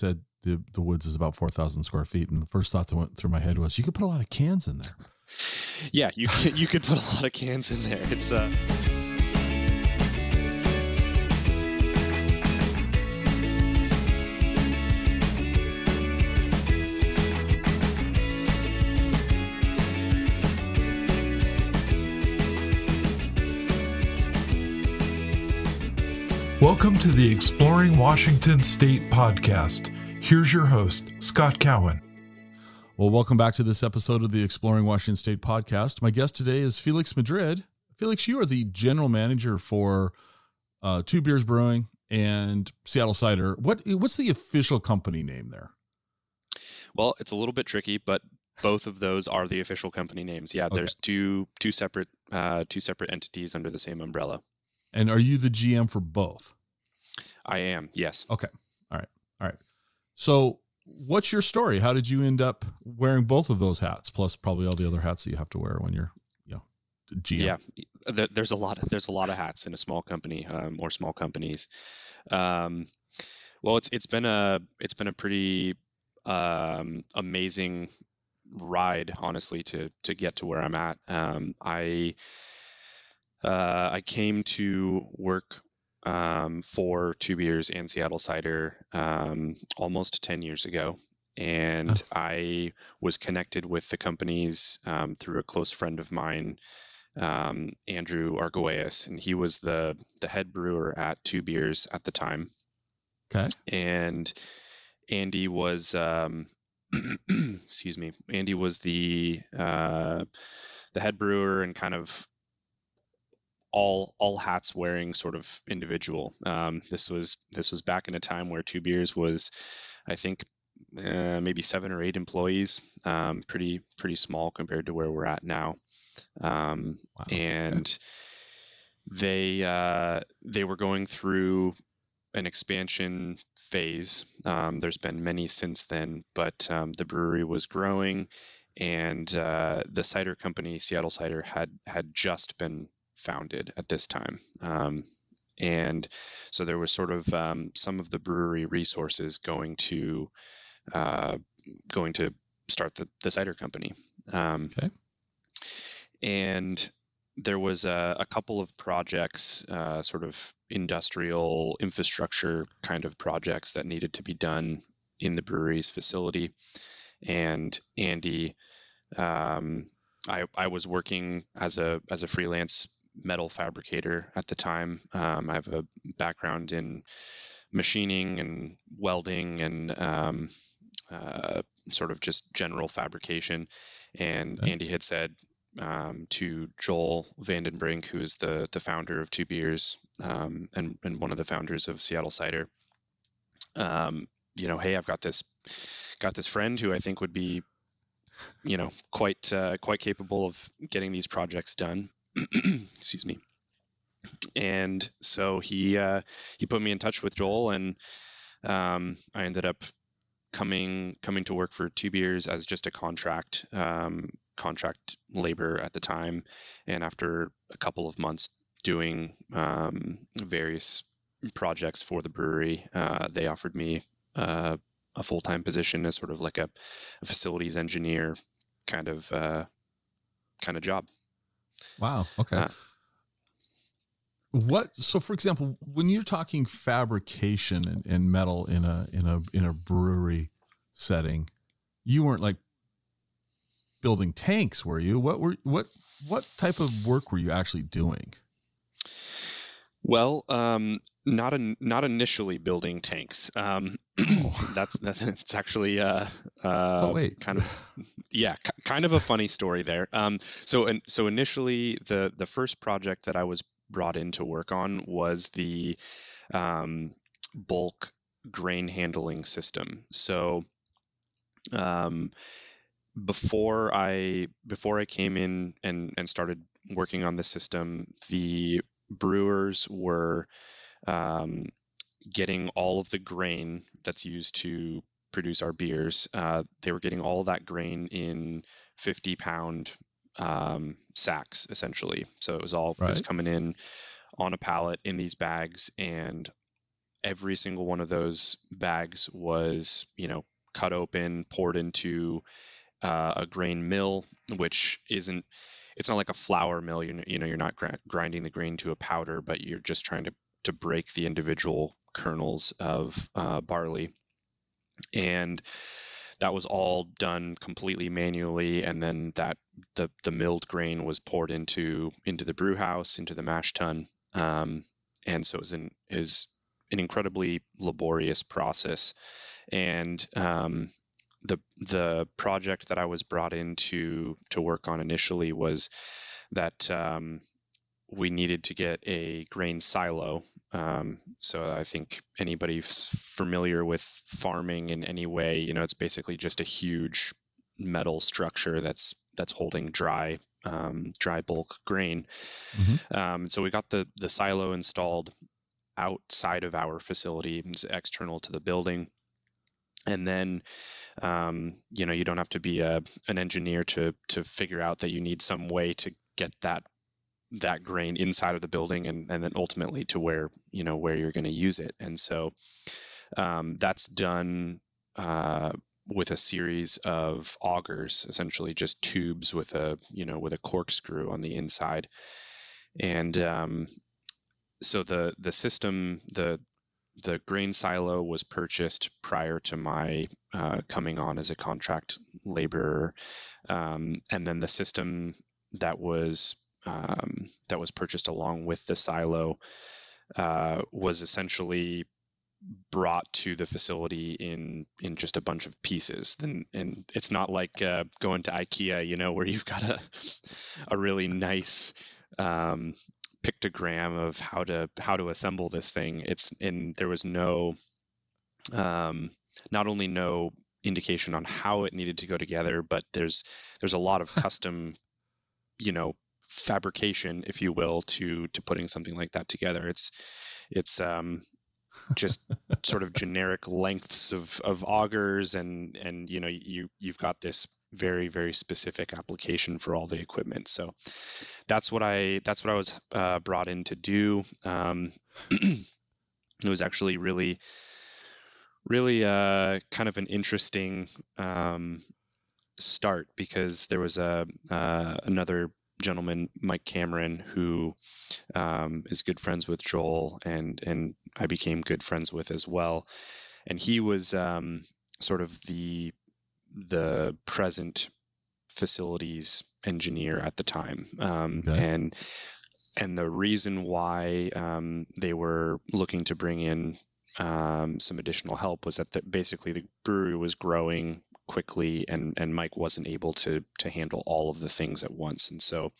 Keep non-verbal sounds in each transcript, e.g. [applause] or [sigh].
said the the woods is about four thousand square feet, and the first thought that went through my head was you could put a lot of cans in there. Yeah, you you could put a lot of cans in there. It's uh. Welcome to the Exploring Washington State podcast. Here's your host, Scott Cowan. Well, welcome back to this episode of the Exploring Washington State podcast. My guest today is Felix Madrid. Felix, you are the general manager for uh, Two Beers Brewing and Seattle Cider. What what's the official company name there? Well, it's a little bit tricky, but both of those are the official company names. Yeah, Okay. there's two two separate uh, two separate entities under the same umbrella. And are you the GM for both? I am, yes. Okay. All right. All right. So, what's your story? How did you end up wearing both of those hats, plus probably all the other hats that you have to wear when you're, you know, GM? Yeah, there's a lot of there's a lot of hats in a small company um, or small companies. Um, well, it's it's been a it's been a pretty um, amazing ride, honestly, to to get to where I'm at. Um, I uh, I came to work um, for Two Beers and Seattle Cider um, almost 10 years ago. And Oh. I was connected with the companies um, through a close friend of mine, um, Andrew Argoeus, and he was the, the head brewer at Two Beers at the time. Okay. And Andy was, um, [clears throat] excuse me, Andy was the uh, the head brewer and kind of all all hats wearing sort of individual. Um, this was this was back in a time where Two Beers was, I think, uh, maybe seven or eight employees, um, pretty pretty small compared to where we're at now. Um, Wow. And they uh, they were going through an expansion phase. Um, there's been many since then, but um, the brewery was growing, and uh, the cider company, Seattle Cider, had had just been founded at this time. Um, and so there was sort of um, some of the brewery resources going to uh, going to start the, the cider company. Um, Okay. And there was a, a couple of projects, uh, sort of industrial infrastructure kind of projects that needed to be done in the brewery's facility. And Andy, um, I, I was working as a as a freelance metal fabricator at the time. Um, I have a background in machining and welding and um, uh, sort of just general fabrication. And Okay. Andy had said um, to Joel Vandenbrink, who is the the founder of Two Beers um, and and one of the founders of Seattle Cider, um, you know, hey, I've got this got this friend who I think would be, you know, quite uh, quite capable of getting these projects done. [clears throat] Excuse me. And so he uh, he put me in touch with Joel, and um, I ended up coming coming to work for Two Beers as just a contract um, contract labor at the time. And after a couple of months doing um, various projects for the brewery, uh, they offered me uh, a full time position as sort of like a, a facilities engineer kind of uh, kind of job. Wow. Okay. Uh, what? So, for example, when you're talking fabrication and, and metal in a in a in a brewery setting, you weren't like building tanks, were you? What were what what type of work were you actually doing? Well, um, not in, not initially building tanks. Um, [clears throat] that's that's it's actually uh, uh, oh wait, kind of yeah, k- kind of a funny story there. Um, so and so initially the the first project that I was brought in to work on was the um, bulk grain handling system. So um, before I before I came in and and started working on the system, the brewers were um, getting all of the grain that's used to produce our beers. Uh, they were getting all that grain in 50 pound um, sacks, essentially. So it was all it was coming in on a pallet in these bags, and every single one of those bags was, you know, cut open, poured into uh, a grain mill, which isn't. It's not like a flour mill. You know, you know, you're not gr- grinding the grain to a powder, but you're just trying to to break the individual kernels of uh, barley, and that was all done completely manually. And then that the the milled grain was poured into into the brew house, into the mash tun, um, and so it was an is an incredibly laborious process. And um, the the project that I was brought in to to work on initially was that um, we needed to get a grain silo. Um, so I think anybody familiar with farming in any way, you know, it's basically just a huge metal structure that's that's holding dry um, dry bulk grain. Mm-hmm. Um, so we got the the silo installed outside of our facility, it's external to the building, and then um, you know you don't have to be a, an engineer to to figure out that you need some way to get that that grain inside of the building and, and then ultimately to where you know where you're going to use it. And so um, that's done uh, with a series of augers essentially just tubes with a you know with a corkscrew on the inside. And um, so the the system the the grain silo was purchased prior to my uh, coming on as a contract laborer, um, and then the system that was um, that was purchased along with the silo uh, was essentially brought to the facility in in just a bunch of pieces. And and it's not like uh, going to ikea you know where you've got a a really nice um, pictogram of how to how to assemble this thing it's and there was no um, not only no indication on how it needed to go together but there's there's a lot of [laughs] custom you know fabrication, if you will, to to putting something like that together. It's it's um, just sort of [laughs] generic lengths of, of augers and and you know you you've got this very very specific application for all the equipment so that's what i that's what i was uh, brought in to do um, [clears throat] it was actually really really uh, kind of an interesting um, start because there was a uh, another gentleman, Mike Cameron, who um, is good friends with Joel, and and I became good friends with as well. And he was um, sort of the the present facilities engineer at the time, um, okay. and and the reason why um, they were looking to bring in um, some additional help was that the, basically the brewery was growing quickly and and Mike wasn't able to to handle all of the things at once and so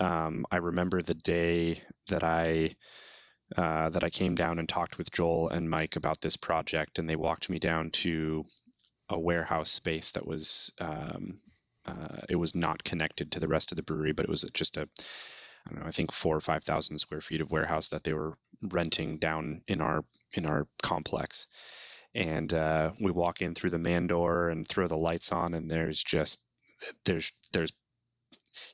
um, I remember the day that I uh, that I came down and talked with Joel and Mike about this project and they walked me down to a warehouse space that was um, uh, it was not connected to the rest of the brewery but it was just a I don't know I think four or five thousand square feet of warehouse that they were renting down in our in our complex. And uh, we walk in through the man door and throw the lights on and there's just there's there's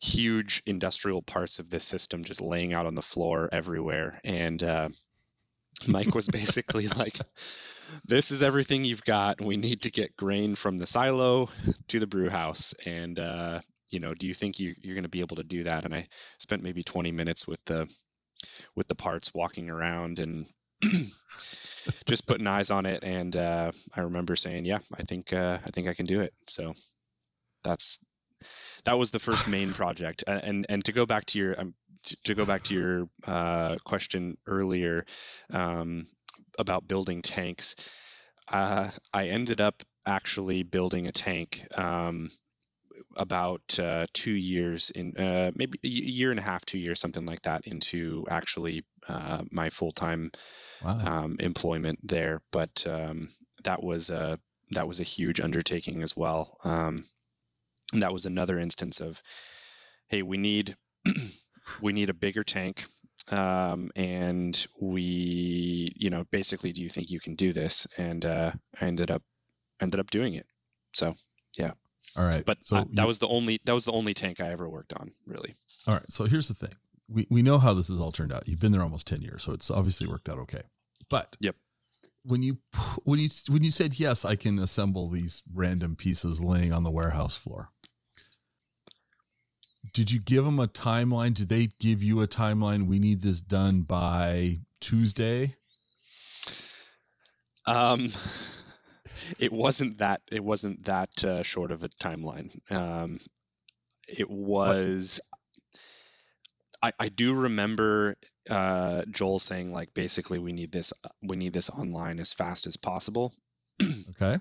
huge industrial parts of this system just laying out on the floor everywhere. And uh, mike was [laughs] basically like this is everything you've got we need to get grain from the silo to the brew house and uh, you know do you think you, you're going to be able to do that and i spent maybe 20 minutes with the with the parts walking around and [clears throat] just putting eyes on it, and uh, I remember saying, "Yeah, I think uh, I think I can do it." So that's that was the first main project. And and to go back to your um, to, to, go back to your uh, question earlier um, about building tanks, uh, I ended up actually building a tank. Um, about uh, two years in uh, maybe a year and a half, two years, something like that, into actually uh, my full time wow. um, employment there. But um, that was a that was a huge undertaking as well. Um, and that was another instance of, hey, we need [clears throat] we need a bigger tank. Um, and we, you know, basically, do you think you can do this? And uh, I ended up ended up doing it. So, yeah. All right. But so I, that you, was the only that was the only tank I ever worked on, really. All right. So here's the thing. We we know how this has all turned out. You've been there almost 10 years, so it's obviously worked out okay. But Yep. when you when you when you said yes, I can assemble these random pieces laying on the warehouse floor. Did you give them a timeline? Did they give you a timeline? We need this done by Tuesday. Um, it wasn't that. It wasn't that uh, short of a timeline. Um, it was. I, I do remember uh, Joel saying like basically we need this we need this online as fast as possible. [clears throat] okay.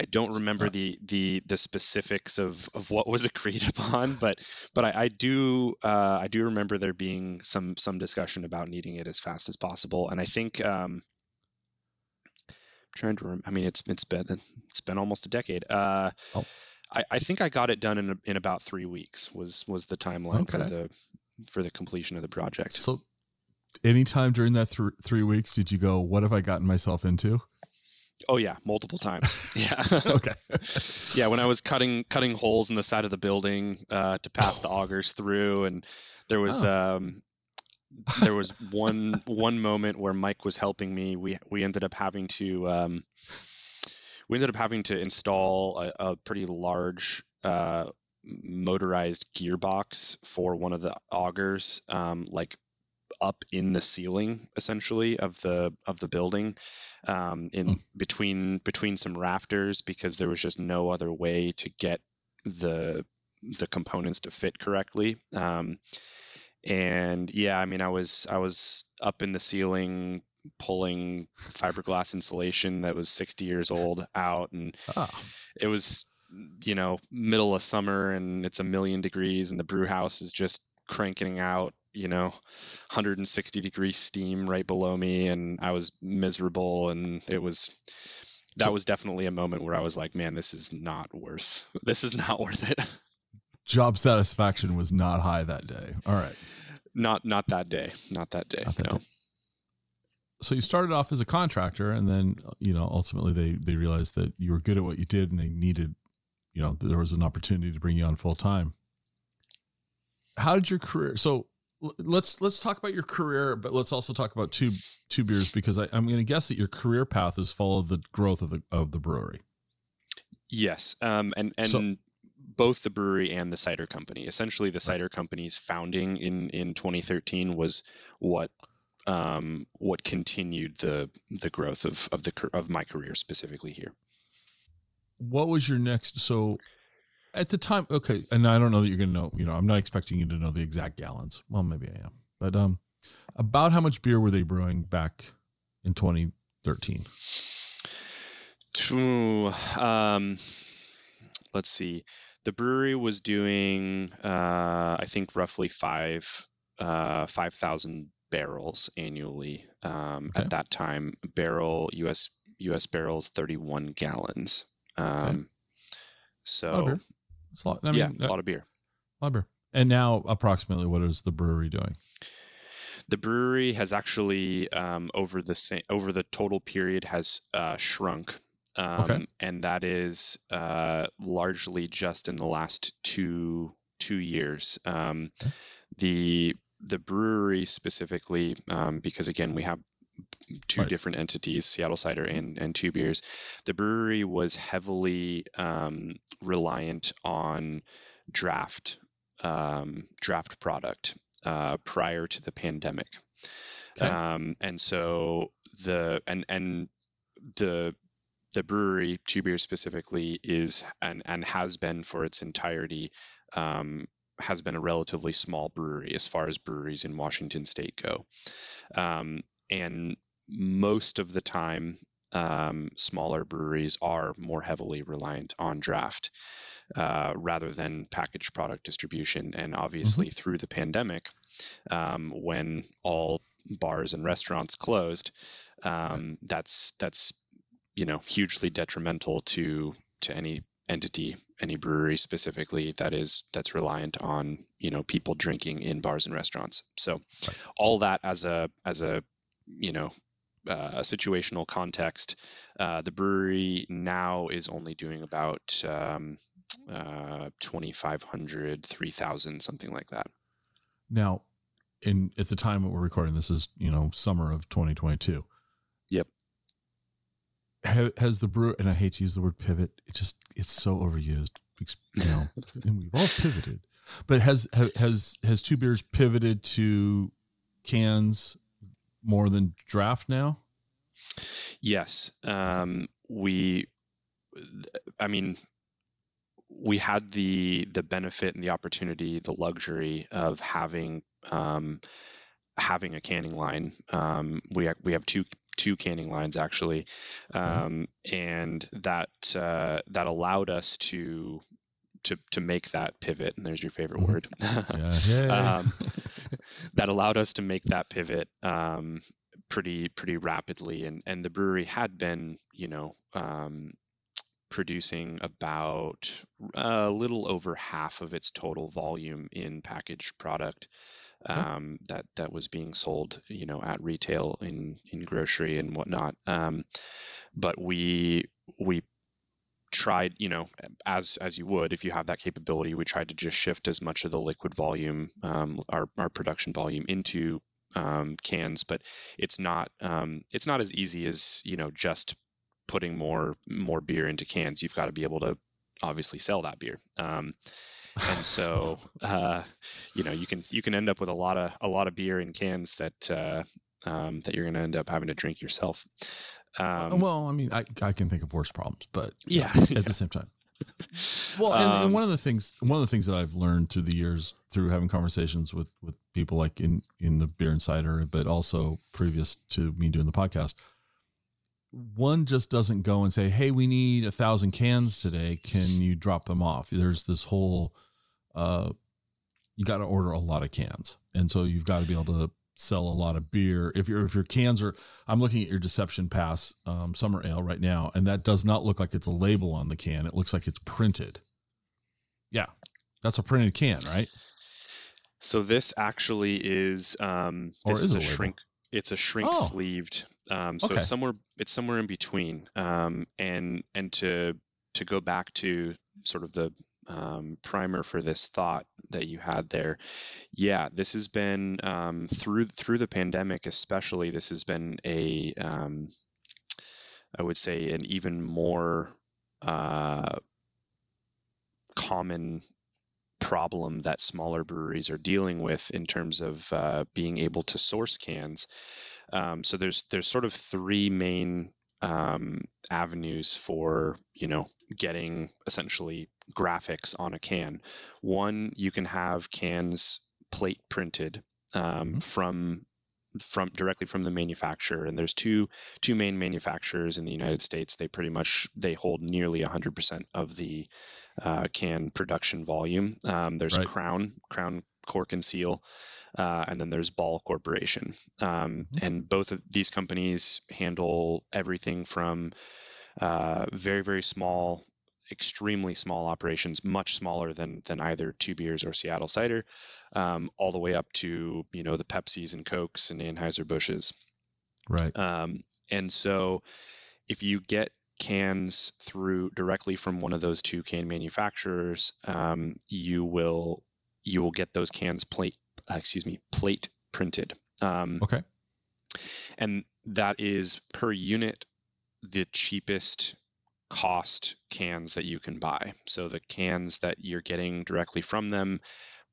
I don't remember the the the specifics of, of what was [laughs] agreed upon, but but I, I do uh, I do remember there being some some discussion about needing it as fast as possible, and I think um, I'm trying to rem- I mean it's it's been it's been almost a decade. Uh, oh. I, I think I got it done in in about three weeks was was the timeline okay. for the for the completion of the project. So, anytime during that th- three weeks, did you go, "What have I gotten myself into"? Oh yeah, multiple times. [laughs] Yeah. [laughs] okay. [laughs] yeah, when I was cutting cutting holes in the side of the building uh, to pass the augers through, and there was oh. um, there was one one moment where Mike was helping me. We we ended up having to um, we ended up having to install a, a pretty large uh, motorized gearbox for one of the augers, um, like up in the ceiling essentially of the of the building um, in mm. between between some rafters because there was just no other way to get the the components to fit correctly um, and yeah i mean i was i was up in the ceiling pulling fiberglass insulation that was 60 years old out and oh. it was you know middle of summer and it's a million degrees and the brew house is just cranking out you know 160 degree steam right below me and i was miserable and it was that so, was definitely a moment where i was like man this is not worth [laughs] this is not worth it. Job satisfaction was not high that day. All right. Not not that day. Not that day not that no. day. so you started off as a contractor and then you know ultimately they they realized that you were good at what you did and they needed you know there was an opportunity to bring you on full time. How did your career so let's let's talk about your career, but let's also talk about two two beers because I, am going to guess that your career path has followed the growth of the of the brewery. Yes, um, and and so, both the brewery and the cider company. Essentially, the cider company's founding in in 2013 was what um, what continued the the growth of of the of my career specifically here. What was your next? So at the time, okay, and I don't know that you're going to know. You know, I'm not expecting you to know the exact gallons. Well, maybe I am, but um, about how much beer were they brewing back in 2013? Ooh, um, let's see. The brewery was doing, uh, I think, roughly five uh, five thousand barrels annually um, okay. at that time. Barrel U.S. U.S. barrels, 31 gallons. Um, okay. So it's a lot. I mean, yeah, a lot of beer. A lot of beer. And now, approximately, what is the brewery doing? The brewery has actually, um, over the same, over the total period, has uh, shrunk, um, okay. and that is uh, largely just in the last two two years. Um. The the brewery specifically, um, because again, we have two right. different entities, Seattle Cider and, and Two Beers. The brewery was heavily um, reliant on draft um, draft product uh, prior to the pandemic, okay. um, and so the and and the the brewery Two Beers specifically is and and has been for its entirety um, has been a relatively small brewery as far as breweries in Washington State go. Um, and most of the time, um, smaller breweries are more heavily reliant on draft uh, rather than packaged product distribution. And obviously, mm-hmm. through the pandemic, um, when all bars and restaurants closed, um, that's that's you know hugely detrimental to to any entity any brewery specifically that is that's reliant on you know people drinking in bars and restaurants so all that as a as a you know uh, situational context, uh, the brewery now is only doing about um, uh, 2,500, 3,000, something like that. Now, in at the time that we're recording, this is you know summer of 2022. Yep. has the brew and I hate to use the word pivot. It just it's so overused. You know, [laughs] and we've all pivoted. But has has has two beers pivoted to cans more than draft now? Yes, um, we. I mean, we had the the benefit and the opportunity, the luxury of having um, having a canning line. Um, we we have two two canning lines actually, um, and that uh, that allowed us to to to make that pivot. And there's your favorite mm-hmm. word. [laughs] yeah, yeah. um, that allowed us to make that pivot um, pretty pretty rapidly. And and the brewery had been, you know. Um, producing about a little over half of its total volume in packaged product um, that that was being sold, you know, at retail in in grocery and whatnot. Um, but we we tried, you know, as as you would if you have that capability, we tried to just shift as much of the liquid volume, um, our our production volume into um, cans. But it's not um, it's not as easy as you know just putting more more beer into cans. You've got to be able to obviously sell that beer. Um, and so [laughs] uh, you know you can you can end up with a lot of a lot of beer in cans that uh, um, that you're going to end up having to drink yourself. Um, well, I mean, I, I can think of worse problems, but yeah, [laughs] at yeah. the same time. [laughs] Well, and, um, and, one of the things one of the things that I've learned through the years through having conversations with with people like in in the beer insider, but also previous to me doing the podcast, one just doesn't go and say, "Hey, we need a thousand cans today. Can you drop them off?" There's this whole uh, you got to order a lot of cans, and so you've got to be able to sell a lot of beer. If your if your cans are, I'm looking at your Deception Pass um, Summer Ale right now, and that does not look like it's a label on the can. It looks like it's printed. Yeah, that's a printed can, right? So this actually is um, this is, is, a, shrink. It's a shrink oh. sleeved. Um, so okay. it's somewhere it's somewhere in between. Um, and and to to go back to sort of the um, primer for this thought that you had there. Yeah, this has been um, through through the pandemic, especially. This has been a, um, I would say, an even more uh, common problem that smaller breweries are dealing with in terms of uh, being able to source cans. Um, so there's there's sort of three main um, avenues for you know getting essentially graphics on a can. One, you can have cans plate printed um, mm-hmm. from from directly from the manufacturer and there's two two main manufacturers in the united states they pretty much they hold nearly 100% of the uh, can production volume um, there's right. crown crown cork and seal uh, and then there's Ball Corporation. Um, mm-hmm. and both of these companies handle everything from uh, very, very small, extremely small operations, much smaller than than either Two Beers or Seattle Cider, um, all the way up to you know the Pepsis and Cokes and Anheuser Busches. Right. Um, and so, if you get cans through directly from one of those two can manufacturers, um, you will you will get those cans plate excuse me, plate printed. Um, okay. And that is per unit the cheapest cost cans that you can buy. So the cans that you're getting directly from them,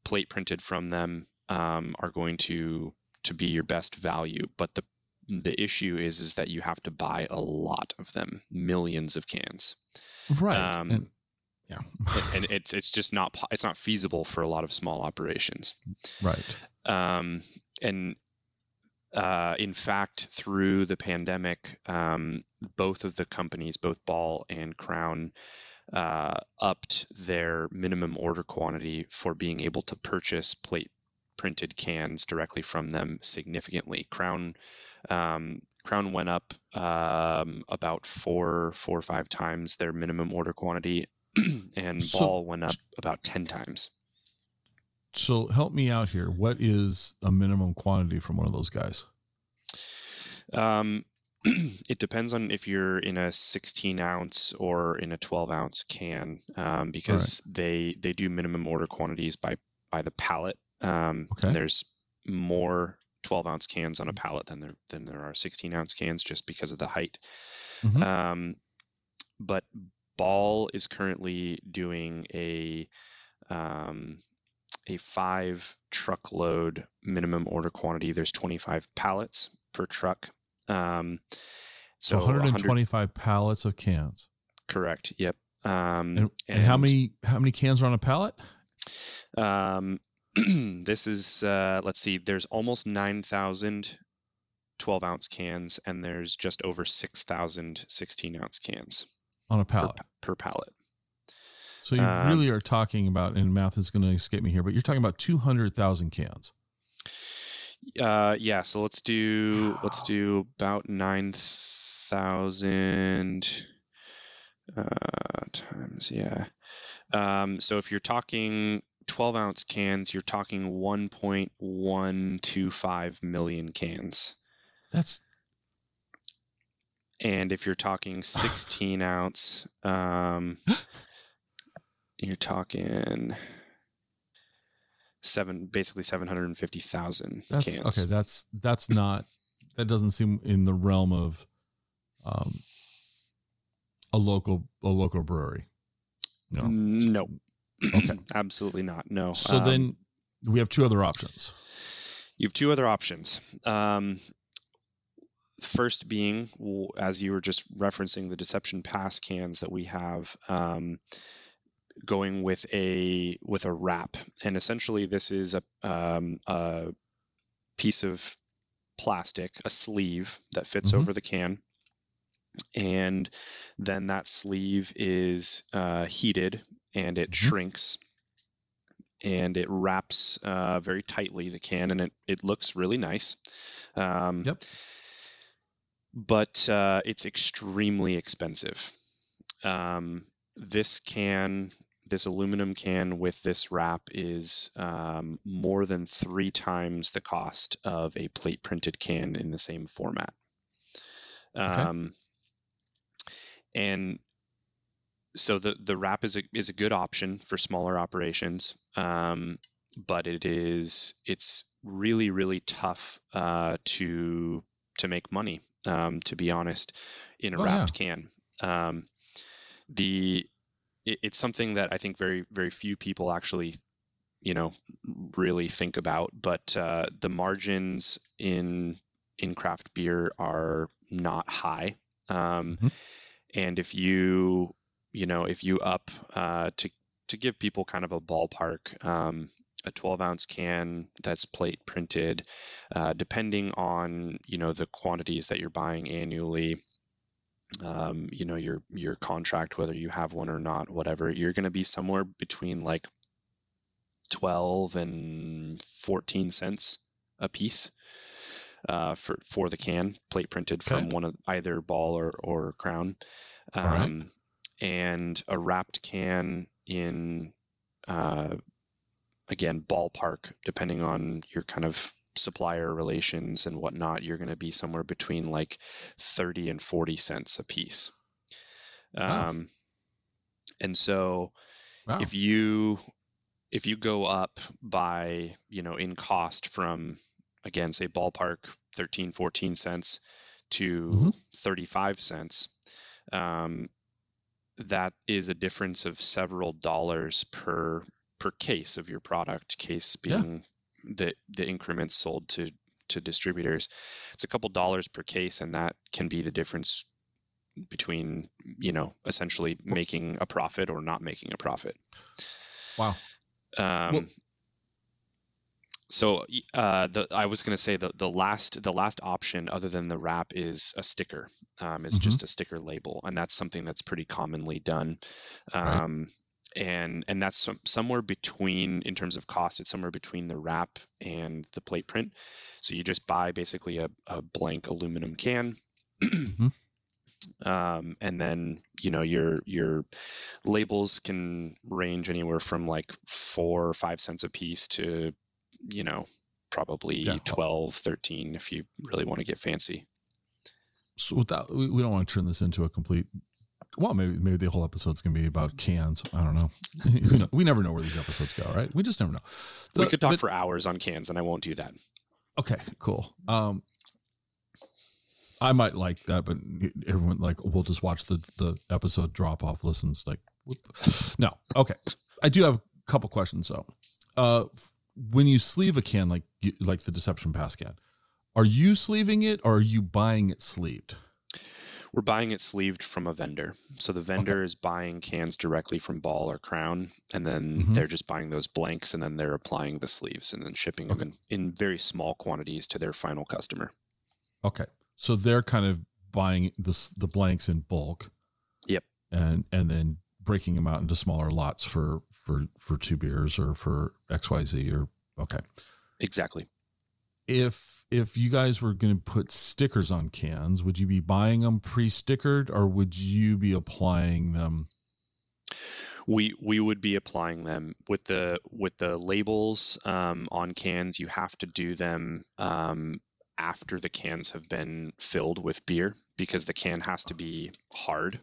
plate printed from them, um, are going to to be your best value. But the the issue is is that you have to buy a lot of them, millions of cans. Right. Um, and yeah. and, it's it's just not it's not feasible for a lot of small operations. Right. Um, and uh, in fact, through the pandemic, um, both of the companies, both Ball and Crown, uh, upped their minimum order quantity for being able to purchase plate printed cans directly from them significantly. Crown um, Crown went up um, about four, four or five times their minimum order quantity, [clears throat] and so, ball went up about 10 times. So help me out here. What is a minimum quantity from one of those guys? Um, [clears throat] it depends on if you're in a 16 ounce or in a 12 ounce can, um, because right. they they do minimum order quantities by by the pallet. Um, okay. there's more 12 ounce cans on a pallet than there than there are 16 ounce cans just because of the height. Mhm. Um, but Ball is currently doing a um, a five truckload minimum order quantity. There's 25 pallets per truck. Um, So, so 100 125 pallets of cans. correct. Yep. Um, And, and how many how many cans are on a pallet? Um, [clears throat] this is uh, let's see. There's almost 9,000 12 ounce cans, and there's just over 6,000 16 ounce cans On a per, pallet. per pallet. So you um, really are talking about, and math is going to escape me here, but you're talking about 200,000 cans. Uh, yeah. So let's do let's do about 9,000 uh, times yeah. Um, so if you're talking 12 ounce cans, you're talking 1.125 million cans. That's And if you're talking 16 ounce, um, you're talking seven, basically 750,000 cans. okay. That's that's not that doesn't seem in the realm of um, a local a local brewery. No. No. Okay. [clears throat] Absolutely not. No. So Um, then we have two other options. You have two other options. Um, first being, as you were just referencing, the Deception Pass cans that we have, um, going with a with a wrap, and essentially this is a um, a piece of plastic, a sleeve that fits Mhm. over the can, and then that sleeve is uh, heated and it Mhm. shrinks and it wraps uh, very tightly the can and it, it looks really nice. Um, Yep. But uh, it's extremely expensive. Um, this can, this aluminum can with this wrap is um, more than three times the cost of a plate printed can in the same format. Um, and so the the wrap is a is a good option for smaller operations, um, but it is it's really really tough uh, to to make money. Um, to be honest, in a Oh, yeah. wrapped can, um, the it, it's something that I think very very few people actually you know really think about. But uh, the margins in in craft beer are not high. Um, Mhm. And if you you know, if you up uh, to to give people kind of a ballpark, um, a 12 ounce can that's plate printed, uh, depending on you know the quantities that you're buying annually, um, you know your your contract, whether you have one or not, whatever, you're going to be somewhere between like 12 and 14 cents a piece uh, for for the can plate printed Okay. from one of either ball or or crown All right. um, and a wrapped can in uh, again ballpark depending on your kind of supplier relations and whatnot you're going to be somewhere between like 30 and 40 cents a piece Wow. um, and so Wow. if you if you go up by you know in cost from again say ballpark 13 14 cents to Mhm. 35 cents um, that is a difference of several dollars per per case of your product case Yeah. being the the increments sold to to distributors it's a couple dollars per case and that can be the difference between you know essentially making a profit or not making a profit wow. um, Well- so uh, the I was going to say the the last the last option other than the wrap is a sticker. Um, it's Mhm. just a sticker label, and that's something that's pretty commonly done. Right. And and that's some, somewhere between in terms of cost. It's somewhere between the wrap and the plate print. So you just buy basically a, a blank aluminum can. Mhm. [clears throat] Um, and then you know your your labels can range anywhere from like four or five cents a piece to you know probably Yeah. 12 13 if you really want to get fancy So without, we don't want to turn this into a complete. Well, maybe maybe the whole episode's gonna be about cans. I don't know. [laughs] we, never know where these episodes go, right? We just never know. we could talk but- for hours on cans and i won't do that Okay, cool. Um, I might like that, but everyone like we'll just watch the the episode drop off listens. Like, whoop. no, okay. I do have a couple questions though. Uh, when you sleeve a can like like the Deception Pass can, are you sleeving it or are you buying it sleeved? We're buying it sleeved from a vendor. So the vendor okay. is buying cans directly from Ball or Crown, and then mm-hmm. they're just buying those blanks, and then they're applying the sleeves and then shipping okay. them in, in very small quantities to their final customer. Okay, so they're kind of buying the the blanks in bulk. Yep. And and then breaking them out into smaller lots for for for two beers or for X Y Z or okay. Exactly if if you guys were going to put stickers on cans, would you be buying them pre-stickered or would you be applying them? We we would be applying them with the with the labels um, on cans. You have to do them um, after the cans have been filled with beer because the can has to be hard.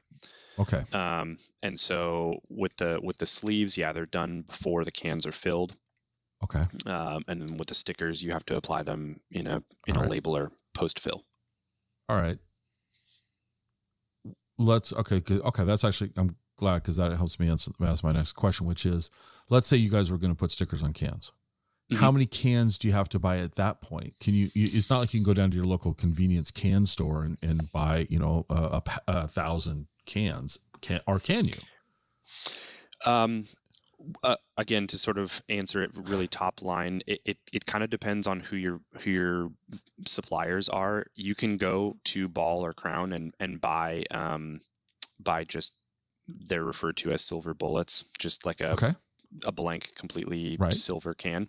Okay. Um, and so with the with the sleeves, yeah, they're done before the cans are filled. Okay. Um, and then with the stickers, you have to apply them in a in All a right. labeler post fill. All right. Let's okay. Okay, that's actually I'm glad because that helps me answer ask my next question, which is, let's say you guys were going to put stickers on cans. Mm-hmm. How many cans do you have to buy at that point? Can you, you? It's not like you can go down to your local convenience can store and, and buy you know a, a, a thousand cans. Can or can you? Um, uh, again to sort of answer it really top line it, it, it kind of depends on who your who your suppliers are you can go to ball or crown and and buy um buy just they're referred to as silver bullets just like a okay. a blank completely right. silver can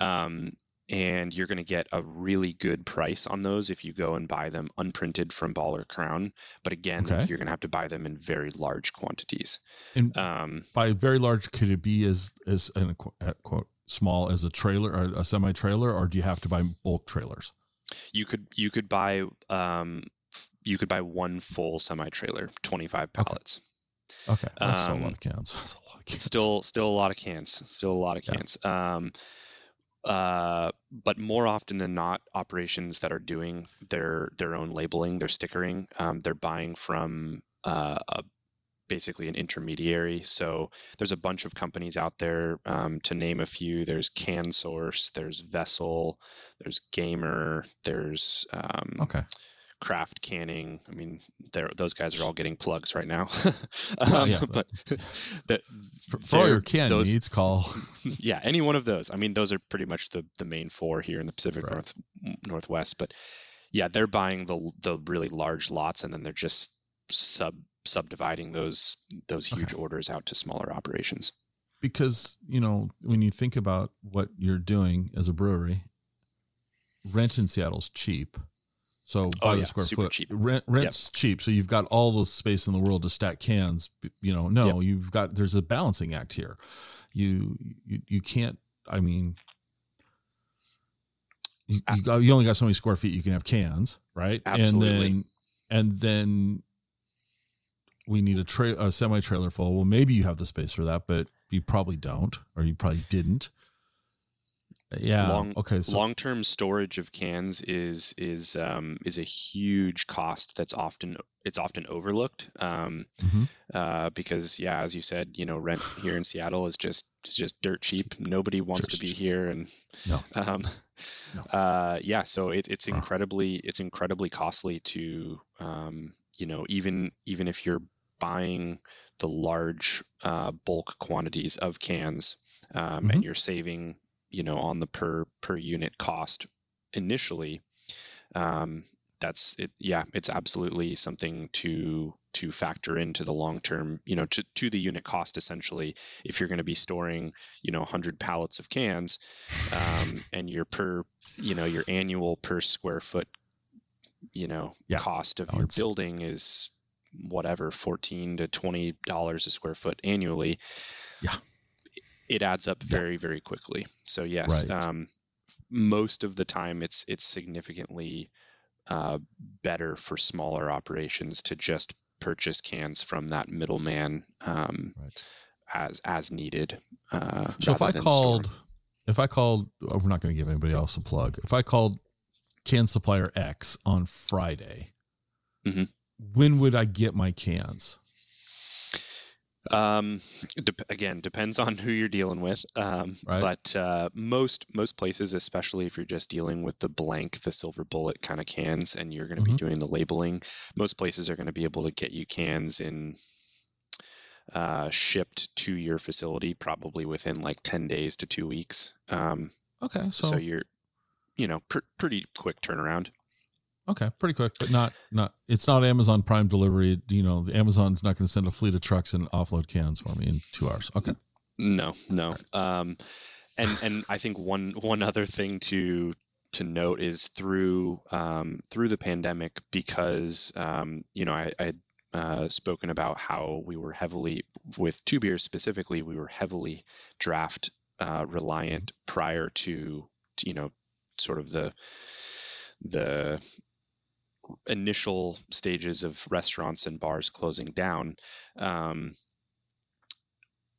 um and you're going to get a really good price on those if you go and buy them unprinted from Ball or Crown. But again, okay. you're going to have to buy them in very large quantities. And um, by very large, could it be as as an quote small as a trailer or a semi trailer, or do you have to buy bulk trailers? You could you could buy um, you could buy one full semi trailer, 25 pallets. Okay, okay. that's um, still a lot um, of cans. [laughs] That's a lot of cans. Still, still a lot of cans. Still a lot of cans. Yeah. Um, uh, but more often than not, operations that are doing their their own labeling, their stickering, um, they're buying from uh, a, basically an intermediary. So there's a bunch of companies out there. Um, to name a few, there's CanSource, there's Vessel, there's Gamer, there's um, okay craft canning. I mean, those guys are all getting plugs right now. [laughs] um, yeah, but, [laughs] that for, for your can those, needs, call. [laughs] yeah, any one of those. I mean, those are pretty much the the main four here in the Pacific right. North Northwest. But yeah, they're buying the the really large lots, and then they're just sub subdividing those those huge okay. orders out to smaller operations. Because you know, when you think about what you're doing as a brewery, rent in Seattle's cheap so oh, by oh, the square Super foot, cheap. rent rent's yep. cheap. So you've got all the space in the world to stack cans. You know, no, yep. you've got there's a balancing act here. You you, you can't. I mean, you, you, got, you only got so many square feet you can have cans, right? Absolutely. And then and then we need a tra- a semi trailer full. Well, maybe you have the space for that, but you probably don't, or you probably didn't. Yeah. Long, okay. So. Long-term storage of cans is is um, is a huge cost that's often it's often overlooked um, mm-hmm. uh, because yeah, as you said, you know, rent here in Seattle is just is just dirt cheap. Nobody wants just, to be here, and no. [laughs] Um, no. Uh, yeah, so it, it's incredibly it's incredibly costly to um, you know even even if you're buying the large uh, bulk quantities of cans um, mm-hmm. and you're saving you know on the per per unit cost initially um, that's it yeah it's absolutely something to to factor into the long term you know to, to the unit cost essentially. If you're going to be storing you know 100 pallets of cans um, and your per you know your annual per square foot you know yeah. cost of oh, your building is whatever 14 to 20 dollars a square foot annually. Yeah it adds up very very quickly. So yes, right. um, most of the time it's it's significantly uh, better for smaller operations to just purchase cans from that middleman um, right. as as needed. Uh, so if I called, if I called, oh, we're not going to give anybody else a plug. If I called can supplier X on Friday, Mhm. when would I get my cans? Um, dep again, depends on who you're dealing with. Um, Right. but uh, most most places, especially if you're just dealing with the blank, the silver bullet kind of cans, and you're going to Mhm. be doing the labeling, most places are going to be able to get you cans in uh, shipped to your facility probably within like 10 days to two weeks. Um, Okay, so, so, you're, you know, pr- pretty quick turnaround. Okay, pretty quick, but not not. It's not Amazon Prime delivery. You know, the Amazon's not going to send a fleet of trucks and offload cans for me in two hours. Okay, No, no. Um, and and I think one one other thing to to note is through um, through the pandemic because um, you know I, I had uh, spoken about how we were heavily with two beers specifically we were heavily draft uh, reliant prior to, to you know sort of the the initial stages of restaurants and bars closing down. Um,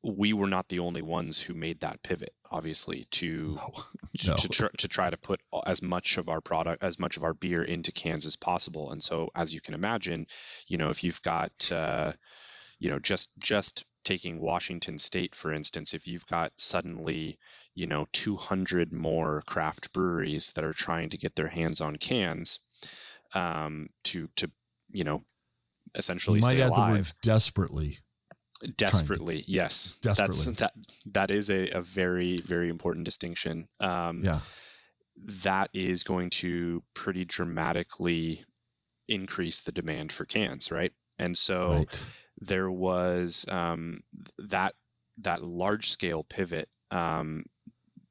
we were not the only ones who made that pivot, obviously, to no, to, [laughs] No. to, tr- to try to put as much of our product, as much of our beer into cans as possible. And so, as you can imagine, you know, if you've got, uh, you know, just just taking Washington State for instance, if you've got suddenly, you know, 200 more craft breweries that are trying to get their hands on cans, um, to to you know, essentially you might stay add alive the word desperately. desperately yes Desperately. that's that that is a, a very very important distinction um Yeah, that is going to pretty dramatically increase the demand for cans right and so right. there was um that that large scale pivot um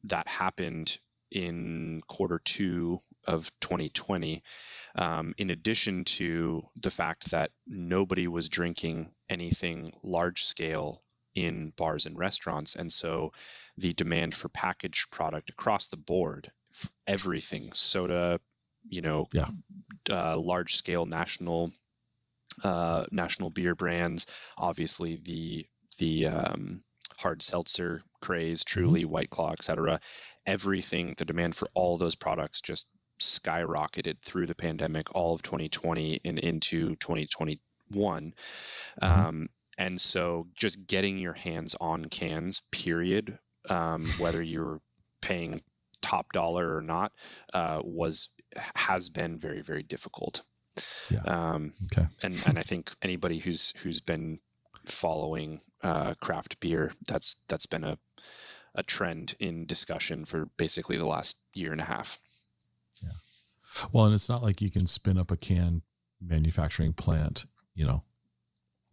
that happened in quarter two of 2020 um, in addition to the fact that nobody was drinking anything large scale in bars and restaurants. And so the demand for packaged product across the board, everything, soda, you know, Yeah. uh, large scale national uh, national beer brands, obviously the the um, hard seltzer craze, truly White Claw, et cetera. Everything, the demand for all those products just skyrocketed through the pandemic, all of 2020 and into 2021. Um, and so just getting your hands on cans, period, um, [laughs] whether you're paying top dollar or not, uh, was has been very very difficult. Yeah. Um, Okay. and and I think anybody who's who's been following uh, craft beer, that's that's been a a trend in discussion for basically the last year and a half. Yeah. Well, and it's not like you can spin up a can manufacturing plant, you know,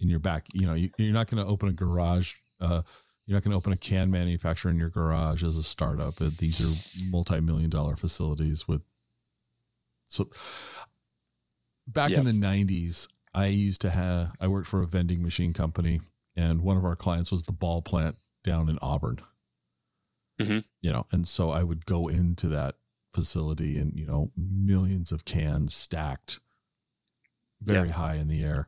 in your back. You know, you, you're not going to open a garage. Uh, you're not going to open a can manufacturer in your garage as a startup. Uh, These are multi-million dollar facilities with. So, back in the '90s, I used to have. I worked for a vending machine company, and one of our clients was the ball plant down in Auburn. Mhm. You know, and so I would go into that facility and you know millions of cans stacked very high in the air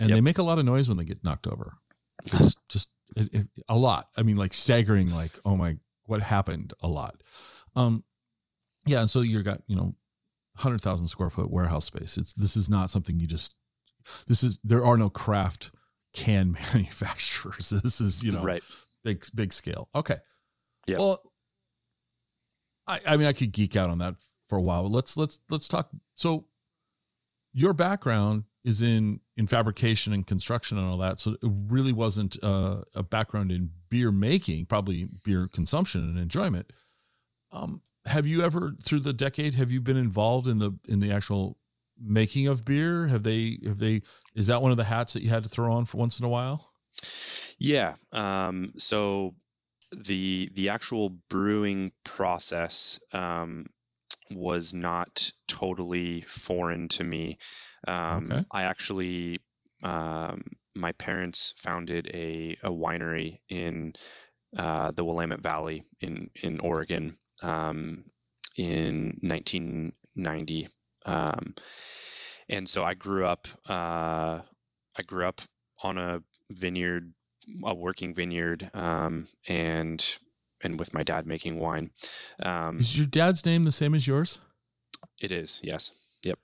and Yep. they make a lot of noise when they get knocked over [laughs] just just it, it, a lot i mean like staggering like oh my what happened a lot um yeah and so you got you know 100000 square foot warehouse space it's this is not something you just this is there are no craft can [laughs] manufacturers this is you know right. big big scale. Okay. Yep. Well, I I mean I could geek out on that for a while. Let's let's let's talk. So, your background is in in fabrication and construction and all that. So it really wasn't uh, a background in beer making, probably beer consumption and enjoyment. Um, have you ever through the decade have you been involved in the in the actual making of beer? Have they have they is that one of the hats that you had to throw on for once in a while? Yeah. Um, so the the actual brewing process um, was not totally foreign to me. Um, Okay. I actually um, my parents founded a, a winery in uh, the Willamette Valley in in Oregon um, in 1990. Um, and so I grew up. Uh, I grew up on a vineyard, a working vineyard, um, and and with my dad making wine. Um, Is your dad's name the same as yours? it is yes, yep.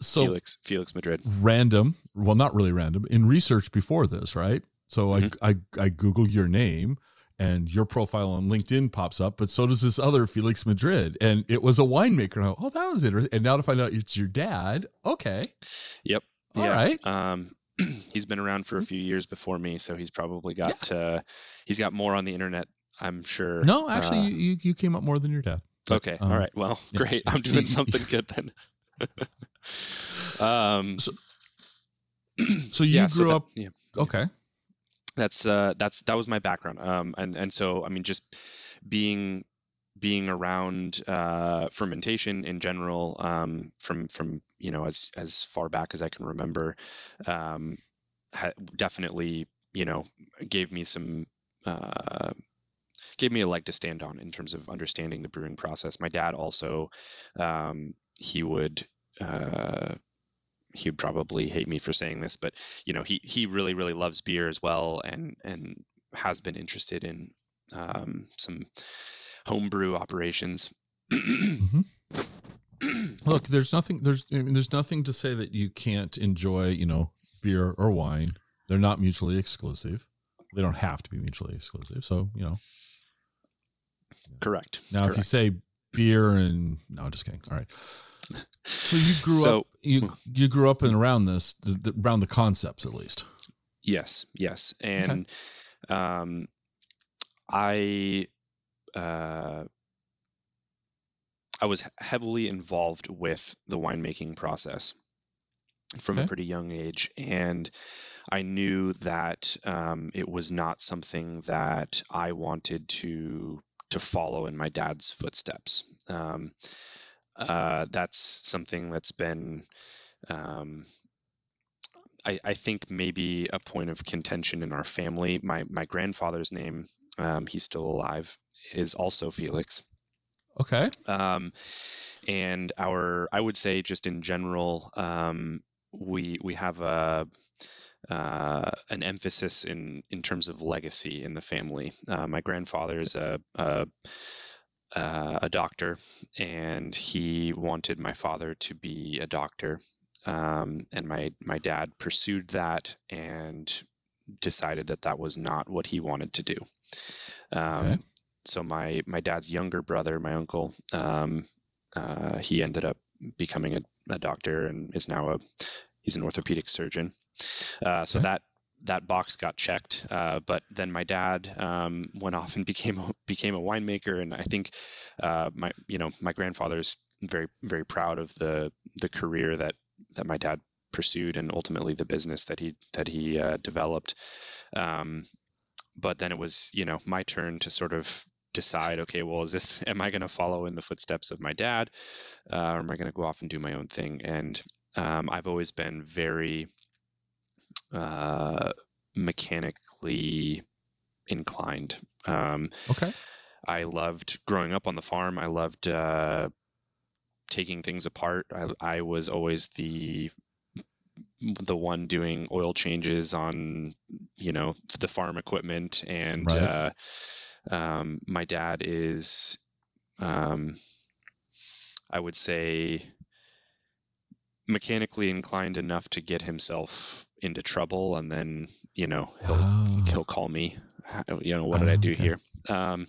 So Felix Felix Madrid. random, well, not really random, in research before this, right? So Mhm. I, I I Google your name and your profile on LinkedIn pops up, but so does this other Felix Madrid, and it was a winemaker. And I, oh, that was interesting. And now to find out it's your dad, okay, Yep. all yeah. right, Um, [clears throat] he's been around for a few years before me, so he's probably got uh, he's got more on the internet. I'm sure. No, actually, Uh, you, you came up more than your dad. But, okay. um, all right. Well, yeah. great. I'm [laughs] doing something good then. [laughs] um, So- [clears throat] So you yeah, so grew that- up Yeah. okay. that's uh that's that was my background um and and so i mean just being being around uh fermentation in general um from from you know as as far back as i can remember um ha- definitely you know gave me some uh gave me a leg to stand on in terms of understanding the brewing process my dad also um he would uh he would probably hate me for saying this, but you know, he he really really loves beer as well, and and has been interested in um, some homebrew operations. [clears throat] [clears throat] Look, there's nothing there's I mean, there's nothing to say that you can't enjoy, you know, beer or wine. They're not mutually exclusive. They don't have to be mutually exclusive. So, you know. Correct. Now if you say beer and no, just kidding. All right. So you grew So- up you you grew up and around this the, the, around the concepts at least. Yes, yes, and um, I uh, I was heavily involved with the winemaking process from a pretty young age, and I knew that um, it was not something that I wanted to to follow in my dad's footsteps. Um, uh, that's something that's been um, I, I think maybe a point of contention in our family. My my grandfather's name, um, he's still alive, is also Felix. Okay. Um, and our, I would say, just in general, um, we we have a uh, an emphasis in in terms of legacy in the family. Uh, my grandfather is a, a uh, a doctor, and he wanted my father to be a doctor. Um, and my my dad pursued that and decided that that was not what he wanted to do. Um, Okay. So my my dad's younger brother, my uncle, um, uh, he ended up becoming a, a doctor and is now a he's an orthopedic surgeon. Uh, so Okay. that that box got checked. Uh, but then my dad um, went off and [laughs] became a, became a winemaker, and I think uh, my you know my grandfather's very very proud of the the career that that my dad pursued and ultimately the business that he that he uh, developed. Um, but then it was you know my turn to sort of decide okay well is this am i going to follow in the footsteps of my dad uh, or am i going to go off and do my own thing and um, i've always been very uh, mechanically inclined um, Okay. I loved growing up on the farm. I loved uh, taking things apart. I, I was always the the one doing oil changes on you know the farm equipment, and Right. uh, um, my dad is, um, I would say, mechanically inclined enough to get himself into trouble, and then you know he'll Ah, he'll call me you know what did i Oh, do okay. here? Um,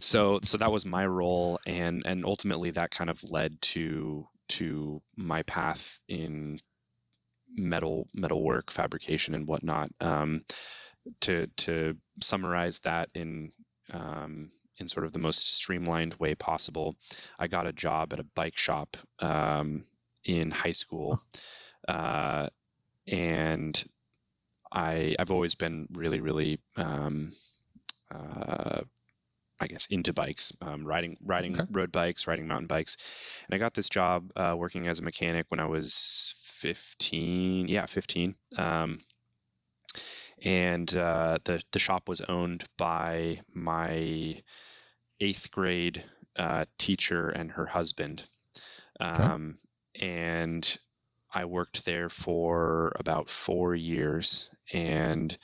so so that was my role and and ultimately that kind of led to to my path in metal metal work fabrication and whatnot. Um, to to summarize that in um, in sort of the most streamlined way possible i got a job at a bike shop um, in high school uh, and I I've always been really really um, uh, I guess into bikes, um, riding riding Okay. road bikes, riding mountain bikes, and I got this job uh, working as a mechanic when I was 15. Yeah, 15. Um, and uh, the the shop was owned by my eighth grade uh, teacher and her husband. Um, and I worked there for about four years, and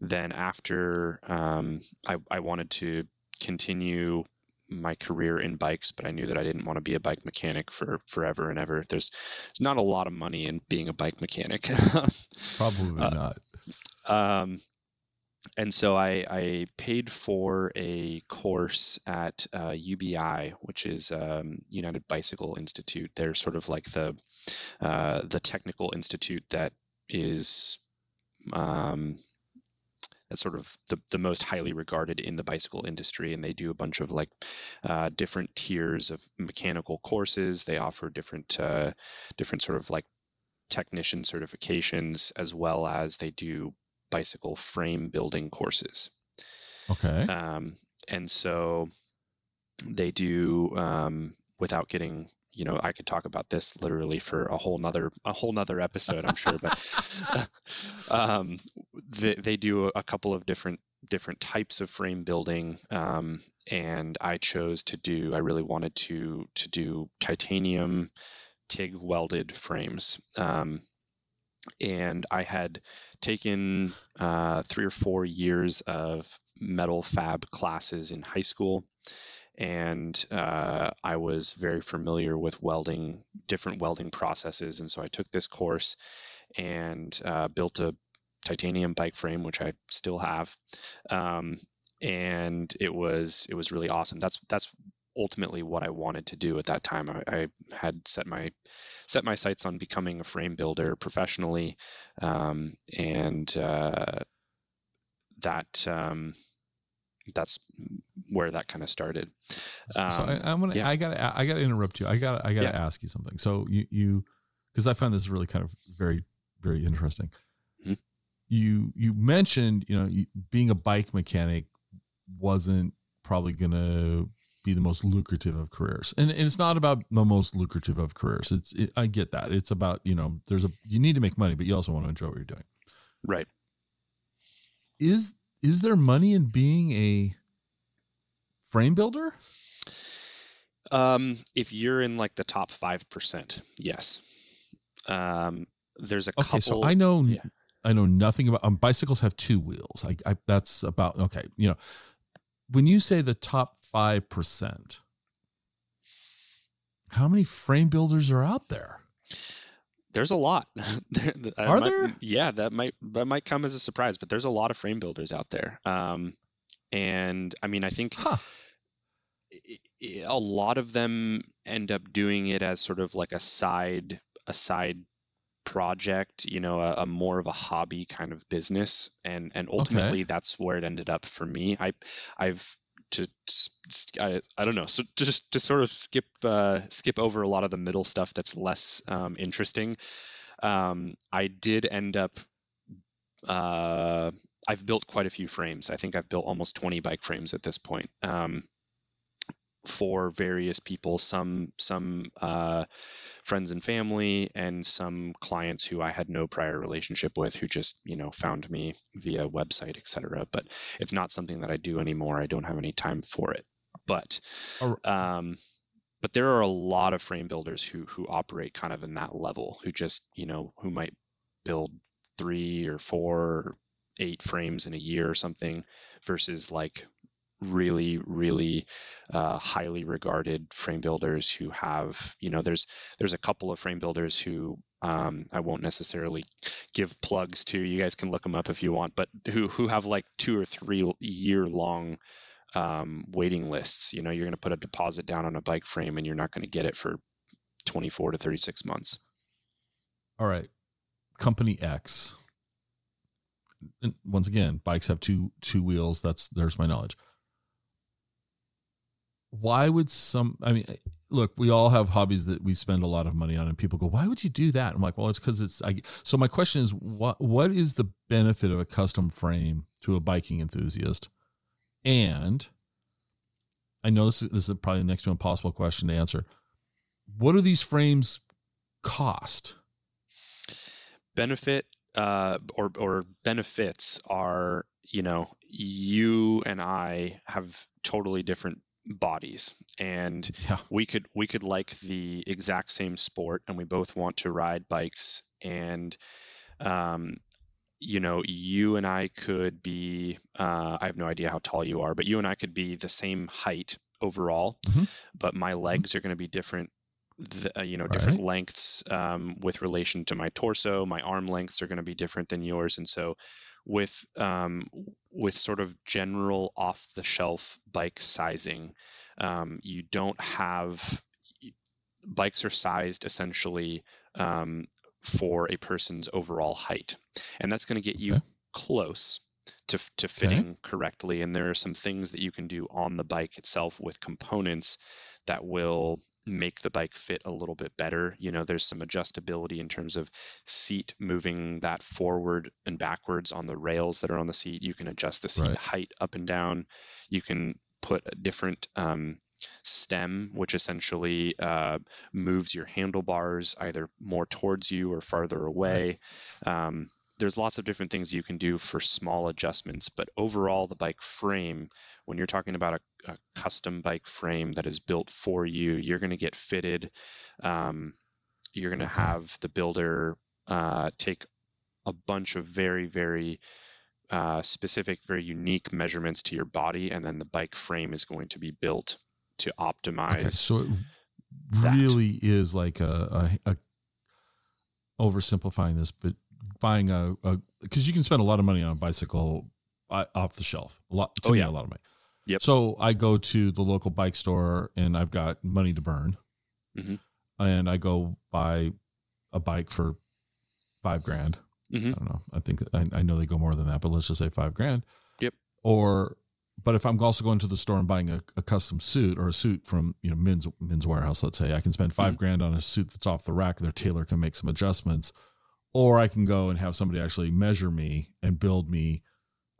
then after um, I, I wanted to continue my career in bikes, but I knew that I didn't want to be a bike mechanic for forever and ever. There's, there's not a lot of money in being a bike mechanic. [laughs] Probably uh, not. Um, and so I, I, paid for a course at uh, UBI, which is um, United Bicycle Institute. They're sort of like the uh, the technical institute that is um, that's sort of the, the most highly regarded in the bicycle industry and they do a bunch of like uh, different tiers of mechanical courses they offer different uh, different sort of like technician certifications as well as they do bicycle frame building courses. Okay. Um, and so they do um, without getting you know i could talk about this literally for a whole nother a whole nother episode i'm sure but [laughs] um, they, they do a couple of different different types of frame building um, and i chose to do i really wanted to to do titanium tig welded frames um, and i had taken uh, three or four years of metal fab classes in high school and uh, I was very familiar with welding, different welding processes. And so I took this course and uh, built a titanium bike frame, which I still have. Um, and it was it was really awesome. That's that's ultimately what I wanted to do at that time. I, I had set my set my sights on becoming a frame builder professionally, um, and uh, that um, that's where that kind of started. Um, so I, am gonna, yeah. I gotta, I gotta interrupt you. I gotta, I gotta yeah. ask you something. So you, you, because I find this really kind of very, very interesting. Mm-hmm. You, you mentioned, you know, you, being a bike mechanic wasn't probably gonna be the most lucrative of careers, and, and it's not about the most lucrative of careers. It's, it, I get that. It's about, you know, there's a, you need to make money, but you also want to enjoy what you're doing. Right. Is is there money in being a frame builder? Um, if you're in like the top five percent, yes. Um, there's a okay, couple. so I know, yeah. I know nothing about. Um, bicycles have two wheels. I, I that's about okay. You know, when you say the top five percent, how many frame builders are out there? there's a lot. [laughs] Are might, there? Yeah, that might that might come as a surprise, but there's a lot of frame builders out there. Um, and I mean, I think huh. a lot of them end up doing it as sort of like a side a side project, you know, a, a more of a hobby kind of business, and and ultimately okay. that's where it ended up for me. I I've to I, I don't know so just to sort of skip uh, skip over a lot of the middle stuff that's less um, interesting um, i did end up uh, i've built quite a few frames. I think i've built almost 20 bike frames at this point. Um, for various people some some uh, friends and family and some clients who i had no prior relationship with who just you know found me via website etc but it's not something that i do anymore. I don't have any time for it. But um, but there are a lot of frame builders who who operate kind of in that level who just you know who might build three or four or eight frames in a year or something versus like really really uh, highly regarded frame builders who have you know there's there's a couple of frame builders who um, I won't necessarily give plugs to. You guys can look them up if you want but who who have like two or three year long um, waiting lists. You know you're going to put a deposit down on a bike frame and you're not going to get it for 24 to 36 months. All right. Company X. And once again bikes have two two wheels. That's there's my knowledge why would some i mean look we all have hobbies that we spend a lot of money on and people go why would you do that? I'm like well it's because it's I, so my question is what what is the benefit of a custom frame to a biking enthusiast? And i know this is, this is probably next to impossible question to answer. What do these frames cost? Benefit uh, or or benefits are you know you and i have totally different bodies. And Yeah. we could we could like the exact same sport and we both want to ride bikes. And um, you know you and i could be uh, i have no idea how tall you are but you and i could be the same height overall. Mhm. but my legs are going to be different uh, you know different lengths um, with relation to my torso. My arm lengths are going to be different than yours. And so with um, with sort of general off the shelf bike sizing. Um, you don't have bikes are sized essentially um, for a person's overall height. And that's going to get you Okay. close to, to fitting correctly. And there are some things that you can do on the bike itself with components that will make the bike fit a little bit better. You know there's some adjustability in terms of seat moving that forward and backwards on the rails that are on the seat. You can adjust the seat Right. height up and down. You can put a different um, stem which essentially uh, moves your handlebars either more towards you or farther away. Um, there's lots of different things you can do for small adjustments but overall the bike frame when you're talking about a, a custom bike frame that is built for you you're going to get fitted um, you're going to have the builder uh, take a bunch of very very uh, specific very unique measurements to your body and then the bike frame is going to be built to optimize Okay, so it really is like a, a, a oversimplifying this, but buying a because you can spend a lot of money on a bicycle uh, off the shelf. A lot to Oh, me, yeah. a lot of money. Yep. So I go to the local bike store and I've got money to burn, Mhm. and I go buy a bike for five grand. Mhm. I don't know. I think I, I know they go more than that, but let's just say five grand. Yep. Or, but if I'm also going to the store and buying a, a custom suit or a suit from you know men's men's Wearhouse, let's say I can spend 5 Mhm. grand on a suit that's off the rack. Their tailor can make some adjustments, or I can go and have somebody actually measure me and build me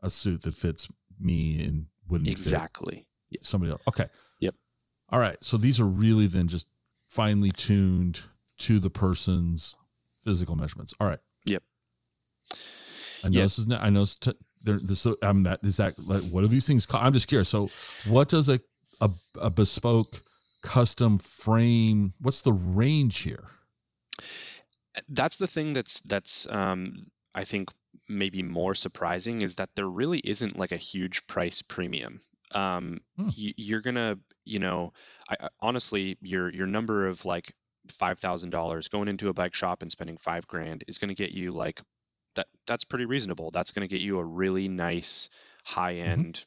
a suit that fits me and wouldn't fit exactly somebody else. Okay. Yep. All right. So these are really then just finely tuned to the person's physical measurements. All right. Yep. I know Yeah. this is not, I know it's t- there, this, I'm that, is that, like, what are these things called? I'm just curious. So what does a, a, a bespoke custom frame, what's the range here? That's the thing that's that's um, I think maybe more surprising is that there really isn't like a huge price premium. Um, Hmm. y- you're gonna, you know, I, honestly, your your number of like five thousand dollars going into a bike shop and spending five grand is gonna get you like that. That's pretty reasonable. That's gonna get you a really nice high end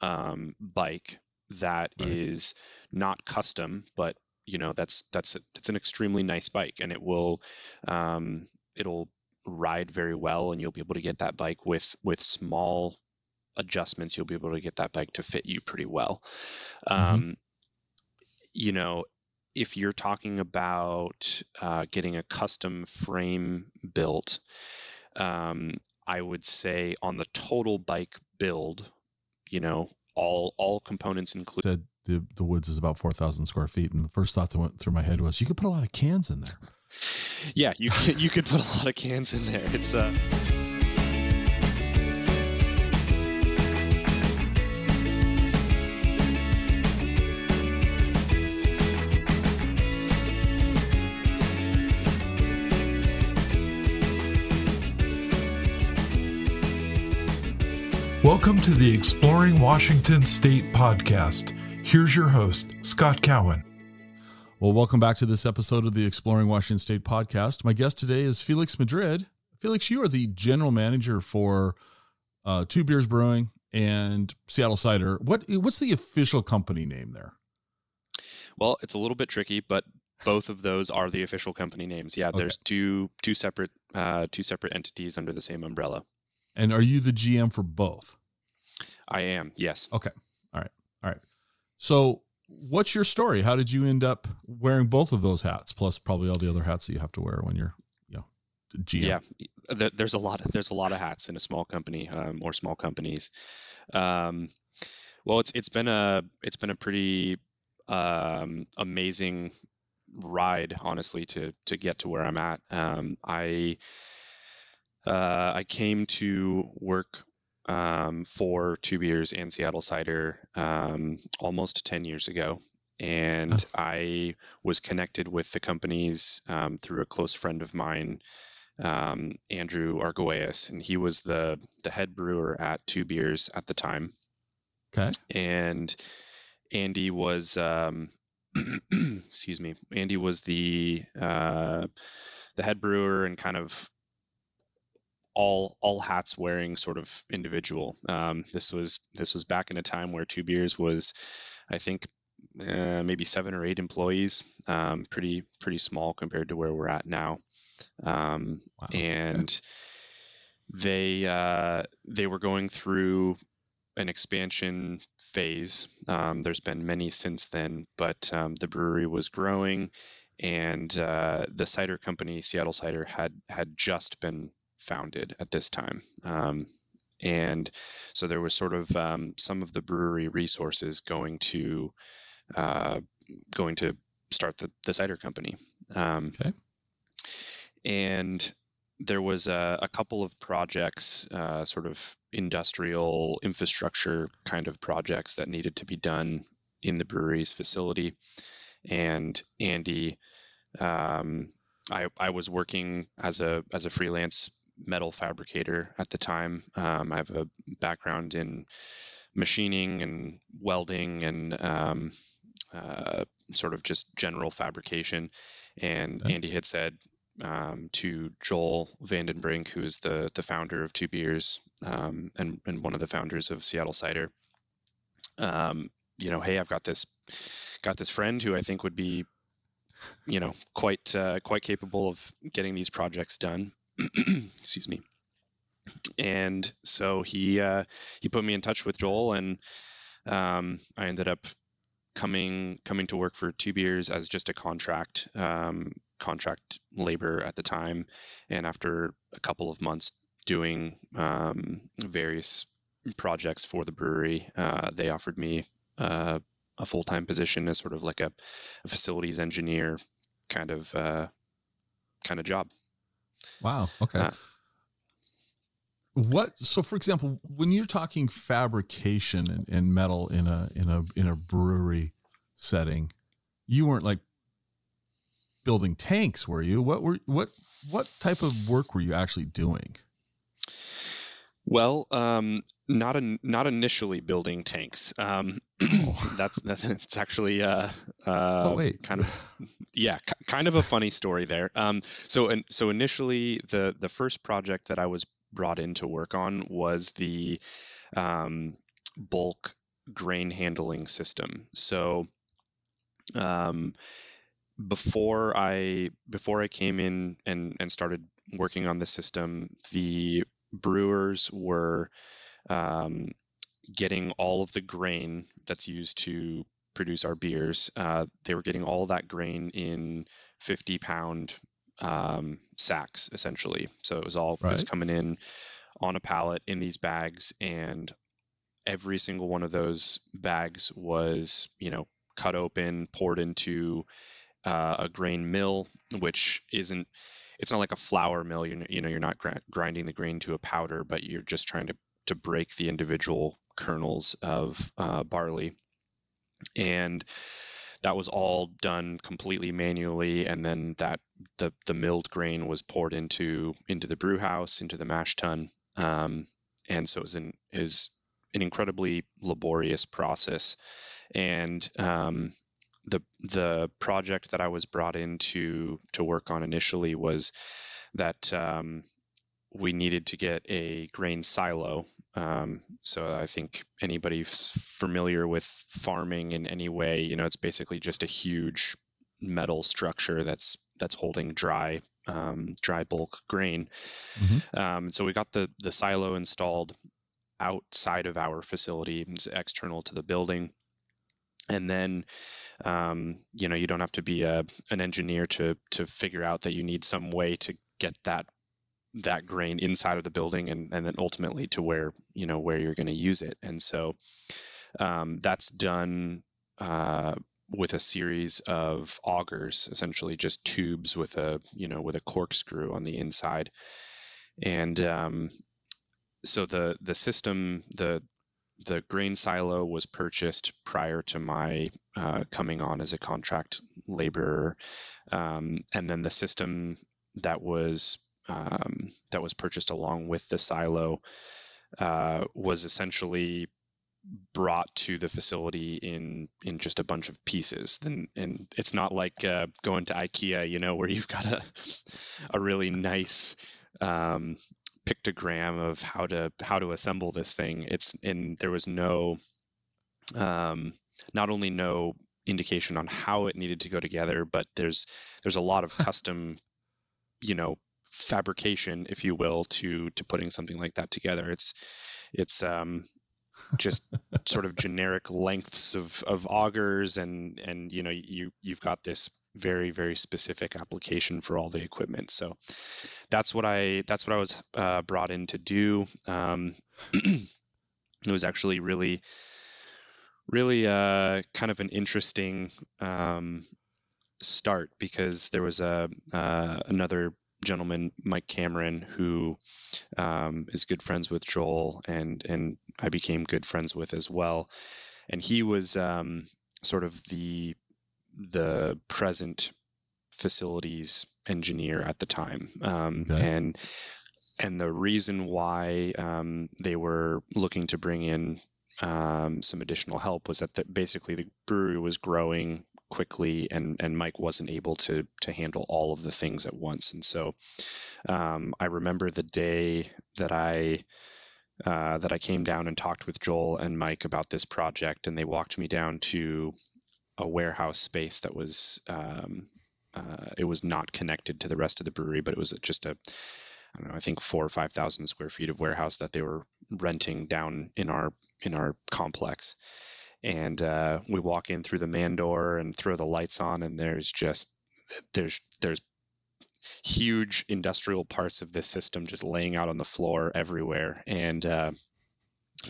um, bike that is Right. not custom, but you know that's that's it's an extremely nice bike and it will um, it'll ride very well and you'll be able to get that bike with with small adjustments you'll be able to get that bike to fit you pretty well. Um, you know if you're talking about uh, getting a custom frame built um, i would say on the total bike build you know all all components included the, the woods is about 4,000 square feet. And the first thought that went through my head was you could put a lot of cans in there. yeah you could, you could put a lot of cans in there it's uh Welcome to the Exploring Washington State podcast. Here's your host, Scott Cowan. Well, welcome back to this episode of the Exploring Washington State podcast. My guest today is Felix Madrid. Felix, you are the general manager for uh, Two Beers Brewing and Seattle Cider. What what's the official company name there? Well, it's a little bit tricky, but both of those are the official company names. Yeah, Okay. there's two two separate uh, two separate entities under the same umbrella. And are you the GM for both? I am, yes. Okay. All right. All right. So, what's your story? How did you end up wearing both of those hats, plus probably all the other hats that you have to wear when you're, you know, GM? Yeah, there's a lot of there's a lot of hats in a small company um, or small companies. Um, well, it's it's been a it's been a pretty um, amazing ride, honestly, to to get to where I'm at. Um, I uh, I came to work um, for Two Beers and Seattle Cider um, almost 10 years ago. And Huh. I was connected with the companies um, through a close friend of mine, um, Andrew Argoeus, and he was the, the head brewer at Two Beers at the time. Okay. And Andy was, um, [clears throat] excuse me, Andy was the uh, the head brewer and kind of all all hats wearing sort of individual. Um, this was this was back in a time where Two Beers was, I think, uh, maybe seven or eight employees, um, pretty pretty small compared to where we're at now, um, Wow. and they uh, they were going through an expansion phase. Um, there's been many since then, but um, the brewery was growing, and uh, the cider company, Seattle Cider, had had just been founded at this time. Um, and so there was sort of um, some of the brewery resources going to uh, going to start the, the cider company. Um, Okay. And there was a, a couple of projects, uh, sort of industrial infrastructure kind of projects that needed to be done in the brewery's facility. And Andy, um, I, I was working as a as a freelance metal fabricator at the time. Um, I have a background in machining and welding and um, uh, sort of just general fabrication. And Okay. Andy had said um, to Joel Vandenbrink, who is the the founder of Two Beers um, and and one of the founders of Seattle Cider, um, you know, hey, I've got this got this friend who I think would be, you know, quite uh, quite capable of getting these projects done. [clears throat] Excuse me. And so he uh, he put me in touch with Joel, and um, I ended up coming coming to work for Two Beers as just a contract um, contract labor at the time. And after a couple of months doing um, various projects for the brewery, uh, they offered me uh, a full time position as sort of like a, a facilities engineer kind of uh, kind of job. Wow. Okay. Uh, what? So, for example, when you're talking fabrication and, and metal in a in a in a brewery setting, you weren't like building tanks, were you? What were what what type of work were you actually doing? Well, um, not in, not initially building tanks. Um, [clears throat] that's that's actually uh, uh, oh kind of yeah, kind of a funny story there. Um, so and so initially, the the first project that I was brought in to work on was the um, bulk grain handling system. So um, before I before I came in and and started working on the system, the brewers were um, getting all of the grain that's used to produce our beers. Uh, they were getting all that grain in 50 pound um, sacks, essentially. So it was all it was coming in on a pallet in these bags, and every single one of those bags was, you know, cut open, poured into uh, a grain mill, which isn't. It's not like a flour mill. You know, you know, you're not gr- grinding the grain to a powder, but you're just trying to to break the individual kernels of uh, barley, and that was all done completely manually. And then that the the milled grain was poured into into the brew house, into the mash tun, um, and so it was an it was an incredibly laborious process. And um, the the project that I was brought in to to work on initially was that um, we needed to get a grain silo. Um, so I think anybody familiar with farming in any way, you know, it's basically just a huge metal structure that's that's holding dry um, dry bulk grain. Mhm. Um, so we got the the silo installed outside of our facility, it's external to the building, and then um, you know you don't have to be a, an engineer to to figure out that you need some way to get that that grain inside of the building and, and then ultimately to where you know where you're going to use it. And so um, that's done uh, with a series of augers essentially just tubes with a you know with a corkscrew on the inside. And um, so the the system the the grain silo was purchased prior to my uh, coming on as a contract laborer, um, and then the system that was um, that was purchased along with the silo uh, was essentially brought to the facility in in just a bunch of pieces. And and it's not like uh, going to ikea you know where you've got a a really nice um, pictogram of how to how to assemble this thing. It's and there was no um, not only no indication on how it needed to go together but there's there's a lot of [laughs] custom you know fabrication if you will to to putting something like that together. It's it's um just [laughs] sort of generic lengths of, of augers and and you know you you've got this very very specific application for all the equipment. So that's what i that's what i was uh, brought in to do um, [clears throat] it was actually really really uh, kind of an interesting um, start because there was a uh, another gentleman, Mike Cameron, who um, is good friends with Joel, and and I became good friends with as well. And he was um, sort of the the present facilities engineer at the time, um, okay. and and the reason why um, they were looking to bring in um, some additional help was that the, basically the brewery was growing quickly and and Mike wasn't able to to handle all of the things at once and so um, I remember the day that I uh, that I came down and talked with Joel and Mike about this project and they walked me down to a warehouse space that was um, uh, it was not connected to the rest of the brewery but it was just a I don't know I think four or five thousand square feet of warehouse that they were renting down in our in our complex. And uh, we walk in through the man door and throw the lights on and there's just there's there's huge industrial parts of this system just laying out on the floor everywhere. And uh,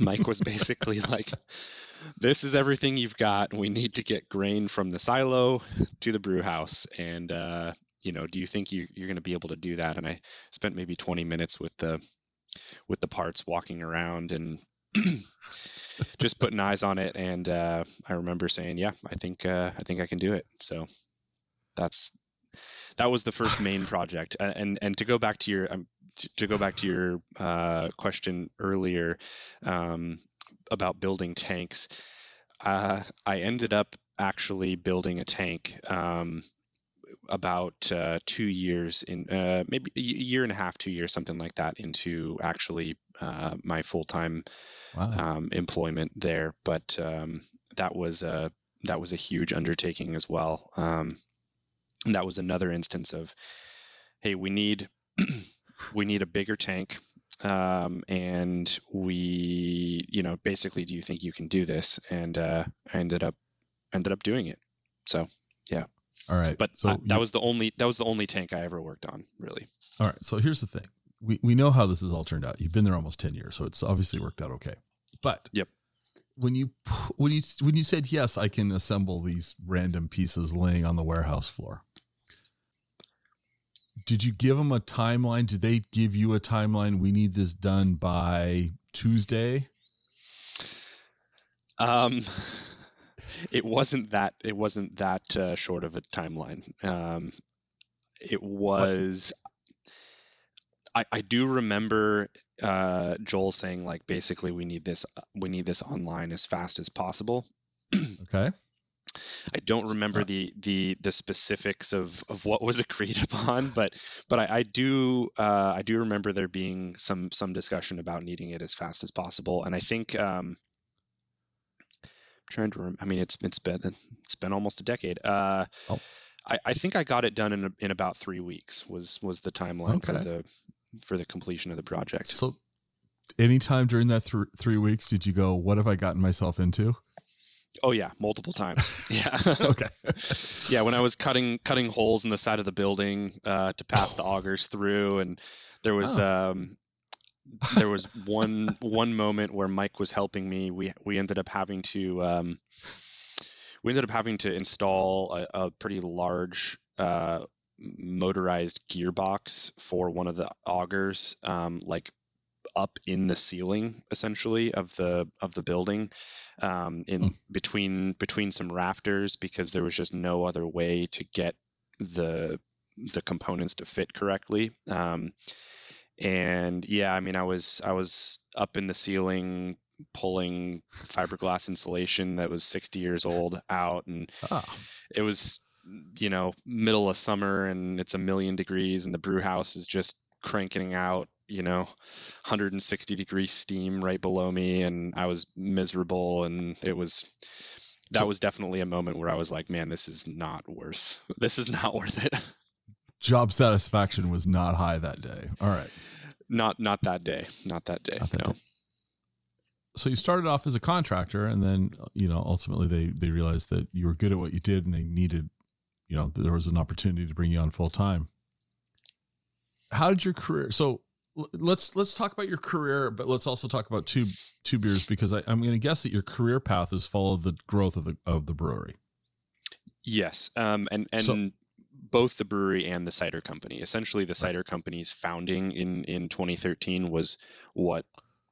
mike was [laughs] basically like this is everything you've got we need to get grain from the silo to the brew house and uh, you know do you think you, you're going to be able to do that and i spent maybe 20 minutes with the with the parts walking around and [clears throat] just putting eyes on it. And uh, I remember saying, "Yeah, I think uh, I think I can do it." So that's that was the first main [laughs] project. And and to go back to your um, to, to, go back to your uh, question earlier um, about building tanks, uh, I ended up actually building a tank. Um, about uh, two years in uh, maybe a year and a half two years something like that into actually uh, my full-time wow. um, employment there. But um, that was a that was a huge undertaking as well. Um, and that was another instance of, hey, we need [clears throat] we need a bigger tank. Um, and we, you know, basically, do you think you can do this? And uh, I ended up ended up doing it. So, yeah. All right. But so I, that you, was the only that was the only tank I ever worked on, really. All right. So here's the thing we, we know how this has all turned out. You've been there almost 10 years, so it's obviously worked out okay. But yep. When you when you when you said yes, I can assemble these random pieces laying on the warehouse floor. Did you give them a timeline? Did they give you a timeline? We need this done by Tuesday. Um, [laughs] it wasn't that. It wasn't that uh, short of a timeline. Um, it was. I, I do remember uh, Joel saying like basically we need this we need this online as fast as possible. [clears throat] okay. I don't remember the the the specifics of, of what was [laughs] agreed upon, but but I, I do uh, I do remember there being some some discussion about needing it as fast as possible, and I think um, I'm trying to rem- I mean it's it's been it's been almost a decade. Uh, oh. I, I think I got it done in in about three weeks was was the timeline okay. for the for the completion of the project. So, anytime during that th- three weeks, did you go, "What have I gotten myself into"? Oh yeah, multiple times. [laughs] Yeah. okay. [laughs] yeah, when I was cutting cutting holes in the side of the building uh, to pass the augers through, and there was oh. um, there was one one moment where Mike was helping me. We we ended up having to um, we ended up having to install a, a pretty large uh, motorized gearbox for one of the augers, um, like up in the ceiling essentially of the of the building um, in mm. between between some rafters because there was just no other way to get the the components to fit correctly. Um, and yeah, I mean, I was I was up in the ceiling pulling fiberglass insulation that was 60 years old out, and oh. it was you know middle of summer and it's a million degrees and the brew house is just cranking out you know 160 degree steam right below me and i was miserable and it was that so, was definitely a moment where i was like man this is not worth [laughs] this is not worth it job satisfaction was not high that day. All right. Not not that day. Not that day. Not that no. Day. So you started off as a contractor, and then you know ultimately they they realized that you were good at what you did, and they needed, you know, there was an opportunity to bring you on full time. How did your career? So let's let's talk about your career, but let's also talk about two two beers because I, I'm going to guess that your career path has followed the growth of the of the brewery. Yes, um, and and so, both the brewery and the cider company. Essentially, the cider company's founding in in 2013 was what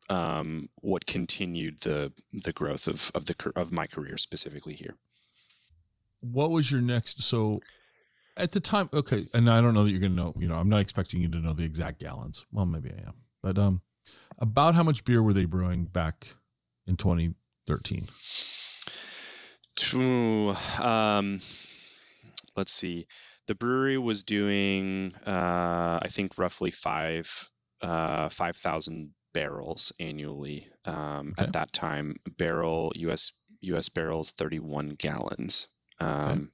um, what continued the the growth of of the of my career specifically here. What was your next? So at the time, okay, and I don't know that you're going to know. You know, I'm not expecting you to know the exact gallons. Well, maybe I am, but um, about how much beer were they brewing back in 2013? To, um, let's see the brewery was doing, uh, I think, roughly five uh, five thousand barrels annually um, okay. at that time. Barrel U.S. U.S. barrels, thirty-one gallons. Um, okay.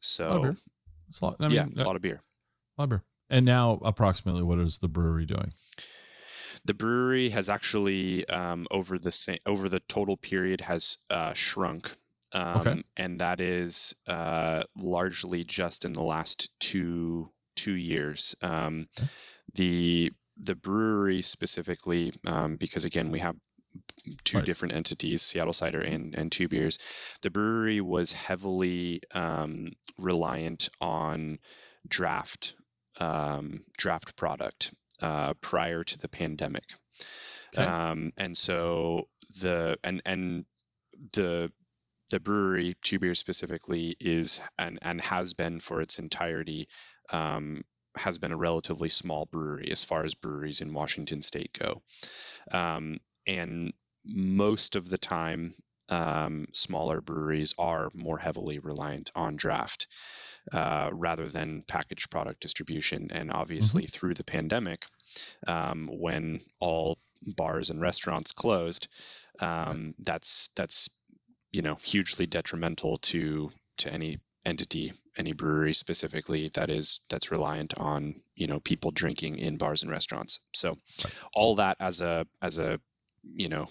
So, a lot of beer. A lot, I mean, yeah, a lot of beer. A lot of beer. And now, approximately, what is the brewery doing? The brewery has actually, um, over the same, over the total period, has uh, shrunk um, okay. and that is uh, largely just in the last two two years. Um, okay. The the brewery specifically, um, because again we have two right. different entities, Seattle Cider and and Two Beers. The brewery was heavily um, reliant on draft um, draft product uh, prior to the pandemic. Okay. Um, and so the and and the the brewery, Two Beers specifically, is and and has been for its entirety, um, has been a relatively small brewery as far as breweries in Washington State go, um, and most of the time, um, smaller breweries are more heavily reliant on draft. Uh, rather than packaged product distribution. And obviously, mm-hmm. through the pandemic, um, when all bars and restaurants closed, um, that's that's you know hugely detrimental to to any entity any brewery specifically that is that's reliant on you know people drinking in bars and restaurants so all that as a as a you know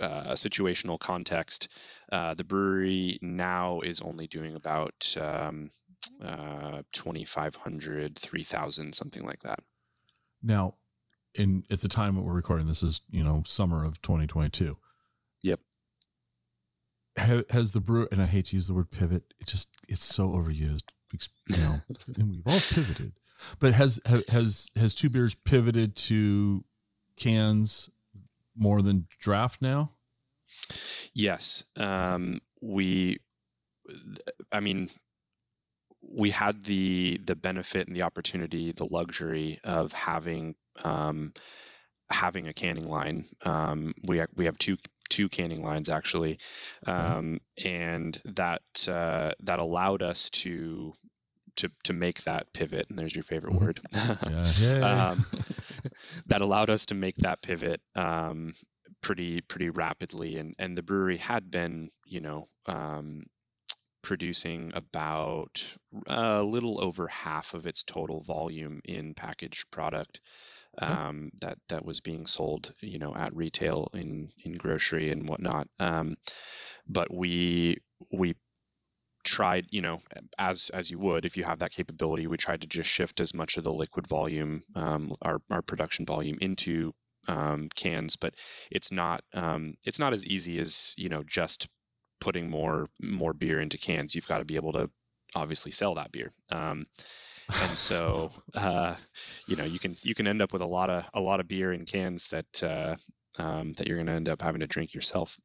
uh, a situational context uh, the brewery now is only doing about um, uh, 2500 3000 something like that now in at the time that we're recording this is you know summer of 2022 yep has the brewer and I hate to use the word pivot. It just it's so overused. You know, [laughs] and we've all pivoted. But has has has two beers pivoted to cans more than draft now? Yes, um, we. I mean, we had the the benefit and the opportunity, the luxury of having um, having a canning line. Um, we we have two two canning lines actually, um, and that uh, that allowed us to to to make that pivot. And there's your favorite mm-hmm. word. [laughs] yeah, yeah. um, that allowed us to make that pivot um, pretty pretty rapidly. And and the brewery had been, you know. Um, producing about a little over half of its total volume in packaged product um, that that was being sold, you know, at retail in in grocery and whatnot. Um, but we we tried, you know, as as you would if you have that capability, we tried to just shift as much of the liquid volume, um, our our production volume into um, cans. But it's not um, it's not as easy as you know just putting more more beer into cans. You've got to be able to obviously sell that beer. Um, and so [laughs] uh, you know you can you can end up with a lot of a lot of beer in cans that uh, um, that you're going to end up having to drink yourself.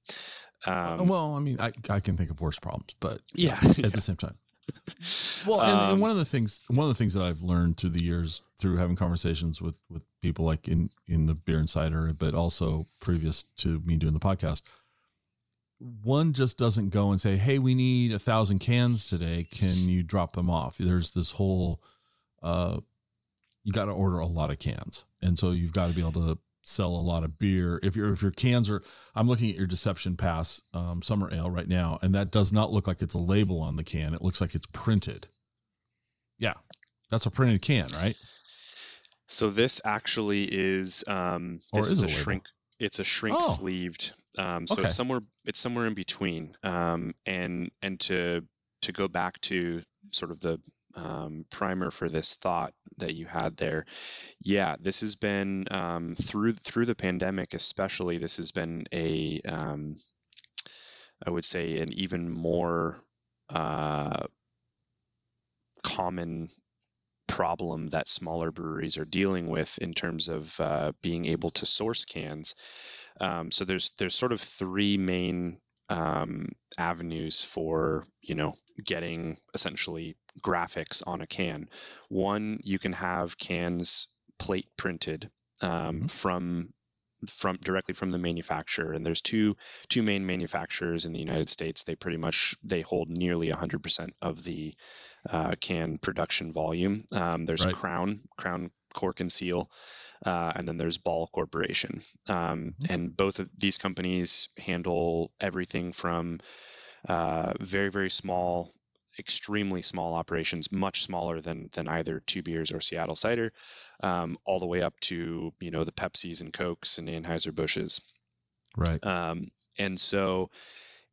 Um, well, I mean, I, I can think of worse problems, but [laughs] yeah, at yeah. the same time. [laughs] Well, and, and Um, one of the things, one of the things that I've learned through the years through having conversations with with people like in in the beer insider, but also previous to me doing the podcast, one just doesn't go and say, "Hey, we need a thousand cans today. Can you drop them off?" There's this whole, uh, you got to order a lot of cans, and so you've got to be able to sell a lot of beer. If your if your cans are, I'm looking at your Deception Pass um, Summer Ale right now, and that does not look like it's a label on the can. It looks like it's printed. Yeah, that's a printed can, right? So this actually is um, this is is, a a shrink. It's a shrink Oh. sleeved. Um, so Okay. it's somewhere it's somewhere in between. Um, and and to to go back to sort of the um, primer for this thought that you had there, yeah, this has been um, through through the pandemic, especially. This has been a um, I would say an even more uh, common problem that smaller breweries are dealing with in terms of uh, being able to source cans. Um, so there's there's sort of three main um, avenues for you know getting essentially graphics on a can. One, you can have cans plate printed um, Mhm. from from directly from the manufacturer and there's two two main manufacturers in the United States they pretty much they hold nearly 100% of the uh, can production volume um, there's Right. Crown Crown Cork and Seal uh, and then there's Ball Corporation um, Mhm. and both of these companies handle everything from uh, very very small extremely small operations much smaller than than either two beers or Seattle cider um, all the way up to you know the Pepsis and Cokes and Anheuser Busches. Right. Um, and so,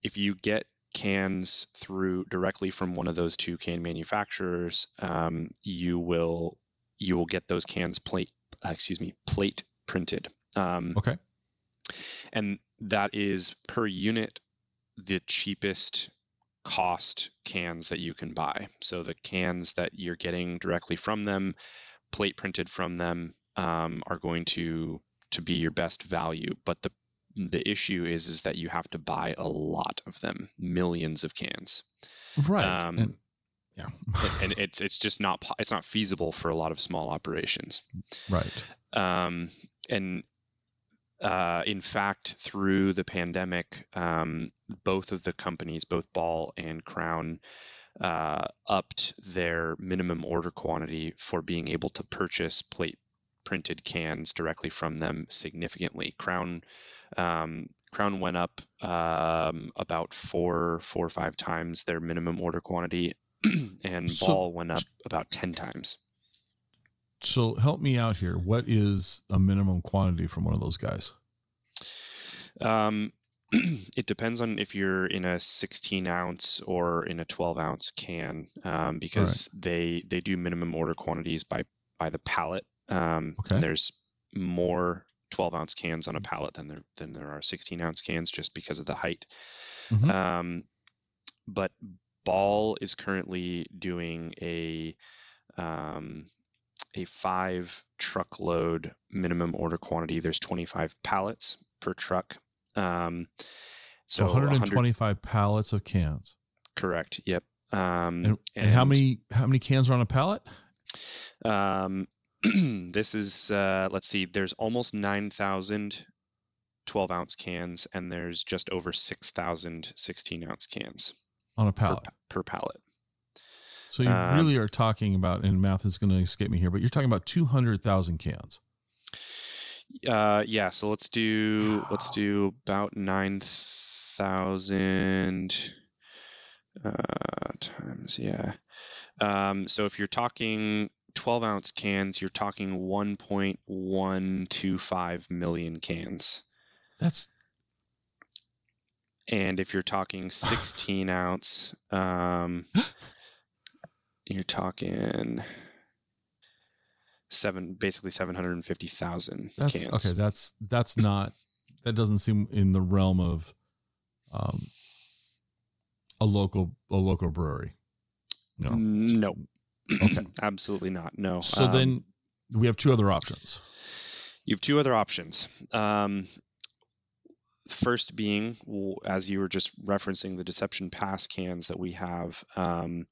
if you get cans through directly from one of those two can manufacturers, um, you will you will get those cans plate uh, excuse me plate printed. Um, Okay. and that is per unit the cheapest cost cans that you can buy. So the cans that you're getting directly from them, plate printed from them, um, are going to to be your best value. But the the issue is is that you have to buy a lot of them, millions of cans, Right. Um, and, yeah. and, and it's it's just not it's not feasible for a lot of small operations. right. Um, and uh, in fact, through the pandemic, um, both of the companies, both Ball and Crown, uh, upped their minimum order quantity for being able to purchase plate printed cans directly from them significantly. Crown um, Crown went up um, about four, four or five times their minimum order quantity, [clears throat] and So- Ball went up about ten times. So help me out here. What is a minimum quantity from one of those guys? Um, [clears throat] it depends on if you're in a 16 ounce or in a 12 ounce can, um, because they they do minimum order quantities by by the pallet. Um, Okay. There's more 12 ounce cans on a pallet than there than there are 16 ounce cans, just because of the height. Mhm. Um, but Ball is currently doing a um, a five truckload minimum order quantity. There's 25 pallets per truck. Um, So, so 100 125 pallets of cans. correct. Yep. Um, And, and how many how many cans are on a pallet? Um, [clears throat] this is uh, let's see. There's almost 9,000 12 ounce cans, and there's just over 6,000 16 ounce cans On a per, pallet. pa- per pallet. So you Um, really are talking about, and math is going to escape me here, but you're talking about 200,000 cans. Uh, yeah. So let's do [sighs] let's do about 9,000 uh, times yeah. Um, so if you're talking 12 ounce cans, you're talking 1.125 million cans. That's And if you're talking 16 ounce, um, [gasps] you're talking seven, basically 750,000 cans. okay. That's that's not that doesn't seem in the realm of um, a local a local brewery. No. No, Okay. [clears throat] Absolutely not. No. So Um, then we have two other options. You have two other options. Um, first being, as you were just referencing, the Deception Pass cans that we have, um,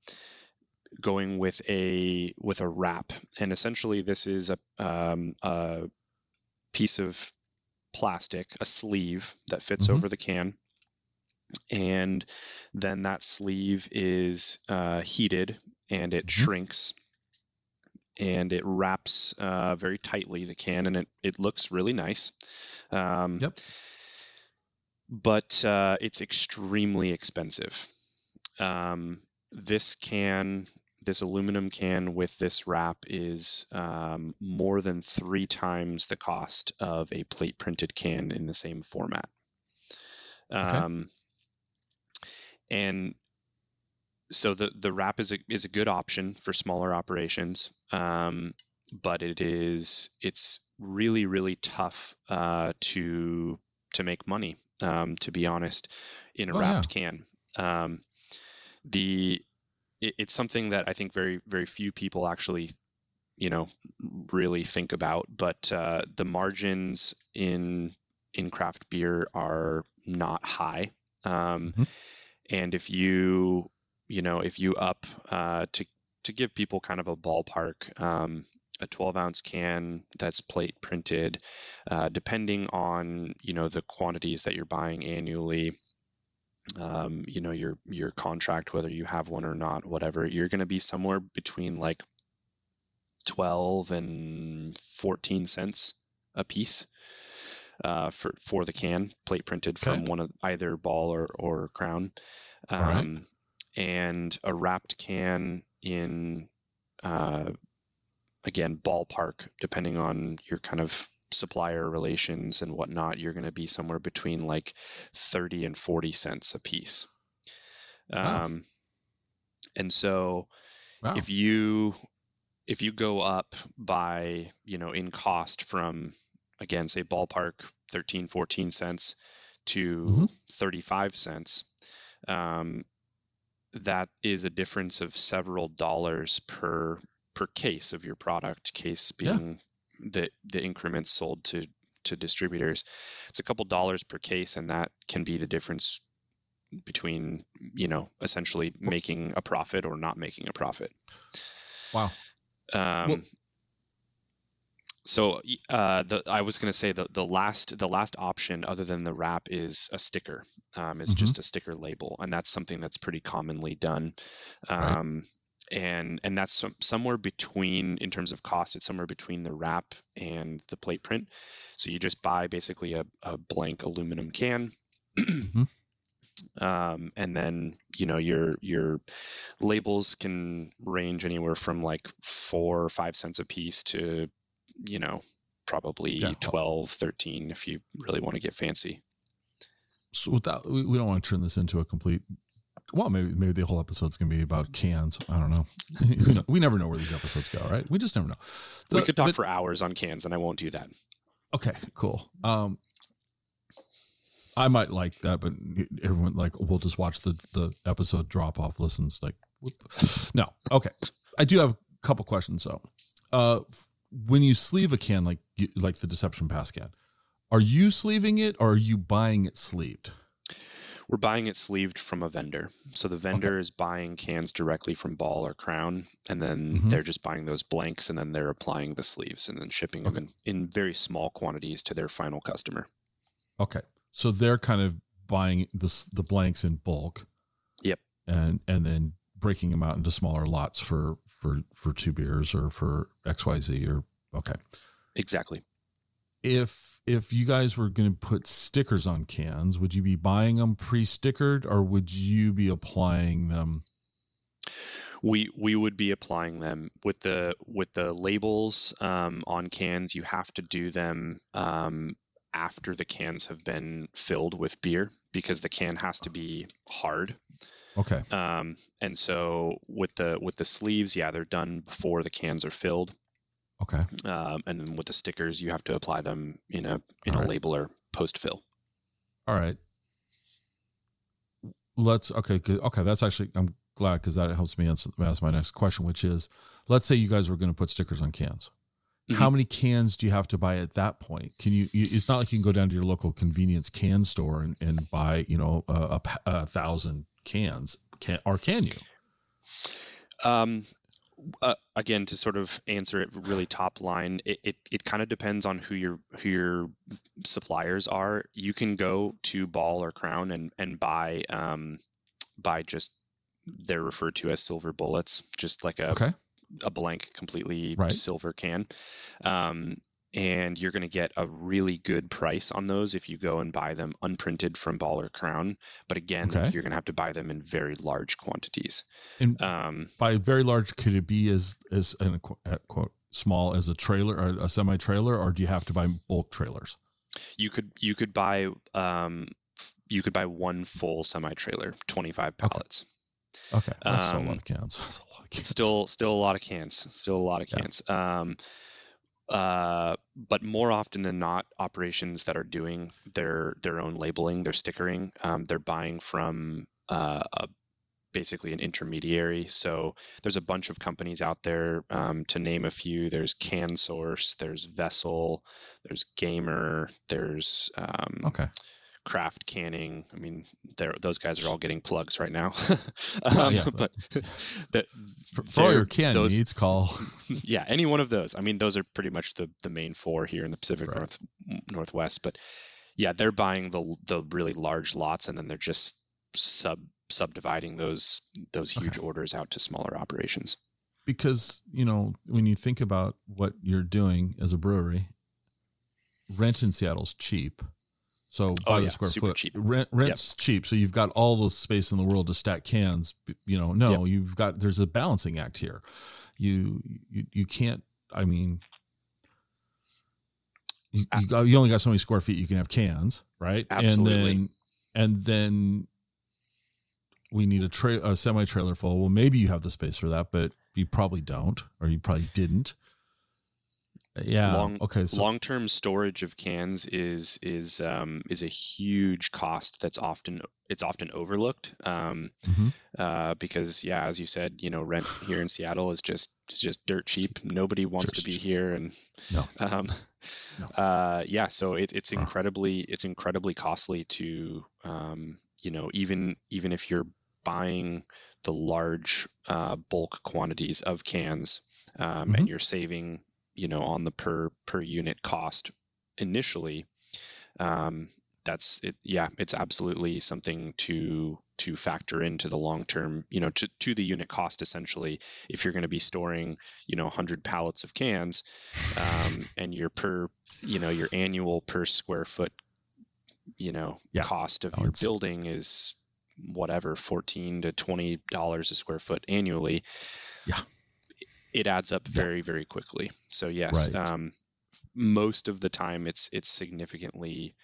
going with a with a wrap, and essentially this is a um, a piece of plastic, a sleeve that fits Mhm. over the can, and then that sleeve is uh, heated and it Mhm. shrinks and it wraps uh, very tightly the can and it, it looks really nice. Um, Yep. But uh, it's extremely expensive. Um, this can, this aluminum can with this wrap is um, more than three times the cost of a plate printed can in the same format. Um, and so the the wrap is a is a good option for smaller operations, um, but it is it's really really tough uh, to to make money. Um, to be honest, in a Oh, wrapped can, um, the it, it's something that I think very very few people actually you know really think about. But uh, the margins in in craft beer are not high. Um, Mhm. And if you you know, if you up uh, to to give people kind of a ballpark, um, a 12 ounce can that's plate printed, uh, depending on you know the quantities that you're buying annually, um, you know your your contract, whether you have one or not, whatever, you're going to be somewhere between like 12 and 14 cents a piece uh, for for the can plate printed from one of either ball or or crown All right. um, and a wrapped can in uh, again ballpark depending on your kind of supplier relations and whatnot you're going to be somewhere between like 30 and 40 cents a piece Wow. um, and so Wow. if you if you go up by you know in cost from again say ballpark 13 14 cents to Mhm. 35 cents um, that is a difference of several dollars per per case of your product case Yeah. being the the increments sold to to distributors it's a couple dollars per case and that can be the difference between you know essentially making a profit or not making a profit wow. um, Well- so uh, the I was going to say the the last the last option other than the wrap is a sticker. Um, is Mhm. just a sticker label, and that's something that's pretty commonly done. Right. And and that's some, somewhere between in terms of cost. It's somewhere between the wrap and the plate print. So you just buy basically a, a blank aluminum can. Mhm. [clears throat] Um, and then you know your your labels can range anywhere from like four or five cents a piece to you know probably Yeah. 12 13 if you really want to get fancy So without, we don't want to turn this into a complete. Well, maybe maybe the whole episode's gonna be about cans. I don't [laughs] know. We never know where these episodes go, right? We just never know. we could talk but- for hours on cans and i won't do that Okay, cool. Um, I might like that, but everyone like we'll just watch the the episode drop off listens. Like, whoop. [sighs] no, okay. I do have a couple questions though. Uh, when you sleeve a can like like the Deception Pass can, are you sleeving it or are you buying it sleeved? We're buying it sleeved from a vendor so the vendor is buying cans directly from ball or crown and then Mhm. they're just buying those blanks and then they're applying the sleeves and then shipping them in, in very small quantities to their final customer Okay, so they're kind of buying this the blanks in bulk. Yep. And and then breaking them out into smaller lots for for for two beers or for X Y Z or okay. exactly if if you guys were going to put stickers on cans, would you be buying them pre-stickered or would you be applying them? we we would be applying them. With the with the labels um, on cans you have to do them um, after the cans have been filled with beer because the can has to be hard. Okay, um, and so with the with the sleeves yeah they're done before the cans are filled okay, um, and then with the stickers you have to apply them in a in a Alright. labeler post fill all right. Let's okay, okay. That's actually I'm glad because that helps me answer, ask my next question, which is, let's say you guys were going to put stickers on cans. Mhm. How many cans do you have to buy at that point? Can you, you? It's not like you can go down to your local convenience can store and, and buy, you know, a, a, a thousand cans. Can or can you? Um, uh, again, to sort of answer it really top line, it, it, it kind of depends on who your who your suppliers are. You can go to Ball or Crown and and buy um, buy just they're referred to as silver bullets, just like a Okay. a blank, completely Right. silver can. Um, and you're going to get a really good price on those if you go and buy them unprinted from Ball or Crown. But again, Okay. you're going to have to buy them in very large quantities. And Um, by very large, could it be as as an uh, quote small as a trailer or a semi trailer, or do you have to buy bulk trailers? you could you could buy um, you could buy one full semi trailer, 25 pallets. Okay, that's still a Um, lot of cans. [laughs] That's a lot of cans. Still still a lot of cans. Still a lot of Yeah. cans. Um, uh, but more often than not, operations that are doing their their own labeling, their stickering, um, they're buying from uh, a, basically an intermediary. So there's a bunch of companies out there. Um, to name a few, there's CanSource, there's Vessel, there's Gamer, there's um, okay. Craft canning. I mean, those guys are all getting plugs right now. [laughs] Um, yeah, but [laughs] that For, for your can those- needs, call. [laughs] yeah, any one of those. I mean, those are pretty much the the main four here in the Pacific Right. North Northwest. But yeah, they're buying the the really large lots, and then they're just sub subdividing those those huge Okay. orders out to smaller operations. because you know when you think about what you're doing as a brewery, rent in Seattle's cheap. So by Oh, the square super foot, cheap. rent rent's cheap. So you've got all the space in the world to stack cans. You know, no, you've got there's a balancing act here. You you you can't. I mean, you you, got, you only got so many square feet you can have cans, right? Absolutely. And then and then we need a tra- a semi trailer full. Well, maybe you have the space for that, but you probably don't, or you probably didn't. Yeah. Long- okay. So Long-term storage of cans is is um, is a huge cost that's often it's often overlooked um, Mhm. uh, because yeah, as you said, you know, rent here in Seattle is just is just dirt cheap. Nobody wants to be Just- here, and No. um, No. uh, yeah, so it, it's incredibly it's incredibly costly to um, you know even even if you're buying the large uh, bulk quantities of cans um, Mhm. and you're saving you know on the per per unit cost initially um, that's it yeah it's absolutely something to to factor into the long term you know to, to the unit cost essentially if you're going to be storing you know 100 pallets of cans um, and your per you know your annual per square foot you know Yeah. cost of Oh, your it's- building is whatever 14 to 20 dollars a square foot annually Yeah. It adds up Yeah. very very quickly so yes Right. um, most of the time it's it's significantly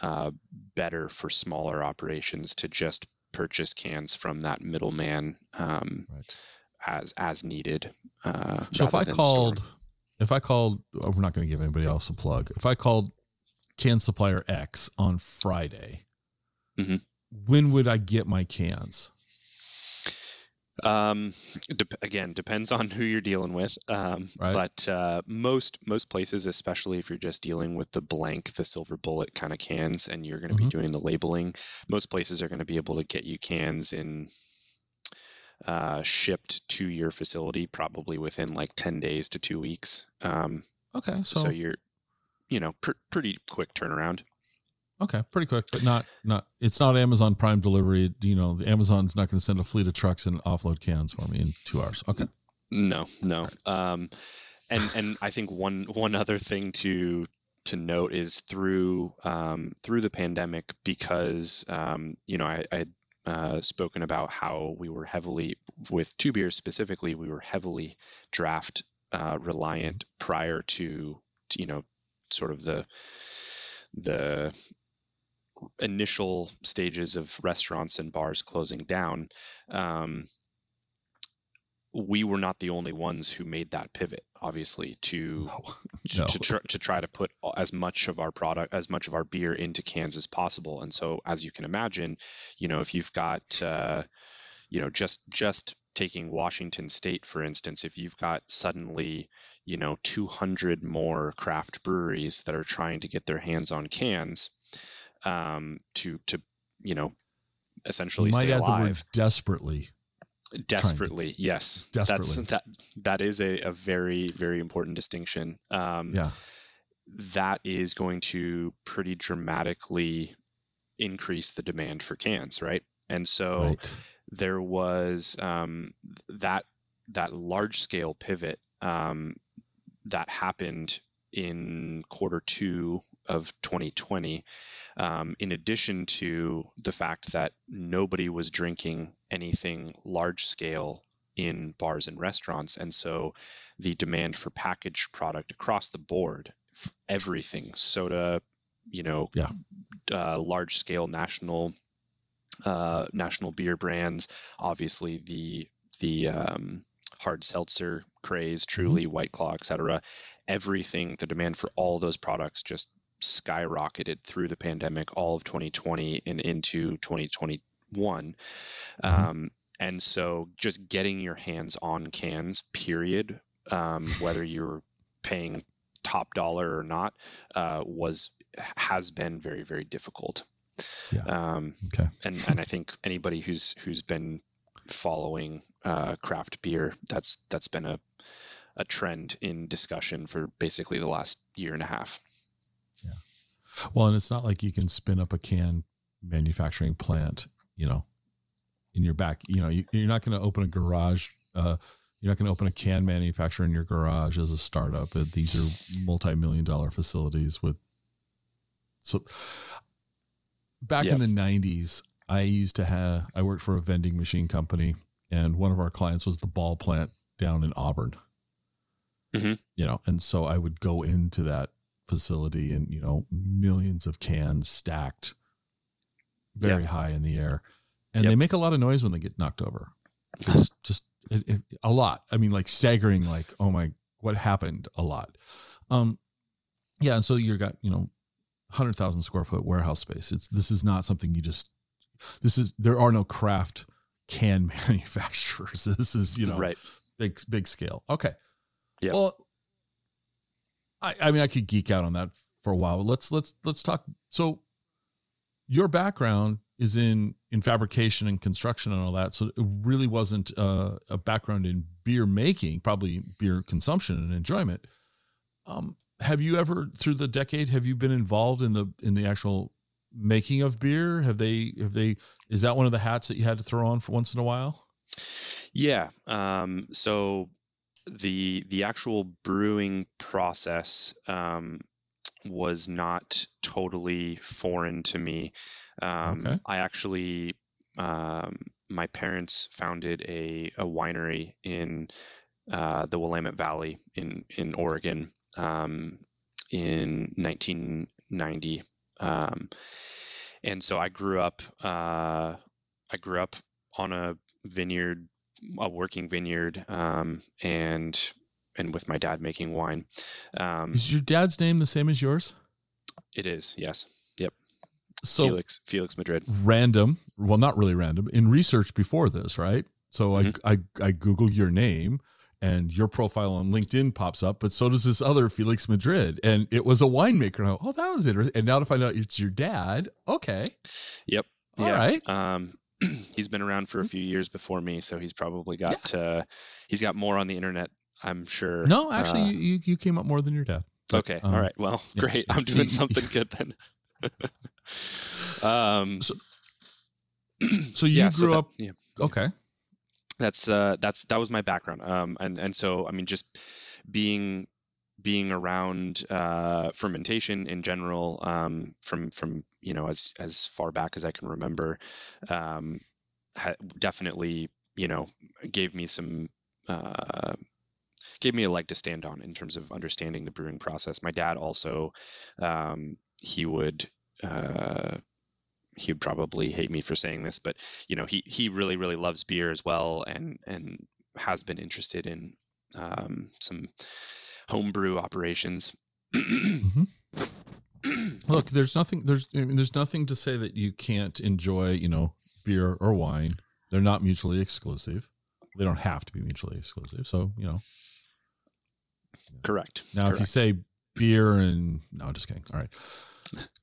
uh, better for smaller operations to just purchase cans from that middleman um, Right. as as needed. Uh, So if I called, store. if I called, oh, we're not going to give anybody else a plug. If I called can supplier X on Friday, Mhm. when would I get my cans? Um, dep- again, depends on who you're dealing with. Um, Right. But uh, most most places, especially if you're just dealing with the blank, the silver bullet kind of cans, and you're going to Mhm. be doing the labeling, most places are going to be able to get you cans in uh, shipped to your facility probably within like 10 days to two weeks. Um, Okay, so, so, you're, you know, pr- pretty quick turnaround. Okay, pretty quick, but not not. It's not Amazon Prime delivery. You know, Amazon's not going to send a fleet of trucks and offload cans for me in two hours. Okay, No, no. Um, and and I think one one other thing to to note is through um, through the pandemic because um, you know I, I had uh, spoken about how we were heavily with two beers specifically we were heavily draft uh, reliant prior to, to you know sort of the the initial stages of restaurants and bars closing down. Um, we were not the only ones who made that pivot, obviously, to no, to, to, try, to try to put as much of our product, as much of our beer into cans as possible. And so, as you can imagine, you know, if you've got, uh, you know, just just taking Washington State for instance, if you've got suddenly, you know, 200 more craft breweries that are trying to get their hands on cans um, to to you know essentially you might stay add alive the word desperately. desperately yes Desperately. that's that that is a, a very very important distinction um, Yeah. that is going to pretty dramatically increase the demand for cans right and so Right. there was um, that that large scale pivot um, that happened in quarter two of 2020 um, in addition to the fact that nobody was drinking anything large scale in bars and restaurants and so the demand for packaged product across the board everything soda you know Yeah. uh, large scale national uh, national beer brands obviously the the um, hard seltzer craze truly white claw etc everything the demand for all those products just skyrocketed through the pandemic all of 2020 and into 2021 um, and so just getting your hands on cans period um, [laughs] whether you're paying top dollar or not uh, was has been very very difficult Yeah. um, Okay. and and I think anybody who's who's been following uh, craft beer, that's that's been a a trend in discussion for basically the last year and a half. Yeah. Well, and it's not like you can spin up a can manufacturing plant, you know, in your back. You know, you, you're not going to open a garage. Uh, you're not going to open a can manufacturer in your garage as a startup. Uh, These are multi-million dollar facilities with. So, back Yeah. in the '90s, I used to have. I worked for a vending machine company, and one of our clients was the ball plant down in Auburn. Mhm. You know, and so I would go into that facility and you know millions of cans stacked very high in the air and Yep. they make a lot of noise when they get knocked over it's [laughs] just it, it, a lot i mean like staggering like oh my what happened a lot um yeah and so you got you know 100000 square foot warehouse space it's this is not something you just this is there are no craft can [laughs] manufacturers this is you know right. big big scale. Okay. Yep. Well, I I mean I could geek out on that for a while. Let's let's let's talk. So, your background is in in fabrication and construction and all that. So it really wasn't uh, a background in beer making, probably beer consumption and enjoyment. Um, have you ever through the decade have you been involved in the in the actual making of beer? Have they have they is that one of the hats that you had to throw on for once in a while? Yeah. Um, so the the actual brewing process um, was not totally foreign to me. Um, Okay. I actually um, my parents founded a, a winery in uh, the Willamette Valley in in Oregon um, in 1990. Um, and so I grew up. Uh, I grew up on a vineyard, a working vineyard, um, and and with my dad making wine. Um, Is your dad's name the same as yours? it is yes. Yep. So Felix Felix Madrid. random, well, not really random. In research before this, right? So I, I I Google your name, and your profile on LinkedIn pops up, but so does this other Felix Madrid, and it was a winemaker. And go, oh, that was interesting. And now to find out it's your dad, okay, Yep. all yeah. right, Um, [clears throat] he's been around for a few years before me, so he's probably got uh, he's got more on the internet. I'm sure. No, actually, Uh, you, you came up more than your dad. But, okay. um, all right. Well, [laughs] yeah. great. I'm doing something good then. [laughs] um, So- [clears throat] So you yeah, so grew that- up, Yeah. okay, that's uh that's that was my background. Um and and so i mean just being being around uh fermentation in general um from from you know as as far back as i can remember um ha- definitely you know gave me some uh gave me a leg to stand on in terms of understanding the brewing process. My dad also um he would uh he would probably hate me for saying this, but you know, he he really really loves beer as well, and and has been interested in um, some homebrew operations. Look, there's nothing there's I mean, there's nothing to say that you can't enjoy, you know, beer or wine They're not mutually exclusive. They don't have to be mutually exclusive. So you know. Correct. Now, Correct. if you say beer and no, just kidding. All right.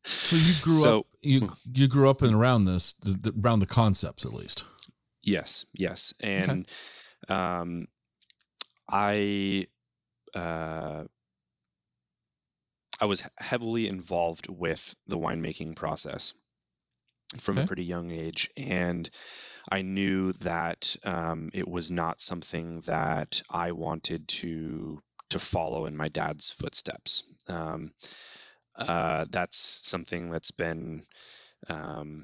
So you grew So- up. You you grew up and around this, the, the, around the concepts at least. Yes, yes, and um, I uh, I was heavily involved with the winemaking process from Okay. a pretty young age, and I knew that um, it was not something that I wanted to to follow in my dad's footsteps. Um, uh, that's something that's been um,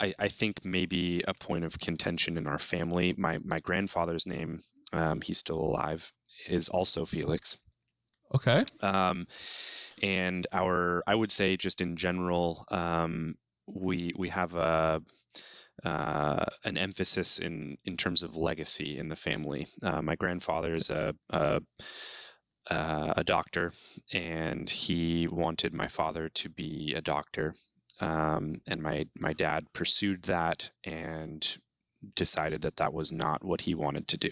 I, I think maybe a point of contention in our family. My my grandfather's name, um, he's still alive, is also Felix. Okay. Um, and our, I would say, just in general, um, we we have a uh, an emphasis in in terms of legacy in the family. Uh, my grandfather is a, a uh, a doctor, and he wanted my father to be a doctor. Um, and my my dad pursued that and decided that that was not what he wanted to do.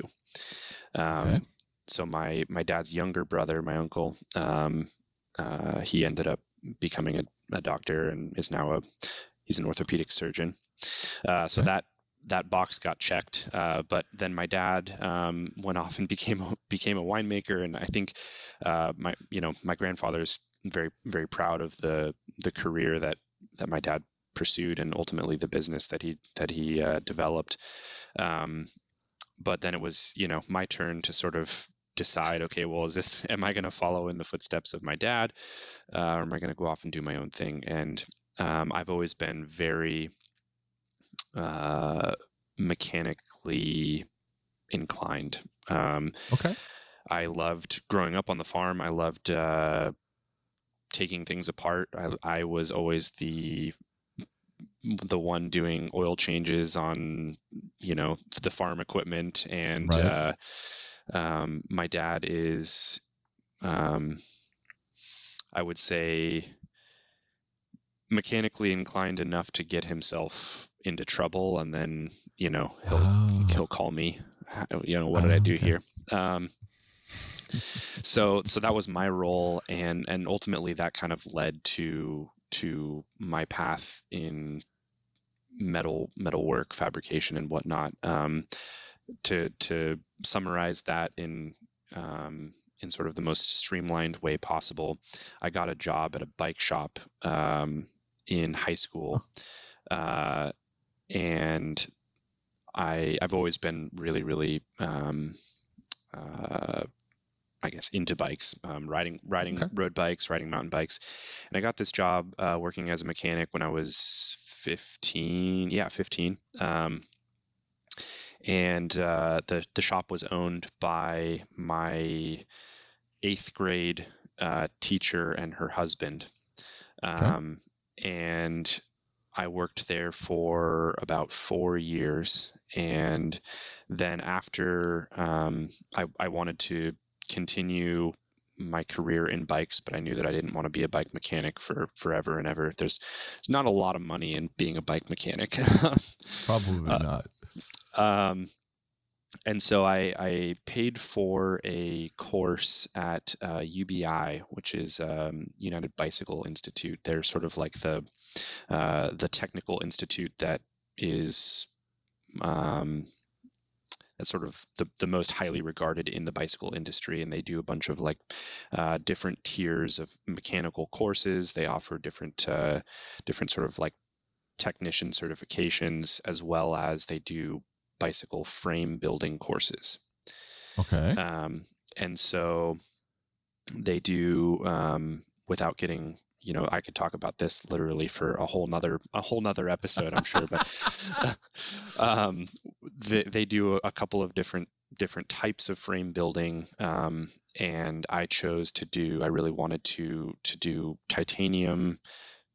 Um, Okay. So my my dad's younger brother, my uncle, um, uh, he ended up becoming a, a doctor and is now a he's an orthopedic surgeon. Uh, so Okay. that that box got checked. Uh, but then my dad um, went off and [laughs] became a, became a winemaker, and I think uh, my you know my grandfather's very very proud of the the career that that my dad pursued and ultimately the business that he that he uh, developed. Um, but then it was you know my turn to sort of decide okay well is this am i going to follow in the footsteps of my dad uh, or am i going to go off and do my own thing and um, i've always been very uh, mechanically inclined um, Okay. I loved growing up on the farm. I loved uh, taking things apart. I, I was always the the one doing oil changes on you know the farm equipment, and Right. uh, um, my dad is, um, I would say, mechanically inclined enough to get himself into trouble, and then you know he'll Oh. he'll call me. You know what did I Oh, do okay. here? Um, so so that was my role, and and ultimately that kind of led to to my path in metal metal work, fabrication, and whatnot. Um, to to summarize that in um, in sort of the most streamlined way possible, I got a job at a bike shop um, in high school, uh, and I I've always been really really um, uh, I guess into bikes, um, riding riding Okay. road bikes, riding mountain bikes, and I got this job uh, working as a mechanic when I was 15. Yeah, 15. Um, and uh, the the shop was owned by my eighth grade uh, teacher and her husband. Um, and I worked there for about four years. And then after um, I, I wanted to continue my career in bikes, but I knew that I didn't want to be a bike mechanic for forever and ever. There's, there's not a lot of money in being a bike mechanic. [laughs] Probably Uh, not. Um, and so I, I paid for a course at uh, UBI, which is um, United Bicycle Institute. They're sort of like the uh, the technical institute that is um, that's sort of the, the most highly regarded in the bicycle industry, and they do a bunch of like uh, different tiers of mechanical courses. They offer different uh, different sort of like technician certifications as well as they do bicycle frame building courses. Okay. Um, and so they do um, without getting you know i could talk about this literally for a whole nother a whole nother episode i'm sure but [laughs] [laughs] um, they, they do a couple of different different types of frame building um, and i chose to do i really wanted to to do titanium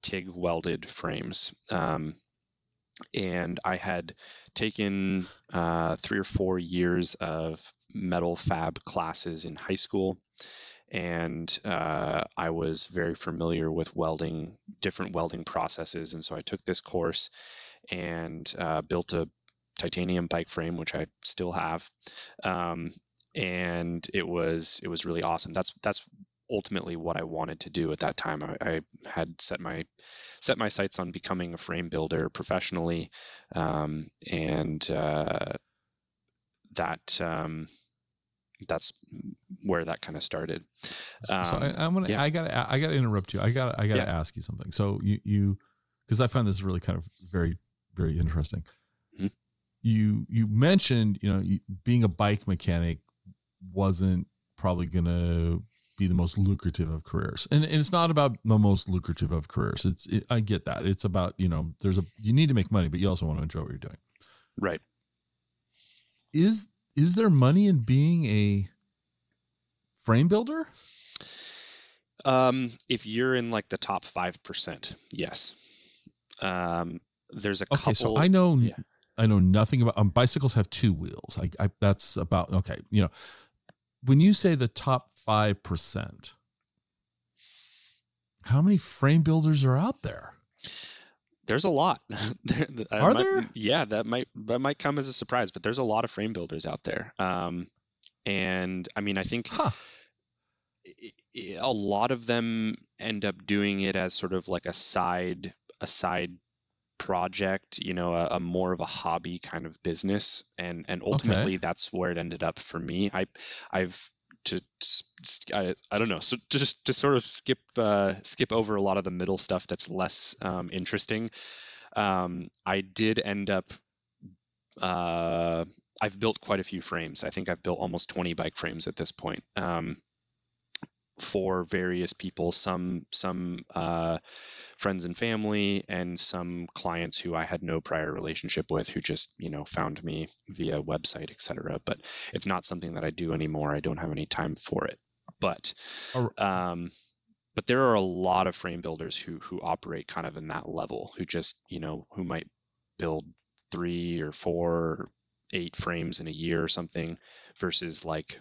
TIG welded frames. Um, and I had taken uh, three or four years of metal fab classes in high school. And uh, I was very familiar with welding, different welding processes. And so I took this course and uh, built a titanium bike frame, which I still have, um, and it was it was really awesome. That's that's ultimately what I wanted to do at that time. I, I had set my set my sights on becoming a frame builder professionally, um, and uh, that um, that's where that kind of started. Um, so I, am gonna, yeah. I gotta, I gotta interrupt you. I gotta, I gotta yeah. ask you something. So you, you, because I found this really kind of very, very interesting. Mm-hmm. You, you mentioned, you know, you, being a bike mechanic wasn't probably gonna be the most lucrative of careers, and, and it's not about the most lucrative of careers. It's, it, I get that. It's about, you know, there's a, you need to make money, but you also want to enjoy what you're doing. Right. Is is there money in being a frame builder? Um, if you're in like the top five percent, yes. Um, there's a okay, couple. so I know, yeah. I know nothing about. Um, bicycles have two wheels. I, I that's about okay. You know, when you say the top five percent, how many frame builders are out there? There's a lot. [laughs] Are might, there? Yeah, that might that might come as a surprise, but there's a lot of frame builders out there. Um, and I mean, I think huh. a lot of them end up doing it as sort of like a side a side project, you know, a, a more of a hobby kind of business, and and ultimately okay. that's where it ended up for me. I I've to, I, I don't know. So just to sort of skip uh, skip over a lot of the middle stuff that's less um, interesting um, i did end up uh, i've built quite a few frames. I think i've built almost 20 bike frames at this point. Um, for various people some some uh, friends and family and some clients who I had no prior relationship with who just, you know, found me via website, etc. But it's not something that I do anymore. I don't have any time for it. But um, but there are a lot of frame builders who who operate kind of in that level, who just, you know, who might build three or four or eight frames in a year or something versus like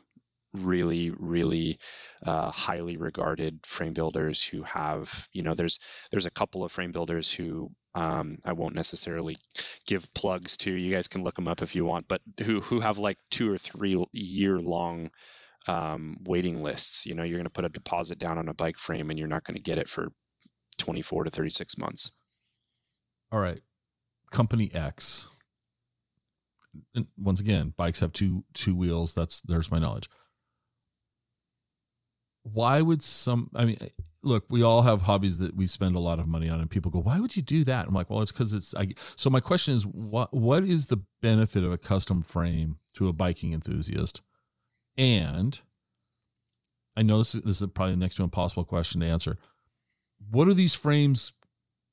really really uh, highly regarded frame builders who have you know there's there's a couple of frame builders who um, I won't necessarily give plugs to. You guys can look them up if you want but who who have like two or three year long um, waiting lists. You know you're going to put a deposit down on a bike frame and you're not going to get it for 24 to 36 months. All right. Company X. And once again bikes have two two wheels. That's there's my knowledge why would some i mean look we all have hobbies that we spend a lot of money on and people go why would you do that? I'm like well it's because it's I, so my question is what what is the benefit of a custom frame to a biking enthusiast? And i know this is, this is probably next to impossible question to answer. What do these frames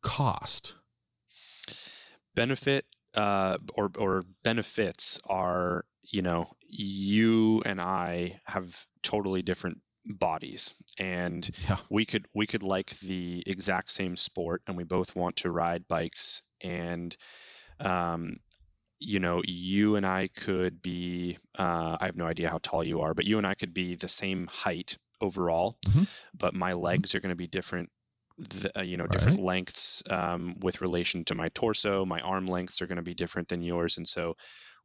cost? Benefit uh, or or benefits are you know you and i have totally different bodies and yeah. we could we could like the exact same sport and we both want to ride bikes and um you know you and i could be uh, i have no idea how tall you are but you and i could be the same height overall mm-hmm. but my mm-hmm. legs are going to be different the, uh, you know different lengths um, with relation to my torso my arm lengths are going to be different than yours and so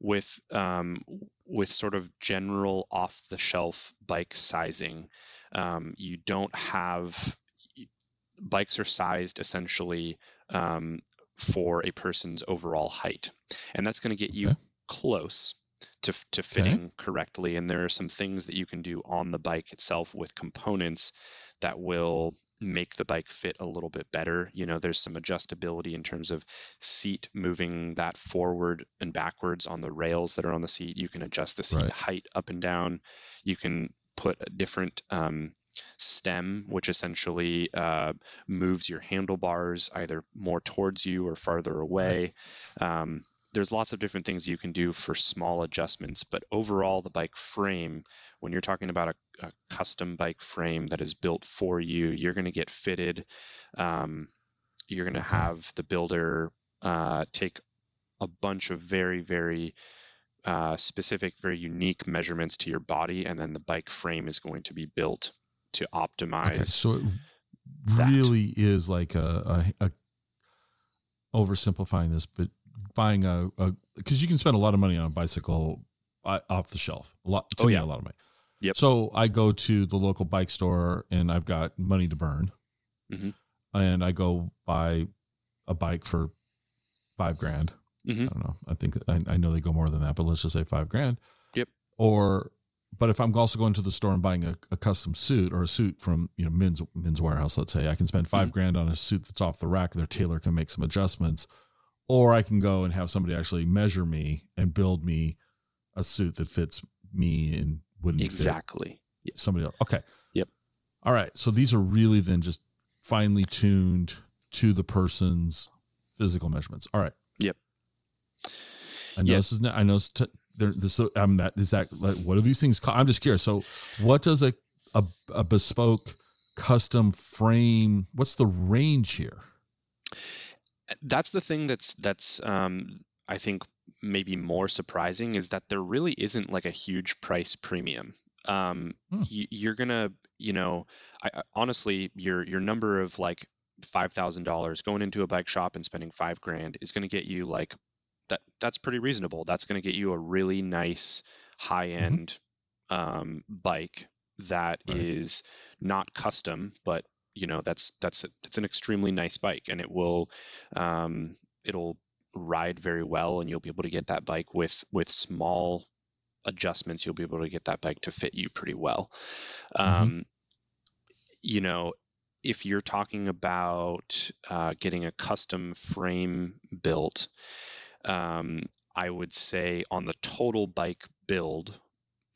with um, with sort of general off the shelf bike sizing. Um, you don't have bikes are sized essentially um, for a person's overall height, and that's going to get you okay. close to, to fitting okay. correctly. And there are some things that you can do on the bike itself with components that will make the bike fit a little bit better. You know, there's some adjustability in terms of seat moving that forward and backwards on the rails that are on the seat. You can adjust the seat right. height up and down. You can put a different um, stem, which essentially uh, moves your handlebars either more towards you or farther away. Right. Um, there's lots of different things you can do for small adjustments, but overall, the bike frame, when you're talking about a, a custom bike frame that is built for you, you're going to get fitted. Um, you're going to have the builder uh, take a bunch of very, very uh, specific, very unique measurements to your body, and then the bike frame is going to be built to optimize. Okay, so it really is like a, a, a oversimplifying this, but buying a because you can spend a lot of money on a bicycle uh, off the shelf. A lot. To Oh, me, yeah. a lot of money. Yep. So I go to the local bike store and I've got money to burn, Mhm. and I go buy a bike for five grand. Mhm. I don't know. I think I, I know they go more than that, but let's just say five grand. Yep. Or, but if I'm also going to the store and buying a, a custom suit or a suit from you know men's Men's Wearhouse, let's say I can spend 5 Mhm. grand on a suit that's off the rack. Their tailor can make some adjustments, or I can go and have somebody actually measure me and build me a suit that fits me and wouldn't Exactly. somebody else. Okay. Yep. All right. So these are really then just finely tuned to the person's physical measurements. All right. Yep. I know Yeah. this is. not- I know it's t-. This. I'm that. Is that like what are these things? Call? I'm just curious. So, what does a, a a bespoke custom frame? What's the range here? that's the thing that's that's um, I think maybe more surprising is that there really isn't like a huge price premium. Um, Hmm. y- you're gonna, you know, I, honestly, your your number of like five thousand dollars going into a bike shop and spending five grand is gonna get you like that. That's pretty reasonable. That's gonna get you a really nice high end um, bike that is Right. not custom, but you know that's that's it's an extremely nice bike and it will um, it'll ride very well and you'll be able to get that bike with with small adjustments you'll be able to get that bike to fit you pretty well. Um, you know if you're talking about uh, getting a custom frame built um, i would say on the total bike build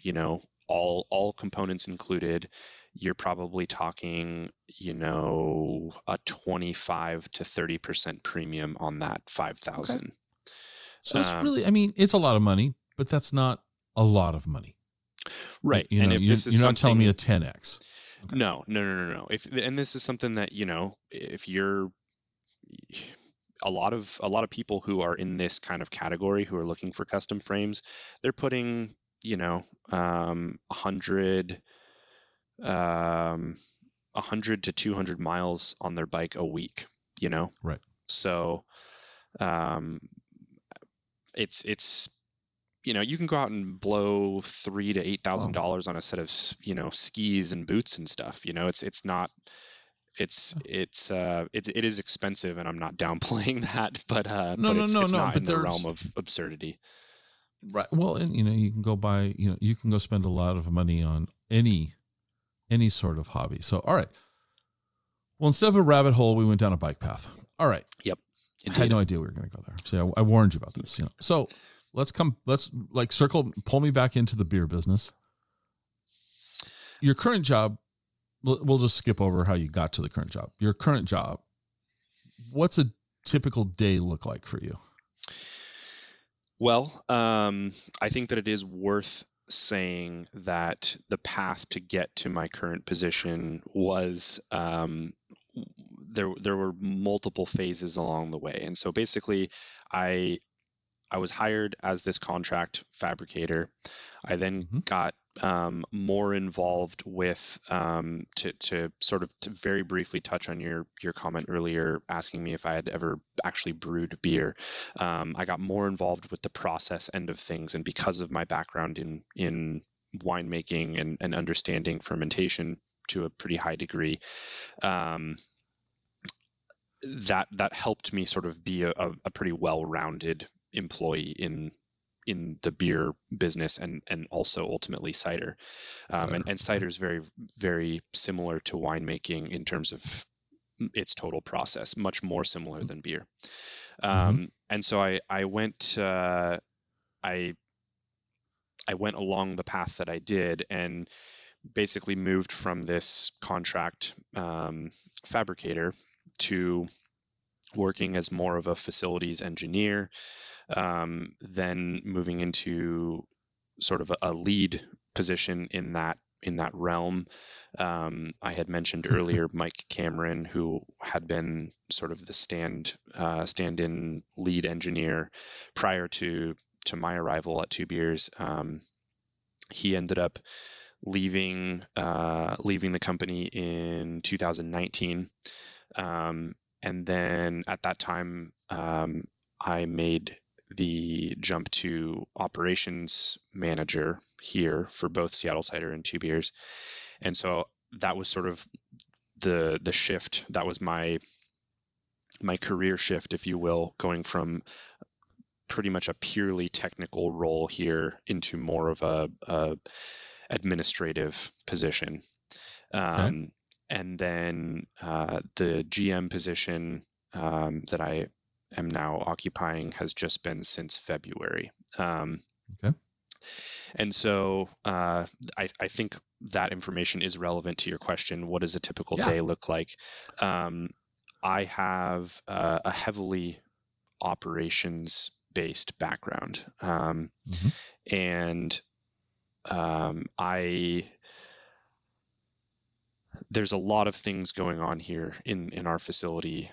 you know all all components included you're probably talking you know a 25 to 30 percent premium on that 5000 So it's Um, really. I mean, it's a lot of money, but that's not a lot of money. right You and know, if you're, this is you're not telling me a 10x. Okay. No, no, no, no, no. If and this is something that you know, if you're a lot of a lot of people who are in this kind of category who are looking for custom frames, they're putting you know um, a hundred um, a hundred to two hundred miles on their bike a week. You know, Right. So um, it's it's you know you can go out and blow three to eight thousand dollars on a set of you know skis and boots and stuff you know it's it's not it's it's uh it's it is expensive and i'm not [laughs] downplaying that but uh No, but no, it's, no, it's no, not but in the realm of absurdity Right. Well, and you know, you can go buy, you know, you can go spend a lot of money on any any sort of hobby. So, all right. Well, instead of a rabbit hole, we went down a bike path. All right. Yep. I had no idea we were going to go there. So I, I warned you about this. You know. So let's come. Let's like circle. Pull me back into the beer business. Your current job. We'll, we'll just skip over how you got to the current job. Your current job. What's a typical day look like for you? Well, um, I think that it is worth saying that the path to get to my current position was um, there. There were multiple phases along the way, and so basically, I I was hired as this contract fabricator. I then Mhm. got um, more involved with um, to to sort of to very briefly touch on your your comment earlier, asking me if I had ever actually brewed beer. Um, I got more involved with the process end of things, and because of my background in in winemaking and, and understanding fermentation to a pretty high degree, um, that that helped me sort of be a, a, pretty well-rounded employee in in the beer business and and also ultimately cider. Um, and, Cider, and cider is very very similar to winemaking in terms of its total process, much more similar than beer. Um, And so I I went uh, I I went along the path that I did and basically moved from this contract um, fabricator to working as more of a facilities engineer, um, then moving into sort of a, a lead position in that in that realm. Um, I had mentioned [laughs] earlier Mike Cameron, who had been sort of the stand uh, stand-in lead engineer prior to to my arrival at Two Beers. Um, he ended up leaving uh, leaving the company in 2019, um, and then at that time um, I made the jump to operations manager here for both Seattle Cider and Two Beers, and so that was sort of the the shift. That was my my career shift, if you will, going from pretty much a purely technical role here into more of a, a administrative position. Um, okay. And then uh, the GM position um, that I am now occupying has just been since February. Um, okay. And so uh, I, I, think that information is relevant to your question. What does a typical yeah. day look like? Um, I have uh, a heavily operations based background. Um, mm-hmm. And um, I there's a lot of things going on here in in our facility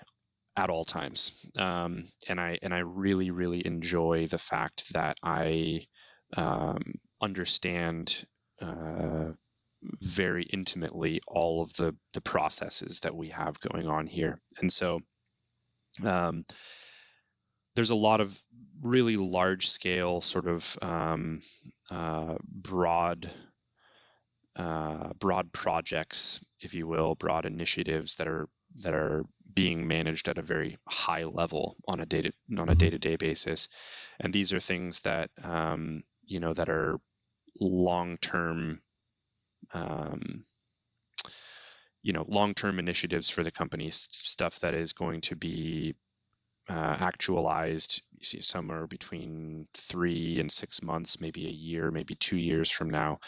at all times. Um, and i and i really really enjoy the fact that i um, understand uh, very intimately all of the the processes that we have going on here. And so um, there's a lot of really large scale sort of um, uh, broad uh, broad projects, if you will, broad initiatives that are that are being managed at a very high level on a day on a day to day basis, and these are things that um, you know that are long term. Um, you know long-term initiatives for the company stuff that is going to be uh, actualized you see somewhere between three and six months maybe a year maybe two years from now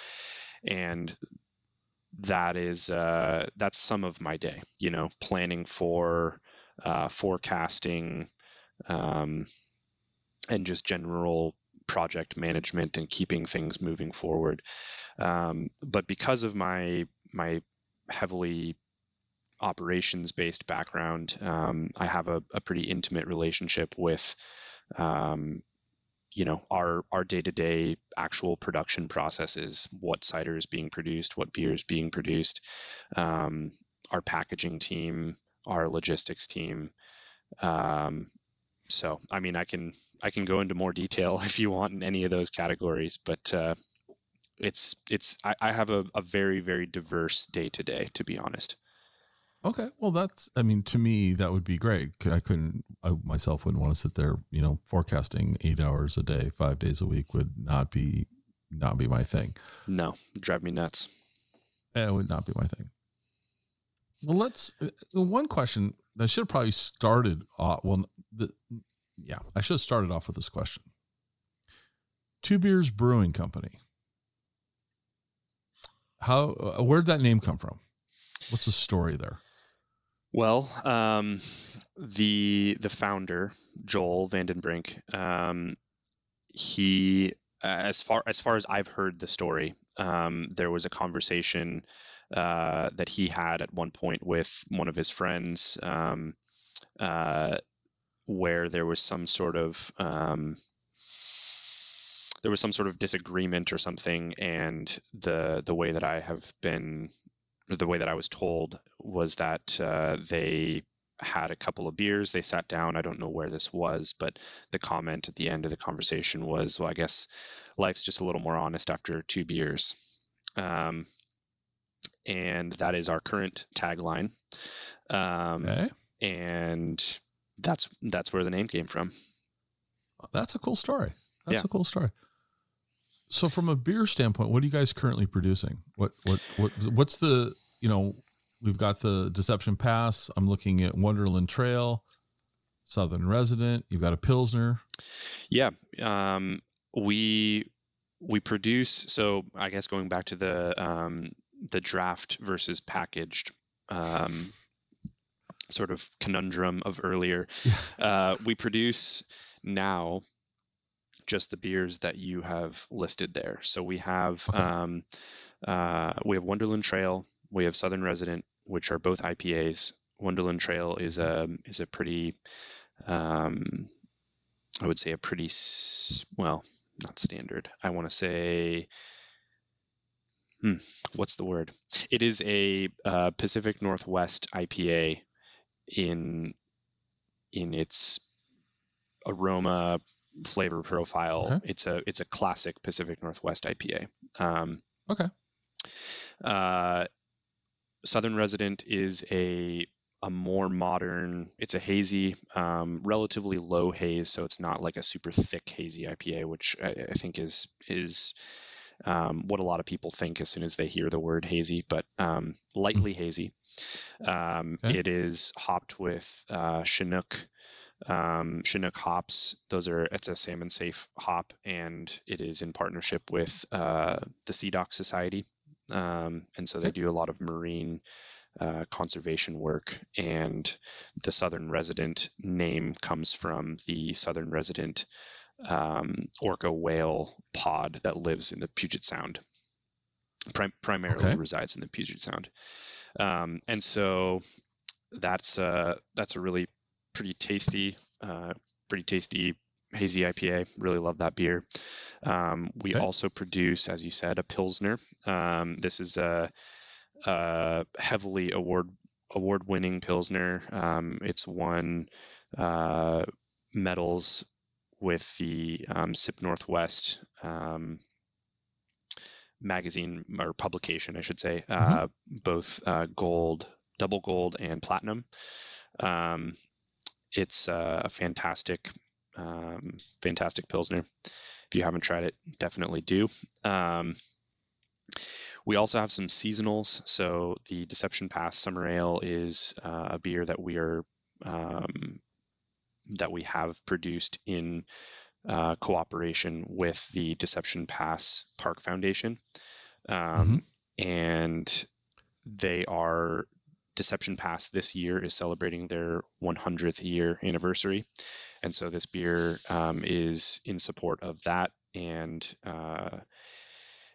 and that is uh, that's some of my day you know planning for uh, forecasting um, and just general project management and keeping things moving forward. Um, but because of my my heavily operations based background, um, I have a, a, pretty intimate relationship with, um, you know, our our day to day actual production processes, what cider is being produced, what beer is being produced, um, our packaging team, our logistics team. Um, so, I mean, I can I can go into more detail [laughs] if you want in any of those categories, but uh, it's it's I, I have a, a very very diverse day to day, to be honest. Okay. Well, that's, I mean, to me, that would be great. I couldn't, I myself wouldn't want to sit there, you know, forecasting eight hours a day, five days a week would not be, not be my thing. No, drive me nuts. It would not be my thing. Well, let's, uh, one question I should have probably started off. Well, the, yeah, I should have started off with this question. Two Beers Brewing Company. How, uh, where'd that name come from? What's the story there? Well, um, the the founder Joel Vandenbrink, um, he as far as far as I've heard the story, um, there was a conversation uh, that he had at one point with one of his friends, um, uh, where there was some sort of um, there was some sort of disagreement or something, and the the way that I have been the way that I was told was that uh, they had a couple of beers. They sat down. I don't know where this was, but the comment at the end of the conversation was, "Well, I guess life's just a little more honest after two beers," um, and that is our current tagline. Um, okay. And that's that's where the name came from. That's a cool story. That's yeah. a cool story. So from a beer standpoint, what are you guys currently producing? What what what what's the you know we've got the Deception Pass. I'm looking at Wonderland Trail, Southern Resident. You've got a Pilsner. Yeah, um, we we produce. So I guess going back to the um, the draft versus packaged um, sort of conundrum of earlier, uh, we produce now just the beers that you have listed there. So we have okay. um, uh, we have Wonderland Trail, we have Southern Resident, which are both IPAs. Wonderland Trail is a is a pretty, um, I would say a pretty well, not standard. I want to say, hmm, what's the word? It is a uh, Pacific Northwest IPA in in its aroma flavor profile. Okay. It's a it's a classic Pacific Northwest IPA. Um, Okay. uh, Southern Resident is a a more modern. It's a hazy, um, relatively low haze, so it's not like a super thick hazy IPA, which I, I think is is um, what a lot of people think as soon as they hear the word hazy, but um, lightly hazy. Um, Okay. It is hopped with uh, Chinook. Um, Chinook hops. Those are it's a salmon safe hop, and it is in partnership with uh, the SeaDoc Society, um, and so they do a lot of marine uh, conservation work. And the Southern Resident name comes from the Southern Resident um, orca whale pod that lives in the Puget Sound. Prim- primarily Okay. resides in the Puget Sound, um, and so that's uh, that's a really pretty tasty, uh, pretty tasty hazy IPA. Really love that beer. Um, we Okay. also produce, as you said, a pilsner. Um, this is a, a heavily award award winning pilsner. Um, it's won uh, medals with the um, SIP Northwest um, magazine or publication, I should say, uh, both uh, gold, double gold, and platinum. Um, it's uh, a fantastic, um, fantastic pilsner. If you haven't tried it, definitely do. Um, we also have some seasonals. So the Deception Pass Summer Ale is uh, a beer that we are um, that we have produced in uh, cooperation with the Deception Pass Park Foundation, um, and they are Deception Pass this year is celebrating their 100th year anniversary, and so this beer um, is in support of that and. Uh,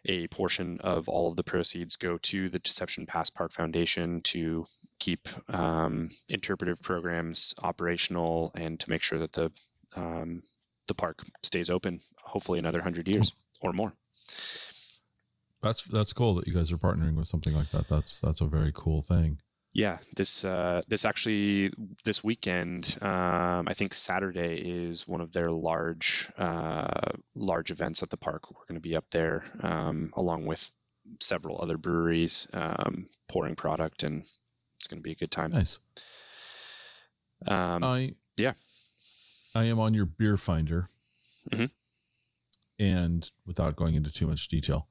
a portion of all of the proceeds go to the Deception Pass Park Foundation to keep um, interpretive programs operational and to make sure that the um, the park stays open, hopefully another hundred years or more. That's that's cool that you guys are partnering with something like that. That's that's a very cool thing. Yeah, this uh, this actually this weekend, um, I think Saturday is one of their large uh, large events at the park. We're going to be up there um, along with several other breweries um, pouring product, and it's going to be a good time. Nice. Um, I yeah. I am on your beer finder, Mhm. and without going into too much detail,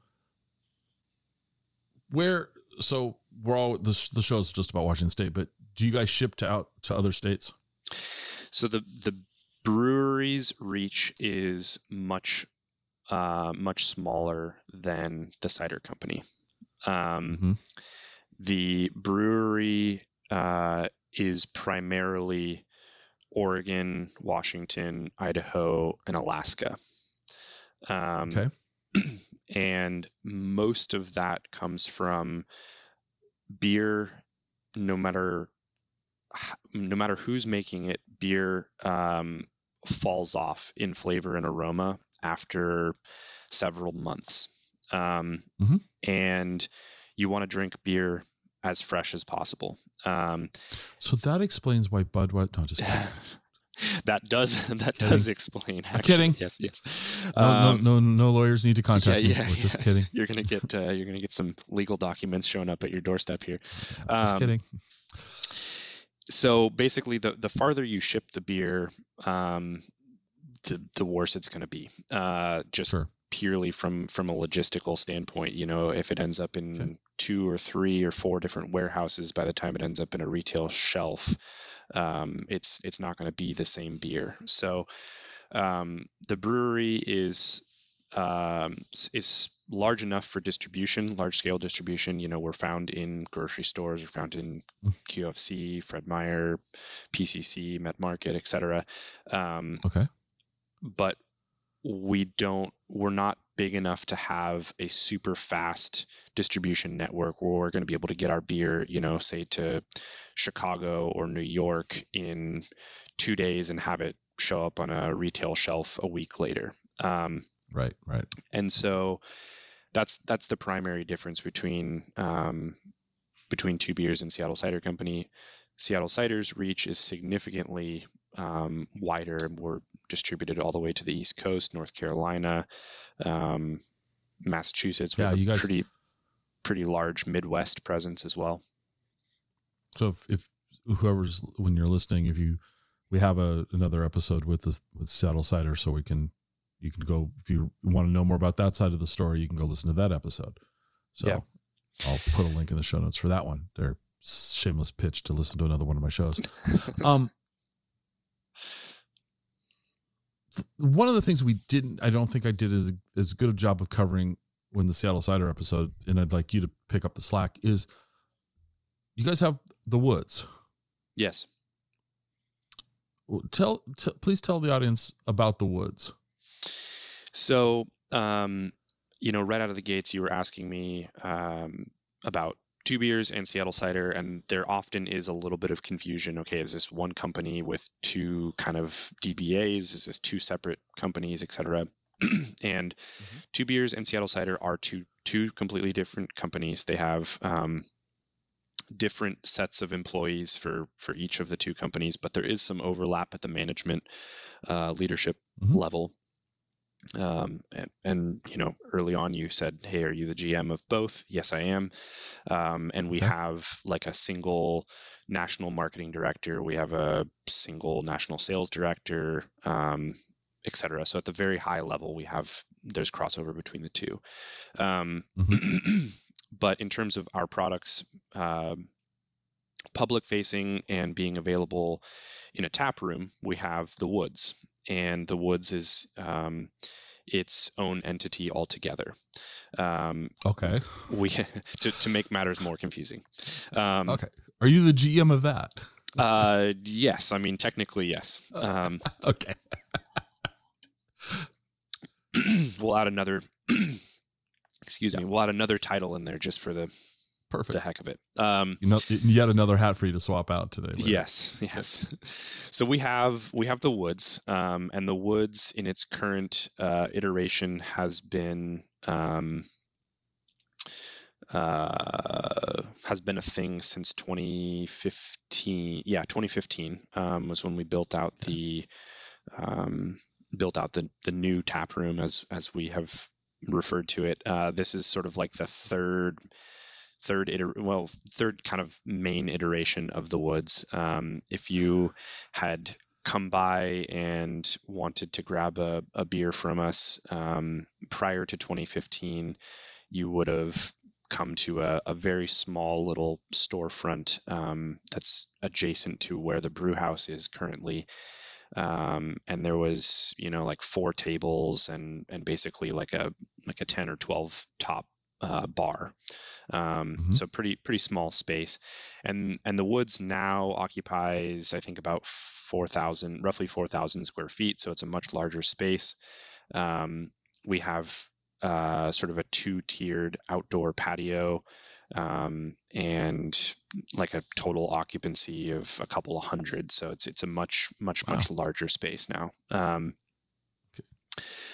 where so we're all this the show's just about Washington State, but do you guys ship to out to other states? So the the brewery's reach is much uh, much smaller than the cider company. Um, Mhm. The brewery uh, is primarily Oregon, Washington, Idaho, and Alaska. Um, Okay. [clears throat] and most of that comes from beer no matter no matter who's making it beer um, falls off in flavor and aroma after several months um, Mhm. and you want to drink beer as fresh as possible um, So that explains why Budweiser. No, just. [laughs] that does [laughs] that Kidding. does explain I'm actually. kidding. yes yes No, Um, no, no, no lawyers need to contact yeah, me. yeah, We're just kidding. [laughs] you're gonna get uh, you're gonna get some legal documents showing up at your doorstep here Just Um, kidding. so basically the the farther you ship the beer um the, the worse it's going to be uh just Sure. purely from from a logistical standpoint you know if it ends up in Okay. two or three or four different warehouses by the time it ends up in a retail shelf um it's it's not going to be the same beer so um the brewery is um, is large enough for distribution, large scale distribution. You know, we're found in grocery stores, we're found in Mm. QFC, Fred Meyer, PCC, Met Market, etc. Um, Okay. but we don't, we're not big enough to have a super fast distribution network where we're going to be able to get our beer, you know, say to Chicago or New York in two days and have it show up on a retail shelf a week later. Um, Right. Right. and so that's that's the primary difference between um, between two beers and Seattle Cider Company. Seattle Cider's reach is significantly um, wider. We're distributed all the way to the East Coast, North Carolina, um, Massachusetts. Yeah, you guys- pretty pretty large Midwest presence as well. So if, if whoever's when you're listening, if you we have a another episode with the with Seattle Cider, so we can you can go if you want to know more about that side of the story, you can go listen to that episode. So Yeah. I'll put a link in the show notes for that one. They're shameless pitch to listen to another one of my shows. [laughs] um one of the things we didn't I don't think I did as, as good a job of covering when the Seattle Cider episode, and I'd like you to pick up the slack, is you guys have the woods. Yes. Tell, t- please tell the audience about the woods. So, um, you know, right out of the gates, you were asking me um, about two beers and Seattle cider, and there often is a little bit of confusion. Okay, is this one company with two kind of DBAs? Is this two separate companies, et cetera? [clears throat] and two beers and Seattle cider are two two completely different companies. They have um, different sets of employees for for each of the two companies, but there is some overlap at the management uh, leadership Mhm. level. Um, and, and you know, early on, you said, "Hey, are you the GM of both?" Yes, I am. Um, and we Okay. have like a single national marketing director. We have a single national sales director, um, et cetera. So at the very high level, we have there's crossover between the two. Um, [clears throat] but in terms of our products, um, public facing and being available in a tap room, we have the Woods, and the Woods is um, its own entity altogether. Um, Okay. we [laughs] to, to make matters more confusing. Um, Okay. Are you the GM of that? uh, yes, I mean technically yes. Um, [laughs] Okay. [clears throat] we'll add another. [clears throat] excuse me. We'll add another title in there just for the Perfect. the heck of it. Um, You know, yet another hat for you to swap out today. later. Yes, [laughs] yes. So we have we have the woods, um, and the woods in its current uh, iteration has been um, uh, has been a thing since 2015. Yeah, 2015 um, was when we built out the um, built out the the new tap room as as we have referred to it. Uh, this is sort of like the third third iter- well third kind of main iteration of the woods. Um, if you had come by and wanted to grab a, a beer from us um, prior to 2015 you would have come to a, a very small little storefront um, that's adjacent to where the brew house is currently. Um, and there was you know like four tables and and basically like a like a 10 or 12 top uh, bar um, Mhm. so pretty pretty small space. And and the woods now occupies i think about 4000 roughly 4000 square feet so it's a much larger space. Um, we have uh, sort of a two-tiered outdoor patio um, and like a total occupancy of a couple of hundred. So it's it's a much much Wow. much larger space now. Um,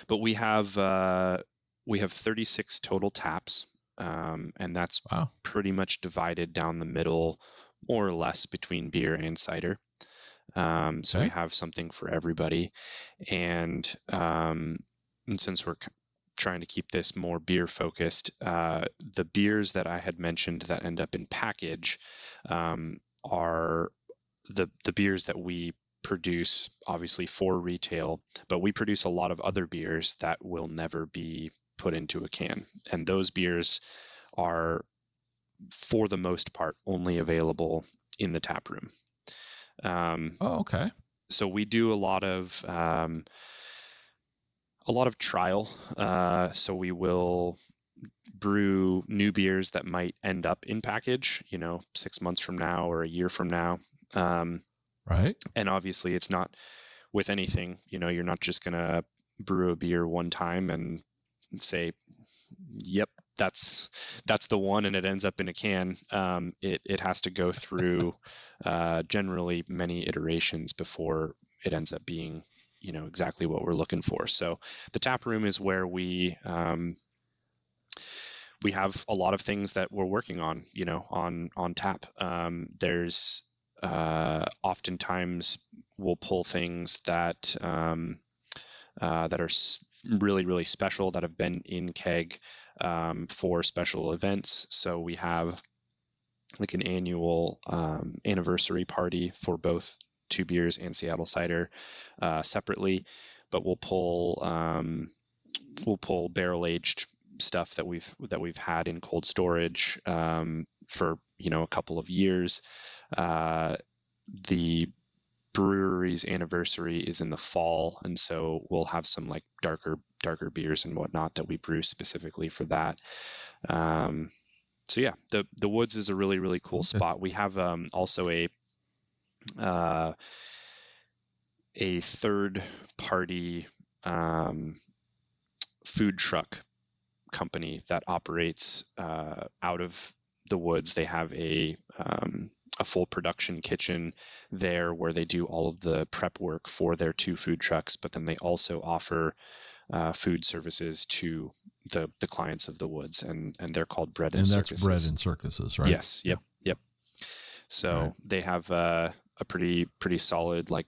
but we have uh, we have 36 total taps um, and that's Wow. pretty much divided down the middle, more or less, between beer and cider. Um, so we Okay. have something for everybody, and, um, and since we're c- trying to keep this more beer focused, uh, the beers that I had mentioned that end up in package um, are the the beers that we produce, obviously for retail, but we produce a lot of other beers that will never be put into a can, and those beers are for the most part only available in the tap room. Um, Oh, okay. so we do a lot of um, a lot of trial. Uh, so we will brew new beers that might end up in package, you know, six months from now or a year from now. Um, Right. and obviously, it's not with anything. You know, you're not just gonna brew a beer one time and say, "Yep, that's that's the one," and it ends up in a can. Um, it it has to go through [laughs] uh, generally many iterations before it ends up being, you know, exactly what we're looking for. So the tap room is where we um, we have a lot of things that we're working on, you know, on on tap. Um, there's uh, oftentimes we'll pull things that um, uh, that are really really special that have been in keg um, for special events. So we have like an annual um, anniversary party for both two beers and Seattle cider uh, separately, but we'll pull um, we'll pull barrel aged stuff that we've that we've had in cold storage um, for you know a couple of years. Uh, the brewery's anniversary is in the fall, and so we'll have some like darker darker beers and whatnot that we brew specifically for that. Um, so yeah, the the woods is a really really cool spot. We have um, also a uh, a third party um, food truck company that operates uh, out of the woods. They have a um, a full production kitchen there where they do all of the prep work for their two food trucks, but then they also offer uh, food services to the the clients of the woods, and and they're called bread and, and that's circuses. bread and circuses, right? Yes. Yep. Yep. So right. they have uh, a pretty pretty solid like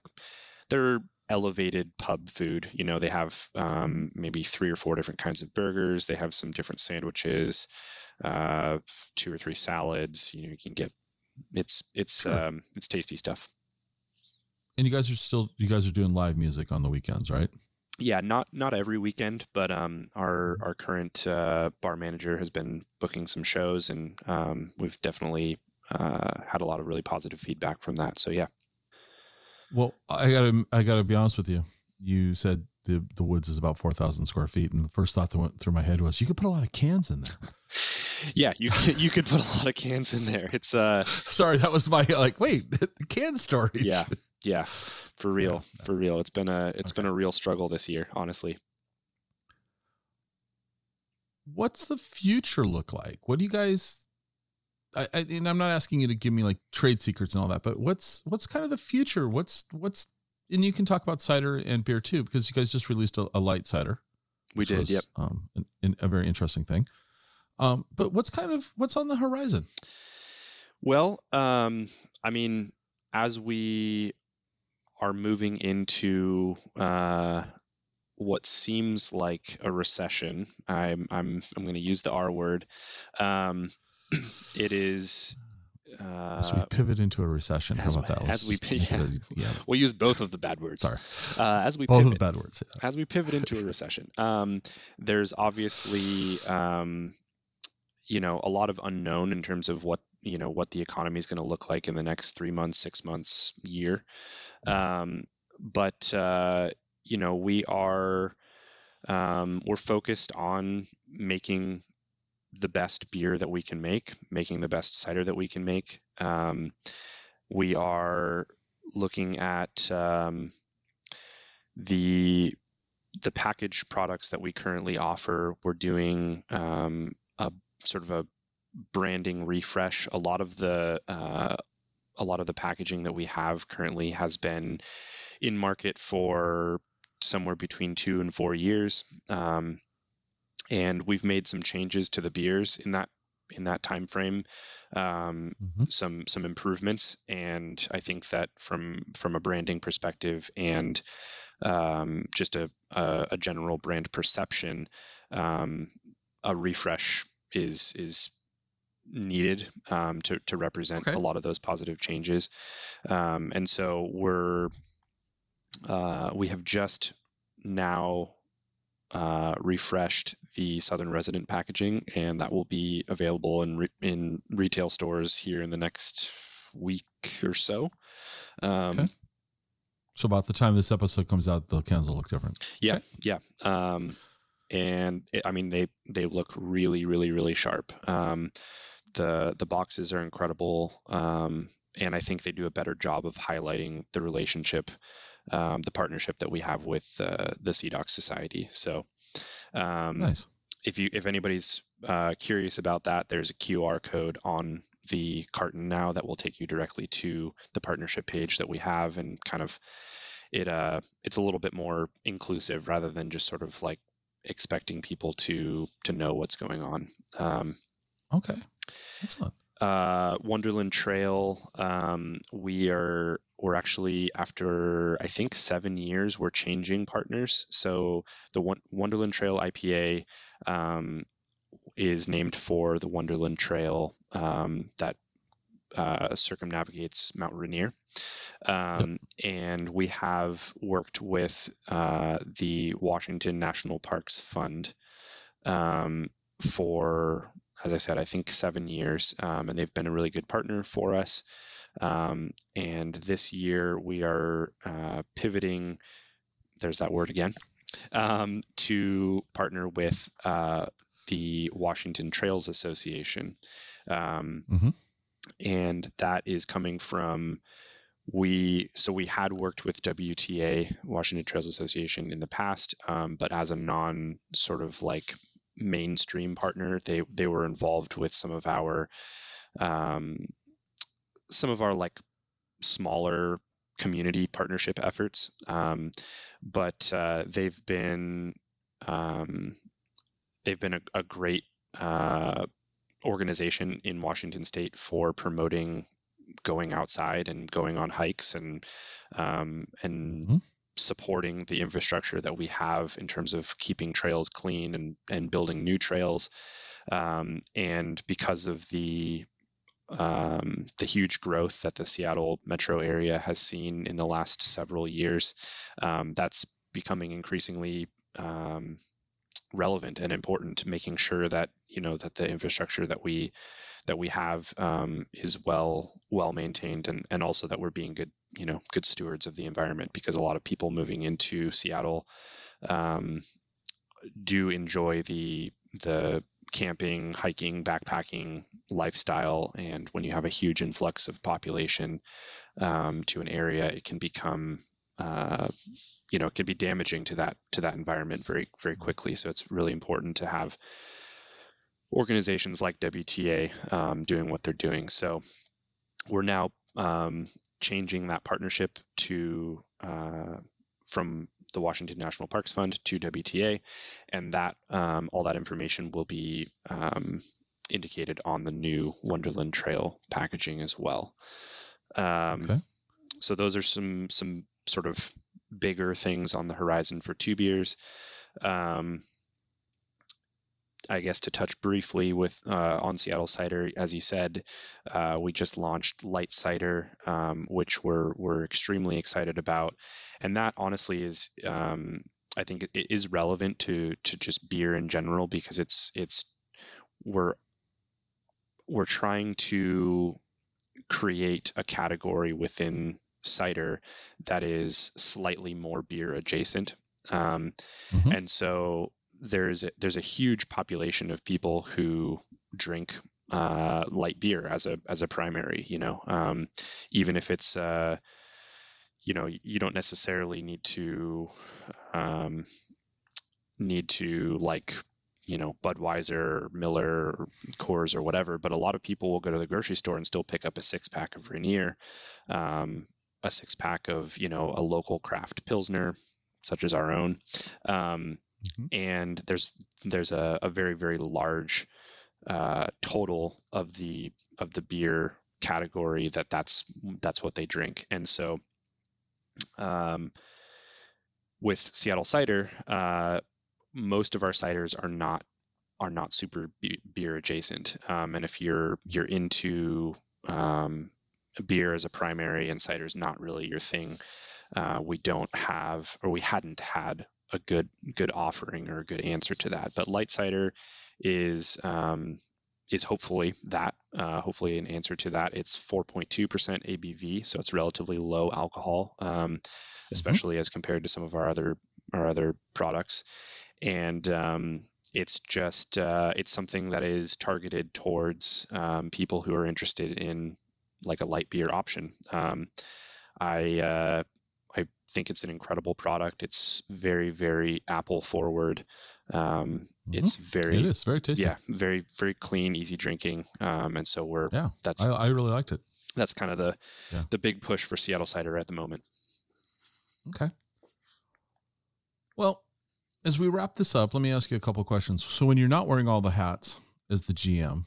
they're elevated pub food. You know, they have um, maybe three or four different kinds of burgers. They have some different sandwiches, uh, two or three salads. You know, you can get it's it's sure. um, it's tasty stuff. And you guys are still you guys are doing live music on the weekends, right? Yeah, not not every weekend, but um, our our current uh, bar manager has been booking some shows, and um, we've definitely uh, had a lot of really positive feedback from that. So yeah. Well, I gotta I gotta be honest with you. You said the the woods is about four thousand square feet, and the first thought that went through my head was you could put a lot of cans in there. yeah, you could, you could put a lot of cans in there. It's uh [laughs] sorry, that was my like wait [laughs] can storage. Yeah, yeah, for real, yeah. for real. It's been a it's okay. been a real struggle this year, honestly. What's the future look like? What do you guys? I, I, and I'm not asking you to give me like trade secrets and all that, but what's what's kind of the future? What's what's and you can talk about cider and beer too because you guys just released a, a light cider. We did. Was, yep. Um, an, an, a very interesting thing. Um, but what's kind of what's on the horizon? Well, um, I mean, as we are moving into uh, what seems like a recession, I'm I'm I'm going to use the R word. Um, [clears throat] it is uh, as we pivot into a recession, how about that? Let's as we yeah. [laughs] yeah. we'll use both of the bad words. Sorry, uh, as we both pivot, of the bad words. Yeah. As we pivot into a [laughs] recession, um, there's obviously um, you know a lot of unknown in terms of what you know what the economy is going to look like in the next three months, six months, year. Um, but uh, you know we are um, we're focused on making the best beer that we can make, making the best cider that we can make. Um, we are looking at um, the the packaged products that we currently offer. We're doing um, a sort of a branding refresh. A lot of the uh, a lot of the packaging that we have currently has been in market for somewhere between two and four years. Um, and we've made some changes to the beers in that in that time frame um, mm-hmm. some some improvements and i think that from from a branding perspective and um, just a, a, a general brand perception um, a refresh is is needed um, to to represent okay. a lot of those positive changes um, and so we're uh, we have just now uh, refreshed the Southern Resident packaging, and that will be available in re- in retail stores here in the next week or so. Um, okay. So about the time this episode comes out, the cans will look different. Yeah, okay. yeah. Um, and it, I mean they they look really really really sharp. Um, the the boxes are incredible, um, and I think they do a better job of highlighting the relationship um, the partnership that we have with uh, the SeaDoc Society. So, um, nice. If you if anybody's uh, curious about that, there's a QR code on the carton now that will take you directly to the partnership page that we have, and kind of it uh it's a little bit more inclusive rather than just sort of like expecting people to to know what's going on. Um, okay, excellent. Uh, Wonderland Trail. Um, we are we're actually after I think seven years we're changing partners. So the Wonderland Trail IPA um, is named for the Wonderland Trail um, that uh, circumnavigates Mount Rainier. Um. And we have worked with uh, the Washington National Parks Fund um, for, as I said, I think seven years, um, and they've been a really good partner for us. Um, and this year we are uh, pivoting. There's that word again. Um, to partner with uh, the Washington Trails Association. Um, mm-hmm. And that is coming from we so we had worked with WTA Washington Trails Association in the past, um, but as a non sort of like mainstream partner, they they were involved with some of our um, some of our like smaller community partnership efforts, um, but uh, they've been um, they've been a, a great uh, organization in Washington State for promoting going outside and going on hikes and um, and mm-hmm. supporting the infrastructure that we have in terms of keeping trails clean and and building new trails. Um, and because of the um, the huge growth that the Seattle metro area has seen in the last several years, um, that's becoming increasingly um, relevant and important, making sure that you know that the infrastructure that we that we have um, is well well maintained and and also that we're being good you know good stewards of the environment because a lot of people moving into Seattle um, do enjoy the the camping, hiking, backpacking lifestyle, and when you have a huge influx of population um, to an area, it can become uh, you know, it can be damaging to that to that environment very very quickly. So it's really important to have organizations like WTA um, doing what they're doing. So we're now um, changing that partnership to uh, from the Washington National Parks Fund to WTA, and that um, all that information will be um, indicated on the new Wonderland Trail packaging as well. Um, okay. So those are some some sort of bigger things on the horizon for two beers. Um, I guess to touch briefly with uh, on Seattle cider, as you said, uh, we just launched light cider, um, which we're we're extremely excited about, and that honestly is, um, I think, it is relevant to to just beer in general because it's it's we're we're trying to create a category within cider that is slightly more beer adjacent. Um, mm-hmm. And so there's a, there's a huge population of people who drink uh, light beer as a as a primary. You know, um, even if it's uh, you know you don't necessarily need to um, need to like you know Budweiser, Miller, or Coors, or whatever. But a lot of people will go to the grocery store and still pick up a six pack of Rainier, um, a six pack of you know a local craft pilsner such as our own um, mm-hmm. and there's there's a, a very very large uh, total of the of the beer category that that's that's what they drink and so um, with Seattle cider uh, most of our ciders are not are not super beer adjacent um, and if you're you're into um, beer as a primary and cider is not really your thing, uh, we don't have or we hadn't had a good good offering or a good answer to that. But light cider is um, is hopefully that uh, hopefully an answer to that. It's 4.2% ABV, so it's relatively low alcohol, um, mm-hmm. especially mm-hmm. as compared to some of our other our other products. And um, it's just uh, it's something that is targeted towards um, people who are interested in like a light beer option. Um, I uh, I think it's an incredible product. It's very very Apple forward. Um, mm-hmm. It's very it is very tasty. Yeah, very very clean, easy drinking. Um, and so we're yeah that's I, I really liked it. That's kind of the yeah. the big push for Seattle cider at the moment. Okay. Well, as we wrap this up, let me ask you a couple questions. So when you're not wearing all the hats as the GM,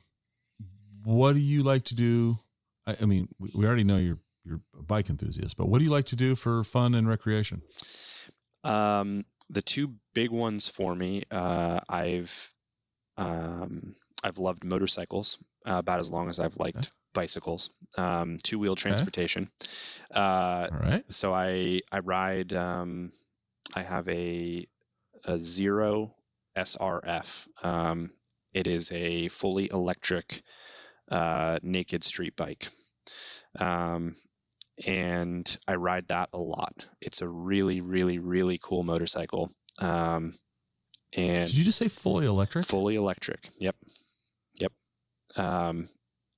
what do you like to do? I, I mean, we, we already know you're you're a bike enthusiast, but what do you like to do for fun and recreation? Um, the two big ones for me, uh, I've um, I've loved motorcycles uh, about as long as I've liked Okay. bicycles, um, two wheel transportation. Uh, All right. so I I ride. Um, I have a a zero SRF. Um, it is a fully electric uh, naked street bike. Um, and I ride that a lot. It's a really, really, really cool motorcycle. Um, and Did you just say fully electric? fully electric. Yep. Yep. Um,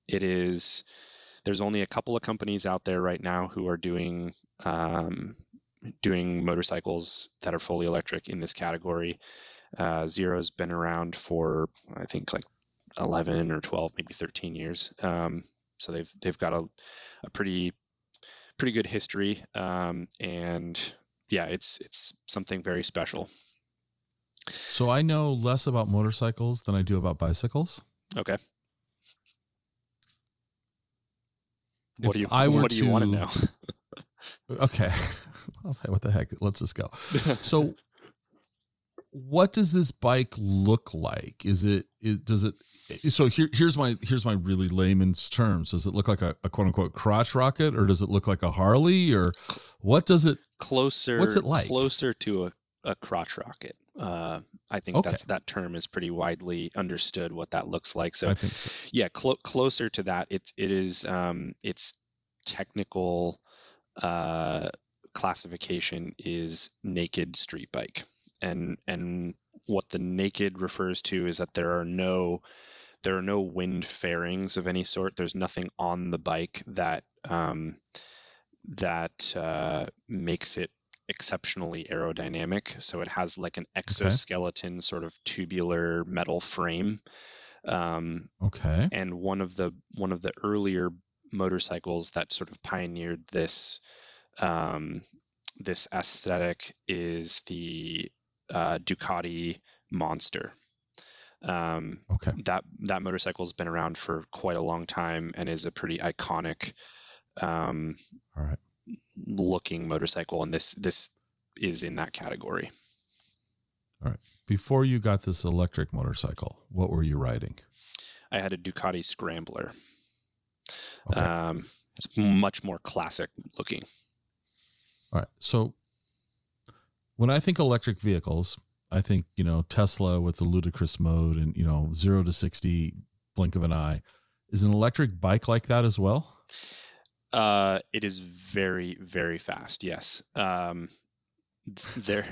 it is. There's only a couple of companies out there right now who are doing um, doing motorcycles that are fully electric in this category. Uh, Zero's been around for I think like 11 or 12, maybe 13 years. Um, so they've they've got a, a pretty pretty good history, um, and yeah, it's it's something very special. So I know less about motorcycles than I do about bicycles. Okay. What If do you I were What do you want to to- know? [laughs] Okay. [laughs] Okay, what the heck? Let's just go. [laughs] So what does this bike look like? Is it, it does it so here here's my here's my really layman's terms. Does it look like a, a quote unquote crotch rocket or does it look like a Harley or what does it closer What's it like? closer to a, a crotch rocket uh, i think Okay. that's that term is pretty widely understood what that looks like so I think so. yeah clo- closer to that it's it is um, its technical uh, classification is naked street bike and and what the naked refers to is that there are no there are no wind fairings of any sort. There's nothing on the bike that um, that uh, makes it exceptionally aerodynamic. So it has like an exoskeleton sort of tubular metal frame. Um, Okay. and one of the one of the earlier motorcycles that sort of pioneered this um, this aesthetic is the uh, Ducati Monster. Um, Okay. that that motorcycle has been around for quite a long time and is a pretty iconic um, All right. looking motorcycle, and this this is in that category. All right. Before you got this electric motorcycle, what were you riding? I had a Ducati Scrambler. Okay. Um, it's much more classic looking. All right. So when I think electric vehicles, I think, you know, Tesla with the ludicrous mode and, you know, zero to 60 blink of an eye. Is an electric bike like that as well? Uh, it is very, very fast. Yes. Um, there,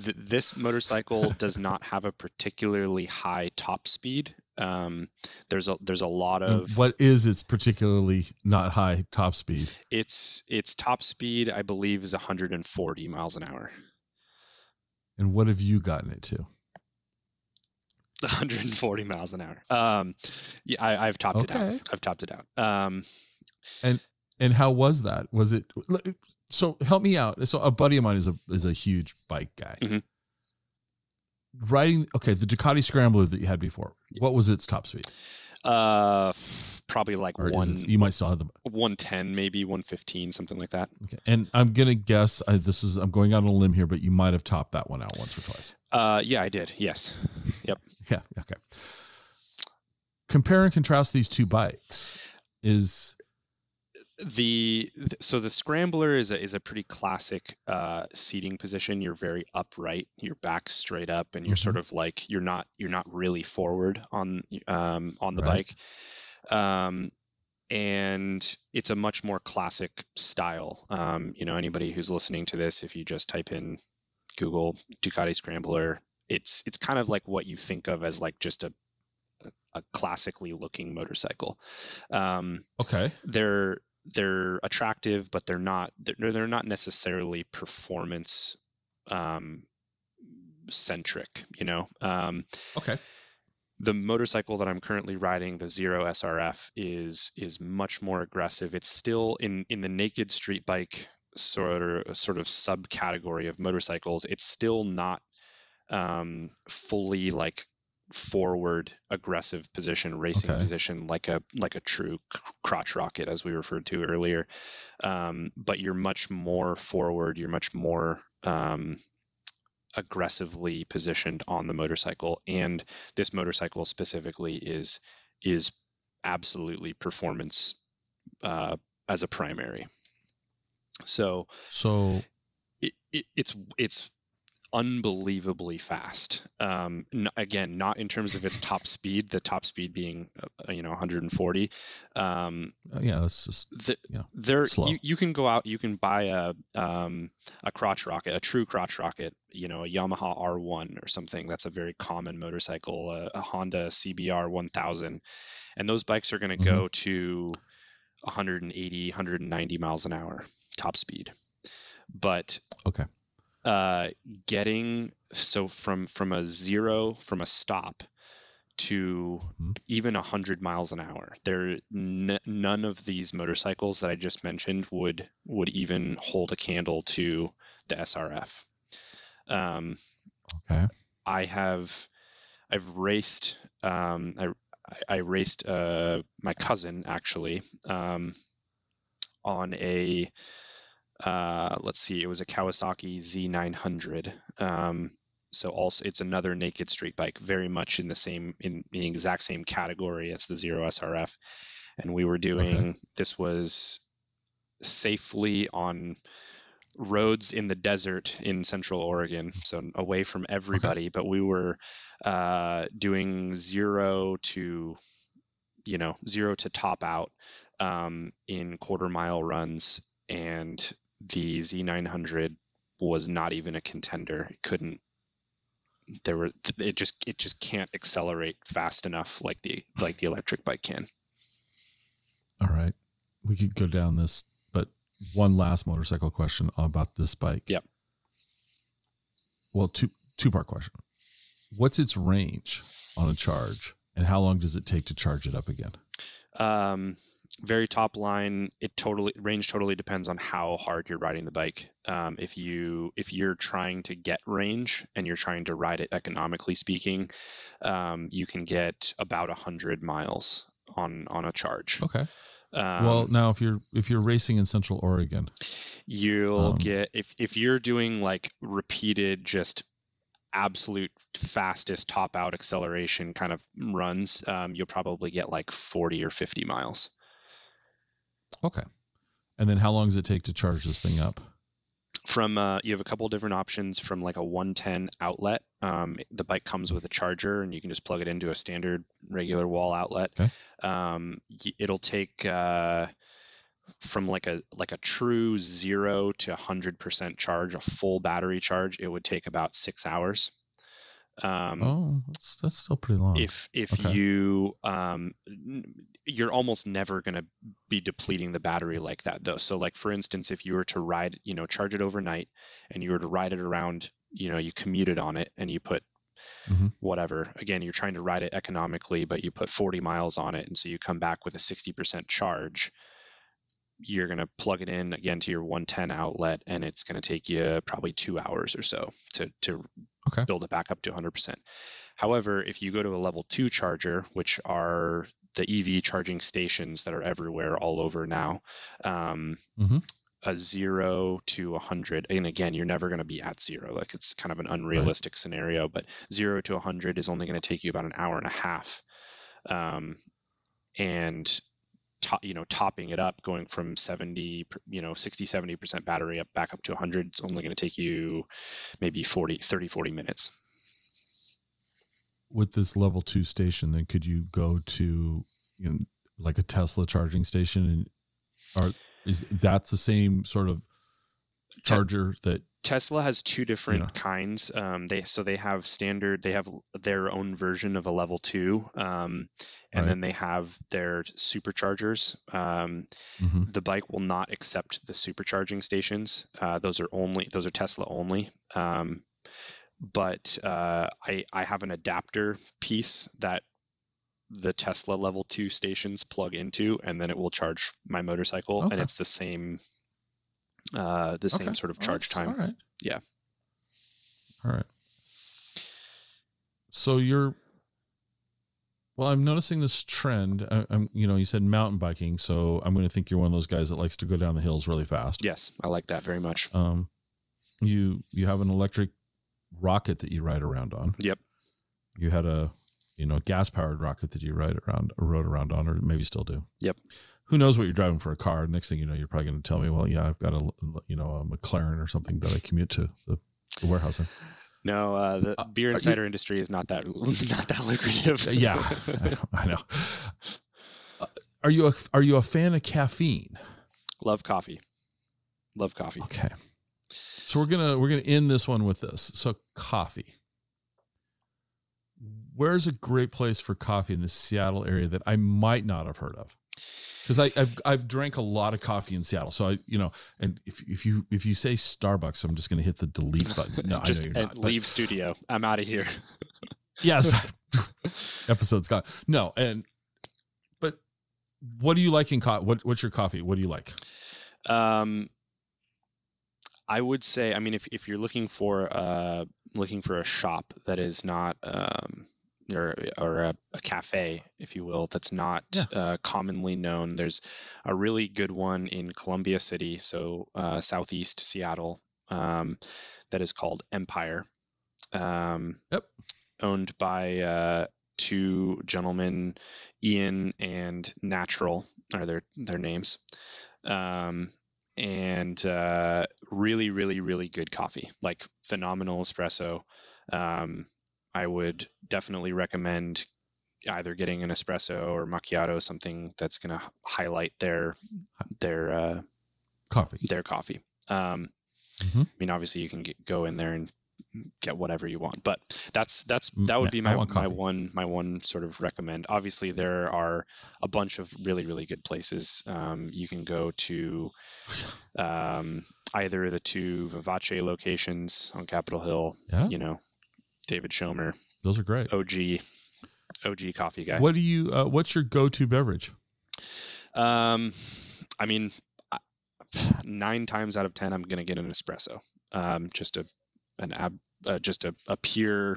th- this motorcycle [laughs] does not have a particularly high top speed. Um, there's a there's a lot of what is its particularly not high top speed? its its top speed. I believe is 140 miles an hour. And what have you gotten it to? [laughs] 140 miles an hour. Um, yeah, I, I've topped it out. I've topped it out. Um, And and how was that? Was it so help me out. So a buddy of mine is a is a huge bike guy. Mhm. Riding okay, the Ducati Scrambler that you had before. What was its top speed? uh, probably like Or one it, you might still have the 110, maybe 115, something like that. Okay. And I'm gonna guess I, this is I'm going out on a limb here, but you might have topped that one out once or twice. Uh, yeah, I did. Yes. [laughs] Yep. yeah. Okay. Compare and contrast these two bikes. Is the so the scrambler is a is a pretty classic uh, seating position. You're very upright, your back straight up, and you're Mhm. sort of like you're not you're not really forward on um, on the Right. bike. Um, and it's a much more classic style. Um, you know, anybody who's listening to this, if you just type in Google Ducati Scrambler, it's it's kind of like what you think of as like just a a classically looking motorcycle. Um, okay. they're they're attractive, but they're not they're, they're not necessarily performance um, centric. You know, um, Okay. The motorcycle that I'm currently riding, the Zero SRF, is is much more aggressive. It's still in in the naked street bike sort of sort of subcategory of motorcycles. It's still not um, fully like forward aggressive position racing Okay. position like a like a true crotch rocket as we referred to earlier um, but you're much more forward you're much more um, aggressively positioned on the motorcycle and this motorcycle specifically is is absolutely performance uh, as a primary. So So it, it, it's it's unbelievably fast. Um, n- again, not in terms of its top speed, the top speed being uh, you know 140. Um, uh, yeah, that's just the, there slow. you, you can go out, you can buy a um, a crotch rocket, a true crotch rocket, you know, a Yamaha R1 or something. That's a very common motorcycle, a, a Honda CBR 1000, and those bikes are going to go to 180, 190 miles an hour top speed. But okay. Uh, getting so from from a zero from a stop to Mhm. even 100 miles an hour there n- none of these motorcycles that i just mentioned would would even hold a candle to the srf um, Okay. i have i've raced um, I, I- I raced uh, my cousin actually um, on a uh, let's see, it was a Kawasaki Z900. Um, so also it's another naked street bike, very much in the same in the exact same category as the Zero SRF. And we were doing this was safely on roads in the desert in central Oregon, so away from everybody. But we were uh, doing zero to, you know, zero to top out um, in quarter mile runs, and the Z900 was not even a contender. It couldn't. There were it just it just can't accelerate fast enough like the like the electric bike can. All right. We could go down this, but one last motorcycle question about this bike. Yep. Well, two two part question. What's its range on a charge, and how long does it take to charge it up again? Um, very top line. It totally range totally depends on how hard you're riding the bike. Um, if you if you're trying to get range and you're trying to ride it economically speaking, um, you can get about hundred miles on on a charge. Okay. Um, well, now if you're if you're racing in Central Oregon, you'll um, get if if you're doing like repeated just absolute fastest top out acceleration kind of runs um, you'll probably get like 40 or 50 miles okay. And then how long does it take to charge this thing up? from uh, you have a couple different options from like a 110 outlet um, the bike comes with a charger and you can just plug it into a standard regular wall outlet Okay. um, it'll take uh, from like a like a true zero to 100% charge a full battery charge it would take about six hours um, Oh, that's that's still pretty long. if if okay. you um n- you're almost never going to be depleting the battery like that though so like for instance if you were to ride you know charge it overnight and you were to ride it around you know you commuted on it and you put Mhm. whatever again you're trying to ride it economically but you put 40 miles on it and so you come back with a 60% charge you're going to plug it in again to your 110 outlet and it's going to take you probably two hours or so to to Okay. build it back up to 100%. However, if you go to a level two charger, which are the EV charging stations that are everywhere all over now, um, Mhm. a zero to 100, and again, you're never going to be at zero. Like it's kind of an unrealistic scenario, but zero to 100 is only going to take you about an hour and a half. Um, and to, you know topping it up going from 70 you know 60 70% battery up back up to 100 it's only going to take you maybe 40 30 40 minutes. With this level two station, then could you go to you know like a Tesla charging station and are is that's the same sort of charger that Tesla has two different Yeah. kinds. Um, they so they have standard. They have their own version of a level two, um, and Right. then they have their superchargers. Um, Mhm. the bike will not accept the supercharging stations. Uh, those are only those are Tesla only. Um, but uh, I I have an adapter piece that the Tesla level two stations plug into, and then it will charge my motorcycle, and it's the same uh, the same Okay. sort of charge that's- time. All right. Yeah. All right. So you're Well, I'm noticing this trend. I, am you know, you said mountain biking, so I'm going to think you're one of those guys that likes to go down the hills really fast. Yes, I like that very much. Um, you you have an electric rocket that you ride around on. Yep. You had a you know gas powered rocket that you ride around rode around on, or maybe still do. Yep. Who knows what you're driving for a car? Next thing you know, you're probably going to tell me, well, yeah, I've got a you know a McLaren or something that I commute to the, the warehouse in. No, uh, the Uh, beer and you- cider industry is not that [laughs] not that lucrative. Yeah, I know. I know. Uh, Are you a are you a fan of caffeine? Love coffee. Love coffee. Okay. So we're gonna we're gonna end this one with this. So coffee. Where's a great place for coffee in the Seattle area that I might not have heard of? Because I I've I've drank a lot of coffee in Seattle. So I you know, and if if you if you say Starbucks, I'm just gonna hit the delete button. No, Just I know you're not. but- leave studio. I'm out of here. [laughs] Yes. [laughs] Episode's gone. No, and but what do you like in coffee? What what's your coffee? What do you like? Um, I would say, I mean, if, if you're looking for uh, looking for a shop that is not um, or or a, a cafe, if you will, that's not Yeah. uh, commonly known. There's a really good one in Columbia City, so uh, southeast Seattle, um, that is called Empire. Um, Yep. Owned by uh, two gentlemen, Ian and Natural are their their names. Um, and uh, really, really, really good coffee, like phenomenal espresso. Um, I would definitely recommend either getting an espresso or macchiato, something that's going to highlight their their uh, Coffee. their coffee. Um, Mhm. I mean, obviously, you can get, go in there and get whatever you want, but that's that's Mm, that would be my my one my one sort of recommend. Obviously, there are a bunch of really really good places. Um, you can go to [sighs] um, either the two Vivace locations on Capitol Hill. Yeah. You know, David Schomer, Those are great. OG OG coffee guy. What do you? Uh, what's your go-to beverage? Um, I mean, nine times out of ten, I'm gonna get an espresso. Um, just a an ab, uh, just a, a pure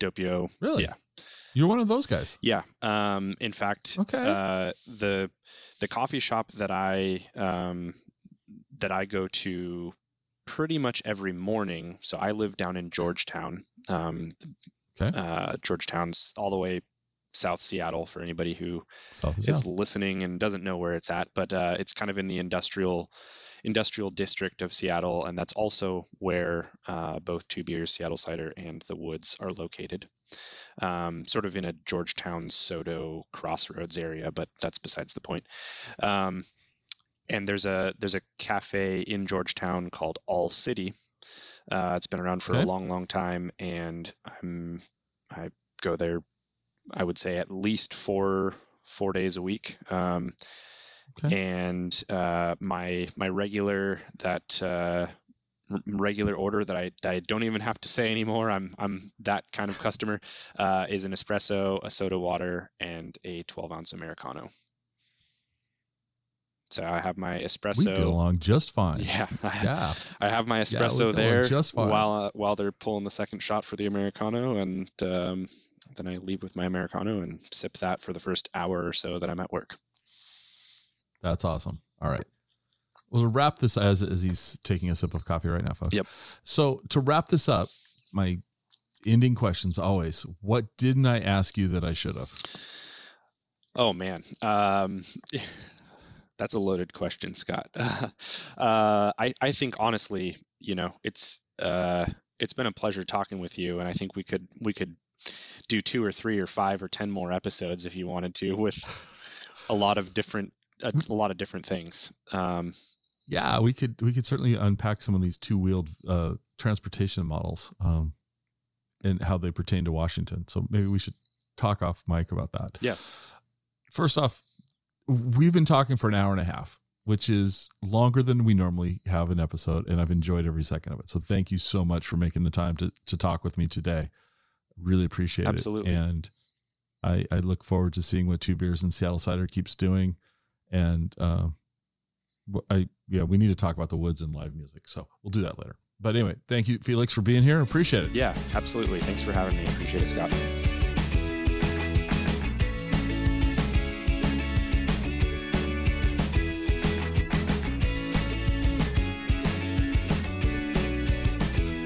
doppio. Really? Yeah. You're one of those guys. Yeah. Um, in fact, Okay. uh, the the coffee shop that I um, that I go to pretty much every morning. So I live down in Georgetown. Um, Okay. Uh, Georgetown's all the way South Seattle for anybody who South is south. listening and doesn't know where it's at, but uh, it's kind of in the industrial industrial district of Seattle, and that's also where uh, both Two Beers, Seattle Cider, and the Woods are located. Um, sort of in a Georgetown SoDo crossroads area, but that's besides the point. Um, and there's a there's a cafe in Georgetown called All City. Uh, it's been around for Okay. a long, long time, and I'm I go there I would say at least four four days a week. Um, Okay. And uh, my my regular that uh, r- regular order that I that I don't even have to say anymore. I'm I'm that kind of customer. Uh, is an espresso, a soda water, and a 12 ounce americano. So I have my espresso. we get along just fine. Yeah, [laughs] I, Yeah. I have my espresso along there just fine. while uh, while they're pulling the second shot for the americano, and um, then I leave with my americano and sip that for the first hour or so that I'm at work. That's awesome. All right. We'll wrap this as as he's taking a sip of coffee right now, folks. Yep. So to wrap this up, my ending questions always: What didn't I ask you that I should have? Oh man, um, [laughs] that's a loaded question, Scott. [laughs] uh, I I think honestly, you know, it's uh, it's been a pleasure talking with you, and I think we could we could do two or three or five or ten more episodes if you wanted to with a lot of different a, a lot of different things. Um, Yeah, we could we could certainly unpack some of these two wheeled uh, transportation models um, and how they pertain to Washington. So maybe we should talk off mic about that. Yeah. First off, we've been talking for an hour and a half, which is longer than we normally have an episode, and I've enjoyed every second of it. So thank you so much for making the time to to talk with me today. Really appreciate Absolutely. it. Absolutely. And I, I look forward to seeing what Two Beers and Seattle Cider keeps doing. And uh, I yeah, we need to talk about the woods and live music. So we'll do that later. But anyway, thank you, Felix, for being here. Appreciate it. yeah, absolutely. Thanks for having me. I appreciate it, Scott.